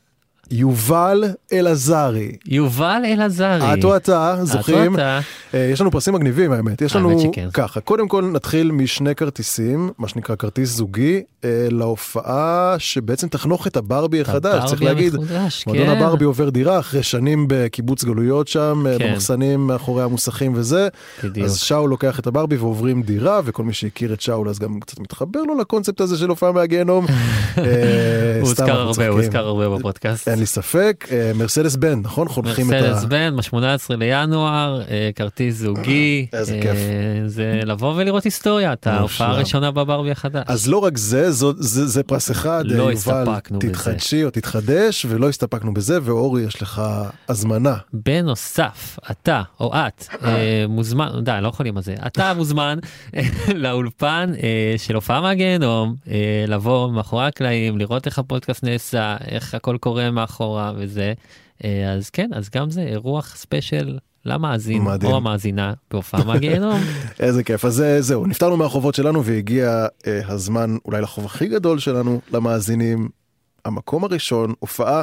יובל אלעזרי. יובל אלעזרי. את או אתה זוכים. את או אתה. אה, יש לנו פרסים מגניבים האמת. יש לנו שכן. ככה, קודם כל נתחיל משני כרטיסים, מה שנקרא כרטיס זוגי, אה, להופעה שבעצם תחנוך את הברבי החדש. צריך להגיד, המחודש, מועדון כן. הברבי עובר דירה אחרי שנים בקיבוץ גלויות שם, אה, כן. במחסנים מאחורי המוסכים וזה. בדיוק. אז שאול לוקח את הברבי ועוברים דירה, וכל מי שהכיר את שאול אז גם קצת מתחבר לו לקונספט הזה של הופעה מהגיהנום. הוא הוזכר הרבה, הוא. הוזכר הרבה בפודקאסט. אין לי ספק, אה, מרסדס בן, נכון? חונכים את ה... מרסדס בן, ב-18 לינואר, אה, כרטיס זוגי. איזה אה, כיף. זה לבוא ולראות היסטוריה, את ההופעה. הראשונה בברבי החדש. אז לא רק זה, זה, פרס אחד, לא הסתפקנו בזה. תתחדשי או תתחדש, ולא הסתפקנו בזה, ואורי, יש לך הזמנה. בנוסף, אתה או את מוזמן, די, לא יכולים על זה, אתה מוזמן לאולפן של הופעה מהגיהנום, לבוא מאחורי הקלעים, לראות איך הפודקאסט נעשה, איך הכל קורה מאחורה וזה. אה, אז כן, אז גם זה אירוח ספיישל למאזין מדהים. או המאזינה בהופעה מהגיהנום. איזה כיף. אז אה, זהו, נפטרנו מהחובות שלנו, והגיע אה, הזמן אולי לחוב הכי גדול שלנו, למאזינים. המקום הראשון, הופעה,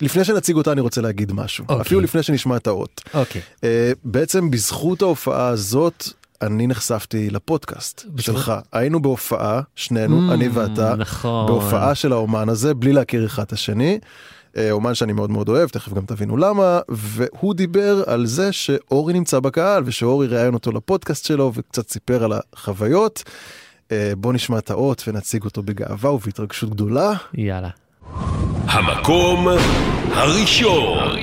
לפני שנציג אותה אני רוצה להגיד משהו, אוקיי. אפילו לפני שנשמע את האות. אוקיי. אה, בעצם בזכות ההופעה הזאת, אני נחשפתי לפודקאסט שלך. היינו בהופעה, שנינו, Mm, אני ואתה, נכון. בהופעה של האומן הזה, בלי להכיר אחד את השני. אה, אומן שאני מאוד מאוד אוהב, תכף גם תבינו למה, והוא דיבר על זה שאורי נמצא בקהל, ושאורי ראיין אותו לפודקאסט שלו, וקצת סיפר על החוויות. אה, בוא נשמע את האות ונציג אותו בגאווה ובהתרגשות גדולה. יאללה. המקום הראשון.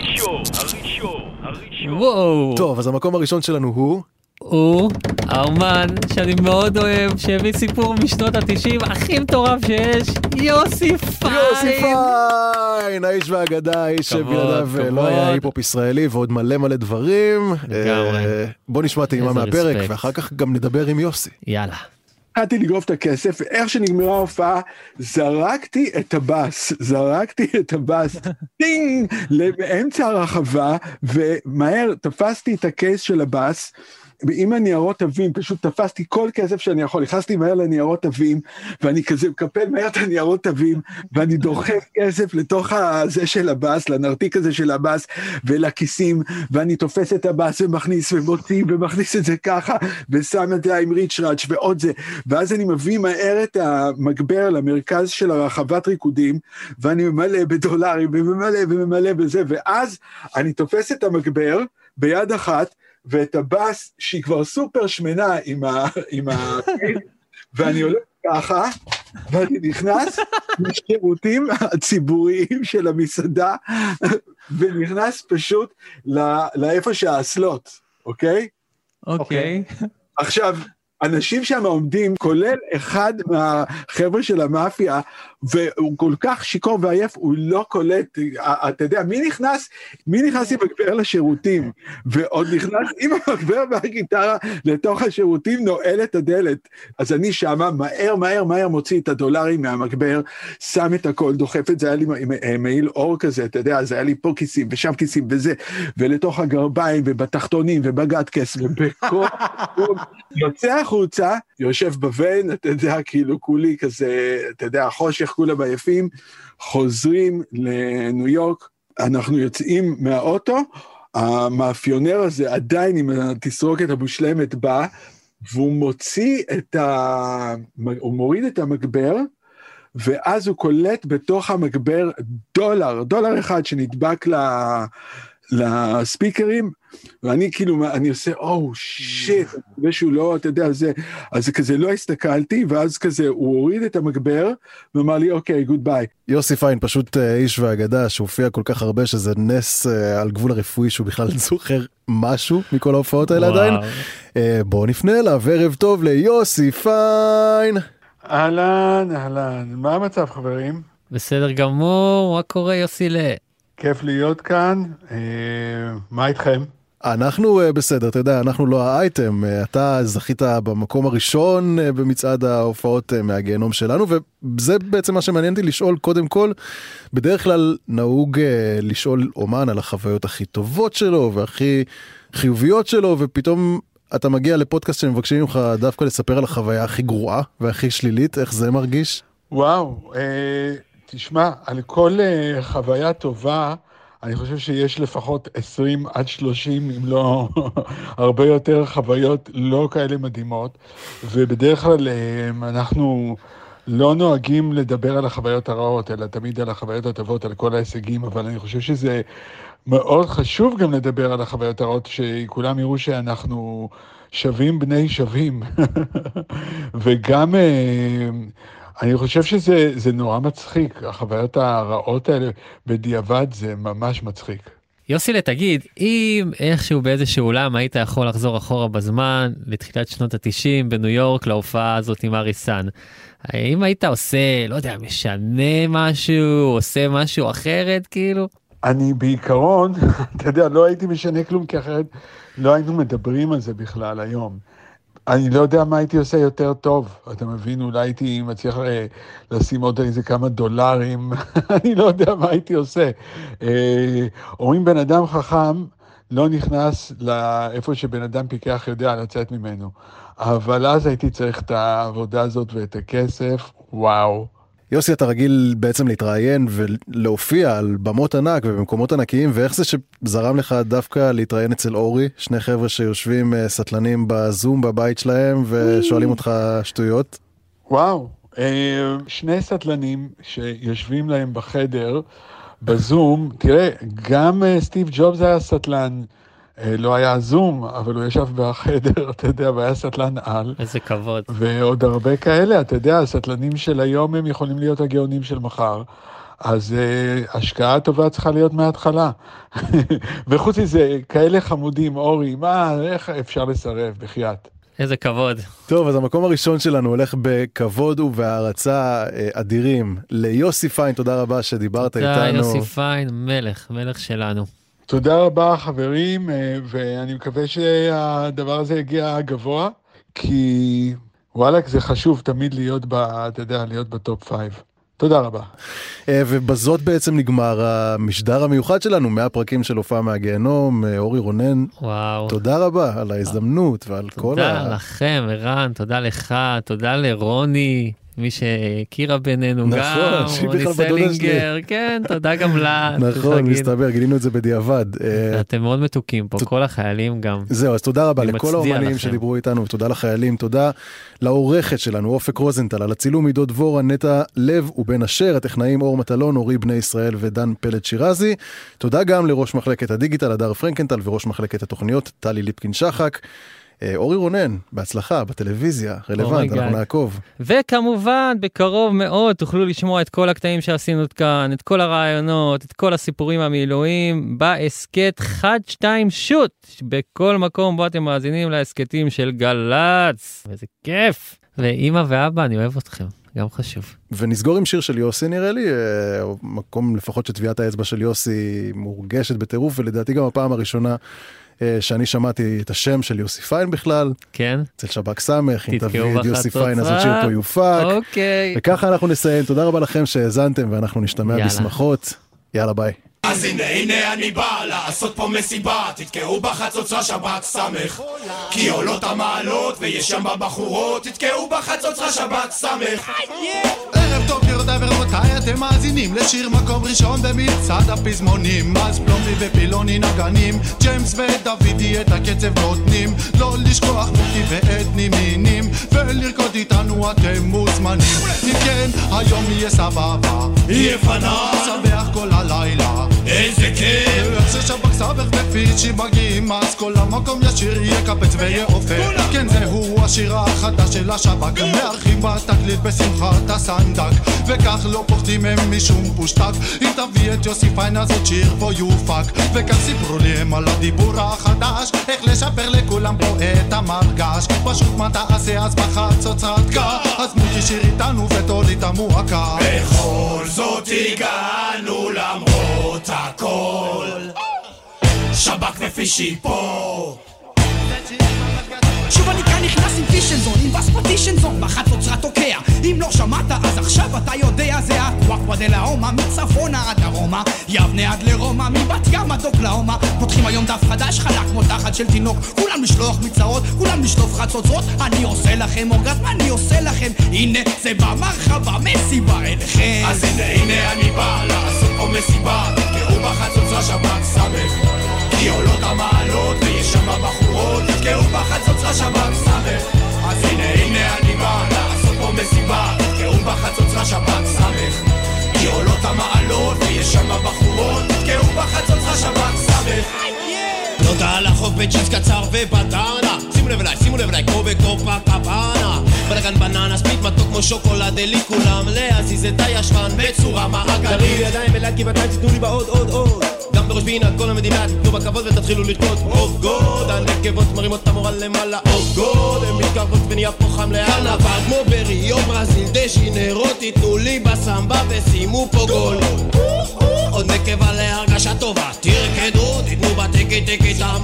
וואו. טוב, אז המקום הראשון שלנו הוא... הוא האומן שאני מאוד אוהב, שהביא סיפור משנות התשעים הכי מטורף שיש, יוסי פיין. יוסי פיין, האיש והאגדה, האיש שבלעדיו לא היה. היפ-הופ ישראלי ועוד מלא מלא דברים. לגמרי. אה, בוא נשמע טעימה מהפרק, respect. ואחר כך גם נדבר עם יוסי. יאללה. התחלתי לגרוף את הכסף, ואיך שנגמרה ההופעה, זרקתי את הבאס, זרקתי את הבאס, טינג, באמצע הרחבה, ומהר תפסתי את הקייס של הבאס. עם הניירות תווים, פשוט תפסתי כל כסף שאני יכול, נכנסתי מהר לניירות תווים, ואני כזה מקפל מהר את הניירות תווים, ואני דוחף כסף לתוך הזה של הבאס, לנרתיק הזה של הבאס, ולכיסים, ואני תופס את הבאס ומכניס ומוציא, ומכניס את זה ככה, ושם את זה עם ריצ'ראץ' ועוד זה, ואז אני מביא מהר את המגבר למרכז של הרחבת ריקודים, ואני ממלא בדולרים, וממלא וממלא בזה, ואז אני תופס את המגבר ביד אחת, ואת הבאס שהיא כבר סופר שמנה עם ה... עם ה... ואני הולך ככה, ואני נכנס לשירותים הציבוריים של המסעדה, ונכנס פשוט לא- לאיפה שהאסלות, אוקיי? אוקיי. עכשיו, אנשים שם עומדים, כולל אחד מהחבר'ה של המאפיה, והוא כל כך שיכור ועייף, הוא לא קולט, אה, אתה יודע, מי נכנס, מי נכנס עם מגבר לשירותים, ועוד נכנס עם המגבר והגיטרה לתוך השירותים, נועל את הדלת. אז אני שמה, מהר, מהר, מהר מוציא את הדולרים מהמגבר, שם את הכל, דוחף את זה, היה לי מ- מעיל אור כזה, אתה יודע, אז היה לי פה כיסים ושם כיסים וזה, ולתוך הגרביים ובתחתונים ובגטקס ובכל... יוצא החוצה, יושב בוון, אתה יודע, כאילו כולי כזה, אתה יודע, חושך, כולם עייפים, חוזרים לניו יורק, אנחנו יוצאים מהאוטו, המאפיונר הזה עדיין עם התסרוקת המושלמת בא, והוא מוציא את ה... הוא מוריד את המגבר, ואז הוא קולט בתוך המגבר דולר, דולר אחד שנדבק ל... לספיקרים, ואני כאילו, אני עושה, oh shit, אני מקווה שהוא לא, אתה יודע, זה, אז כזה לא הסתכלתי, ואז כזה, הוא הוריד את המגבר, ואמר לי, אוקיי, goodbye. יוסי פיין פשוט אה, איש ואגדה שהופיע כל כך הרבה שזה נס אה, על גבול הרפואי שהוא בכלל זוכר משהו מכל ההופעות האלה וואו. עדיין. אה, בואו נפנה אליו, ערב טוב ליוסי פיין. אהלן, אהלן, מה המצב חברים? בסדר גמור, מה קורה יוסי ל... כיף להיות כאן, אה, מה איתכם? אנחנו אה, בסדר, אתה יודע, אנחנו לא האייטם, אה, אתה זכית במקום הראשון במצעד ההופעות מהגיהנום שלנו, וזה בעצם מה שמעניין אותי לשאול קודם כל, בדרך כלל נהוג לשאול אומן על החוויות הכי טובות שלו והכי חיוביות שלו, ופתאום אתה מגיע לפודקאסט שמבקשים ממך דווקא לספר על החוויה הכי גרועה והכי שלילית, איך זה מרגיש? וואו, אה, תשמע, על כל אה, חוויה טובה, אני חושב שיש לפחות 20 עד 30, אם לא הרבה יותר, חוויות לא כאלה מדהימות, ובדרך כלל אה, אנחנו לא נוהגים לדבר על החוויות הרעות, אלא תמיד על החוויות הטובות, על כל ההישגים, אבל אני חושב שזה מאוד חשוב גם לדבר על החוויות הרעות, שכולם יראו שאנחנו שווים בני שווים. וגם... אה, אני חושב שזה זה נורא מצחיק, החוויות הרעות האלה בדיעבד זה ממש מצחיק. יוסי, תגיד, אם איכשהו באיזשהו אולם היית יכול לחזור אחורה בזמן, לתחילת שנות ה-90 בניו יורק, להופעה הזאת עם אריסן, האם היית עושה, לא יודע, משנה משהו, עושה משהו אחרת, כאילו? אני בעיקרון, אתה יודע, לא הייתי משנה כלום, כי אחרת לא היינו מדברים על זה בכלל היום. אני לא יודע מה הייתי עושה יותר טוב, אתה מבין? אולי הייתי מצליח אה, לשים עוד איזה כמה דולרים, אני לא יודע מה הייתי עושה. אה, אומרים בן אדם חכם לא נכנס לאיפה שבן אדם פיקח יודע לצאת ממנו. אבל אז הייתי צריך את העבודה הזאת ואת הכסף, וואו. יוסי, אתה רגיל בעצם להתראיין ולהופיע על במות ענק ובמקומות ענקיים, ואיך זה שזרם לך דווקא להתראיין אצל אורי, שני חבר'ה שיושבים אה, סטלנים בזום בבית שלהם ושואלים אותך שטויות? וואו, אה, שני סטלנים שיושבים להם בחדר בזום, תראה, גם אה, סטיב ג'ובס היה סטלן. אה, לא היה זום, אבל הוא ישב בחדר, אתה יודע, והיה סטלן על. איזה כבוד. ועוד הרבה כאלה, אתה יודע, הסטלנים של היום הם יכולים להיות הגאונים של מחר. אז uh, השקעה טובה צריכה להיות מההתחלה. וחוץ מזה, כאלה חמודים, אורי, מה, איך אפשר לסרב, בחייאת. איזה כבוד. טוב, אז המקום הראשון שלנו הולך בכבוד ובהערצה אה, אדירים ליוסי פיין, תודה רבה שדיברת איתנו. תודה, יוסי פיין, מלך, מלך שלנו. תודה רבה חברים, אה, ואני מקווה שהדבר הזה יגיע גבוה, כי וואלה זה חשוב תמיד להיות, ב, אתה יודע, להיות ב top five. תודה רבה. אה, ובזאת בעצם נגמר המשדר המיוחד שלנו, 100 פרקים של הופעה מהגיהנום, אה, אורי רונן. וואו. תודה רבה על ההזדמנות ועל כל ה... תודה לכם, ערן, תודה לך, תודה לרוני. מי שהכירה בינינו נכון, גם, רוני סלינגר, כן, תודה גם לה. נכון. מסתבר, גילינו את זה בדיעבד. אה, אתם מאוד מתוקים פה, כל החיילים גם. זהו, אז תודה רבה לכל האומנים. שדיברו איתנו, ותודה לחיילים, תודה לעורכת שלנו, אופק רוזנטל, על הצילום עידו דבורה, נטע לב ובן אשר, הטכנאים אור מטלון, אורי בני ישראל ודן פלד שירזי. תודה גם לראש מחלקת הדיגיטל, הדר פרנקנטל, וראש מחלקת התוכניות, טלי ליפקין שחק. אה, אורי רונן, בהצלחה, בטלוויזיה, רלוונט, Oh אנחנו. נעקוב. וכמובן, בקרוב מאוד תוכלו לשמוע את כל הקטעים שעשינו כאן, את כל הרעיונות, את כל הסיפורים המילואים, בהסכת 1-2 שוט, בכל מקום בו אתם מאזינים להסכתים של גל"צ. איזה כיף. ואימא ואבא, אני אוהב אתכם, גם חשוב. ונסגור עם שיר של יוסי נראה לי, אה, מקום לפחות שטביעת האצבע של יוסי מורגשת בטירוף, ולדעתי גם הפעם הראשונה אה, שאני שמעתי את השם של יוסי פיין בכלל. כן. אצל שב"ק סמך, אם תביא את יוסי פיין אז. השיר פה יופק. אוקיי. וככה אנחנו נסיים, תודה רבה לכם שהאזנתם ואנחנו נשתמע. בשמחות. יאללה ביי. אז הנה הנה אני בא לעשות פה מסיבה. תתקעו בחצוצרה שב"ק סמך. כי עולות המעלות ויש שם בחורות. תתקעו בחצוצרה שב"ק סמך. ערב טוב גבירותיי ורבותיי, אתם מאזינים לשיר מקום ראשון במצעד הפזמונים. אז פלומי ופילוני נגנים, ג'יימס ודוידי את הקצב נותנים. לא לשכוח מוקי ואת נימי נים ולרקוד איתנו אתם מוזמנים. אם כן, היום יהיה סבבה. יהיה פנן. נשמח כל הלילה איזה כיף. איך ששב"כ סבך ופיצ'י מגיעים אז כל המקום ישיר יקפץ ויעופר כן זהו השיר החדש של השב"כ. מארחים בתקליט בשמחת הסנדק. וכך לא פוחדים מהם משום פושטק. אם תביא את יוסי פיין אז עוד שיר פה יופק. וכך סיפרו לי הם על הדיבור החדש. איך לשפר לכולם פה את המרגש. פשוט מה תעשה אז בחצוצרת קה אז מוקי שיר איתנו ותוריד את המועקה בכל זאת הגענו למרות הכל. שב"כ ופישי פה שוב אני כאן נכנס עם פישנזון, עם בס פטישנזון, בחצוצרה תוקע. אם לא שמעת, אז עכשיו אתה יודע, זה הוואקווה דה לאומה, מצפונה עד דרומה, יבנה עד לרומא, מבת ים עד אוקלאומה. פותחים היום דף חדש, חלק כמו תחת של תינוק, כולם לשלוח מצרות, כולם לשלוף חצוצרות, אני עושה לכם אורגזמה, אני עושה לכם, הנה זה במרחבה, מסיבה אליכם. אז הנה הנה אני בא לעשות פה מסיבה בחצוצרה שב"כ סמך כי עולות המעלות ויש שם בחורות תתקעו בחצוצרה שב"כ סמך אז הנה הנה אני בא לעשות פה מסיבה. תתקעו בחצוצרה שב"כ סמך כי עולות המעלות ויש שם בחורות תתקעו בחצוצרה שב"כ סמך נודע על החוף בג'ינס קצר ובדנה שימו לב אליי, שימו לב אליי, כמו בקופה קבנה בלגן בננה, ספיד מתוק כמו שוקולד אלי כולם. להזיז את הישבן בצורה מעגלית. ידיים ולהקי בטיים, תיתנו לי בעוד עוד עוד גם בראש פינה, כל המדינה, תיתנו בכבוד ותתחילו לרקוד. אוף גוד, הנקבות מרימות את המורל למעלה. אוף גוד, הן מתקרבות ונהיה פה חם לאלבה כמו בריו ברזיל דז'ינרו, תיתנו לי בסמבה ושימו פה גול. עוד נקבה להרגשה טובה, תרקדו, תיתנו בתקי תקי דם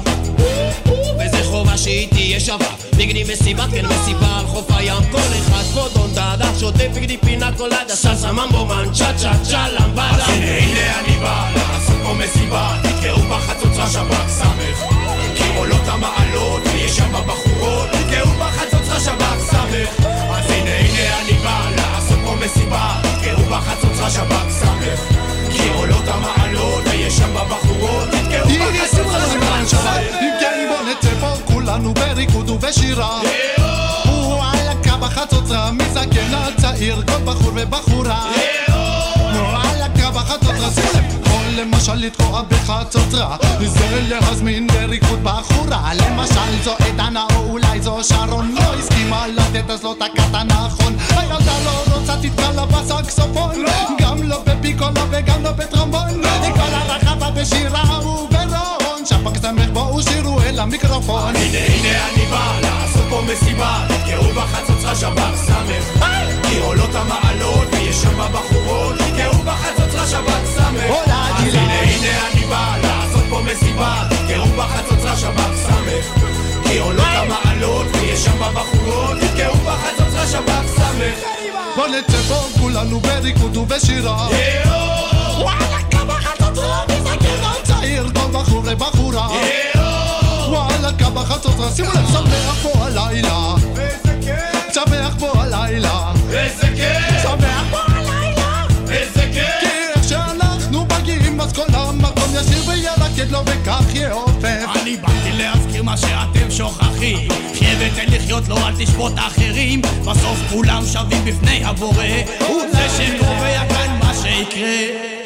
וזה חובה שהיא תהיה שווה. נגדי מסיבה, כן מסיבה על חוף הים. כל אחד פה דון דאדה שותה בגדי פינה קולדה סלסה ממבו מן צ'ה צ'ה צ'ה למבדה אז הנה הנה אני בא לעשות פה מסיבה תתקעו בחצוצרה שב"כ סמך. כי עולות המעלות ויש שם בחורות. תתקעו בחצוצרה שב"כ סמך. אז הנה הנה אני בא לעשות פה מסיבה. תתקעו בחצוצרה שב"כ סמך. כי עולות המעלות ויש שם בחורות. תתקעו בחצוצרה שב"כ סמך. אם כן בוא נצא פה כולנו בריקוד ובשירה. וואלכ בחצוצרה מזקן עד צעיר כל בחור ובחורה. וואלכ בחצוצרה שים לב או למשל לתקוע בחצוצרה. זה להזמין לריקוד בחורה. למשל זו עדנה או אולי זו שרון. לא הסכימה לתת אז לא תקעת נכון. הילדה לא רוצה תתקע לה בסקסופון. גם לא בפיקולה וגם לא בטרומבון כל הרחבה בשירה וברון שפק סמך בואו שירו אל המיקרופון. הנה הנה אני בא לעשות פה מסיבה. תתקעו בחצוצרה שב"כ סמך כי עולות המעלות ויש שם בחורות. תתקעו בחצוצרה שב"כ סמך אז הנה הנה אני בא לעשות פה מסיבה. תתקעו בחצוצרה שב"כ סמך כי עולות המעלות ויש שם בחורות תתקעו בחצוצרה שב"כ סמך בוא נצא פה כולנו בריקוד ובשירה. וואלכ בחצוצרה מזקן עד צעיר כל בחור ובחורה. וואלכ בחצוצרה שימו לב שמח פה הלילה. שמח פה הלילה לו וכך יעופף אני באתי להזכיר מה שאתם שוכחים. חיה ותן לחיות לו אל תשפוט אחרים. בסוף כולם שווים בפני הבורא. הוא זה שקובע כאן מה שיקרה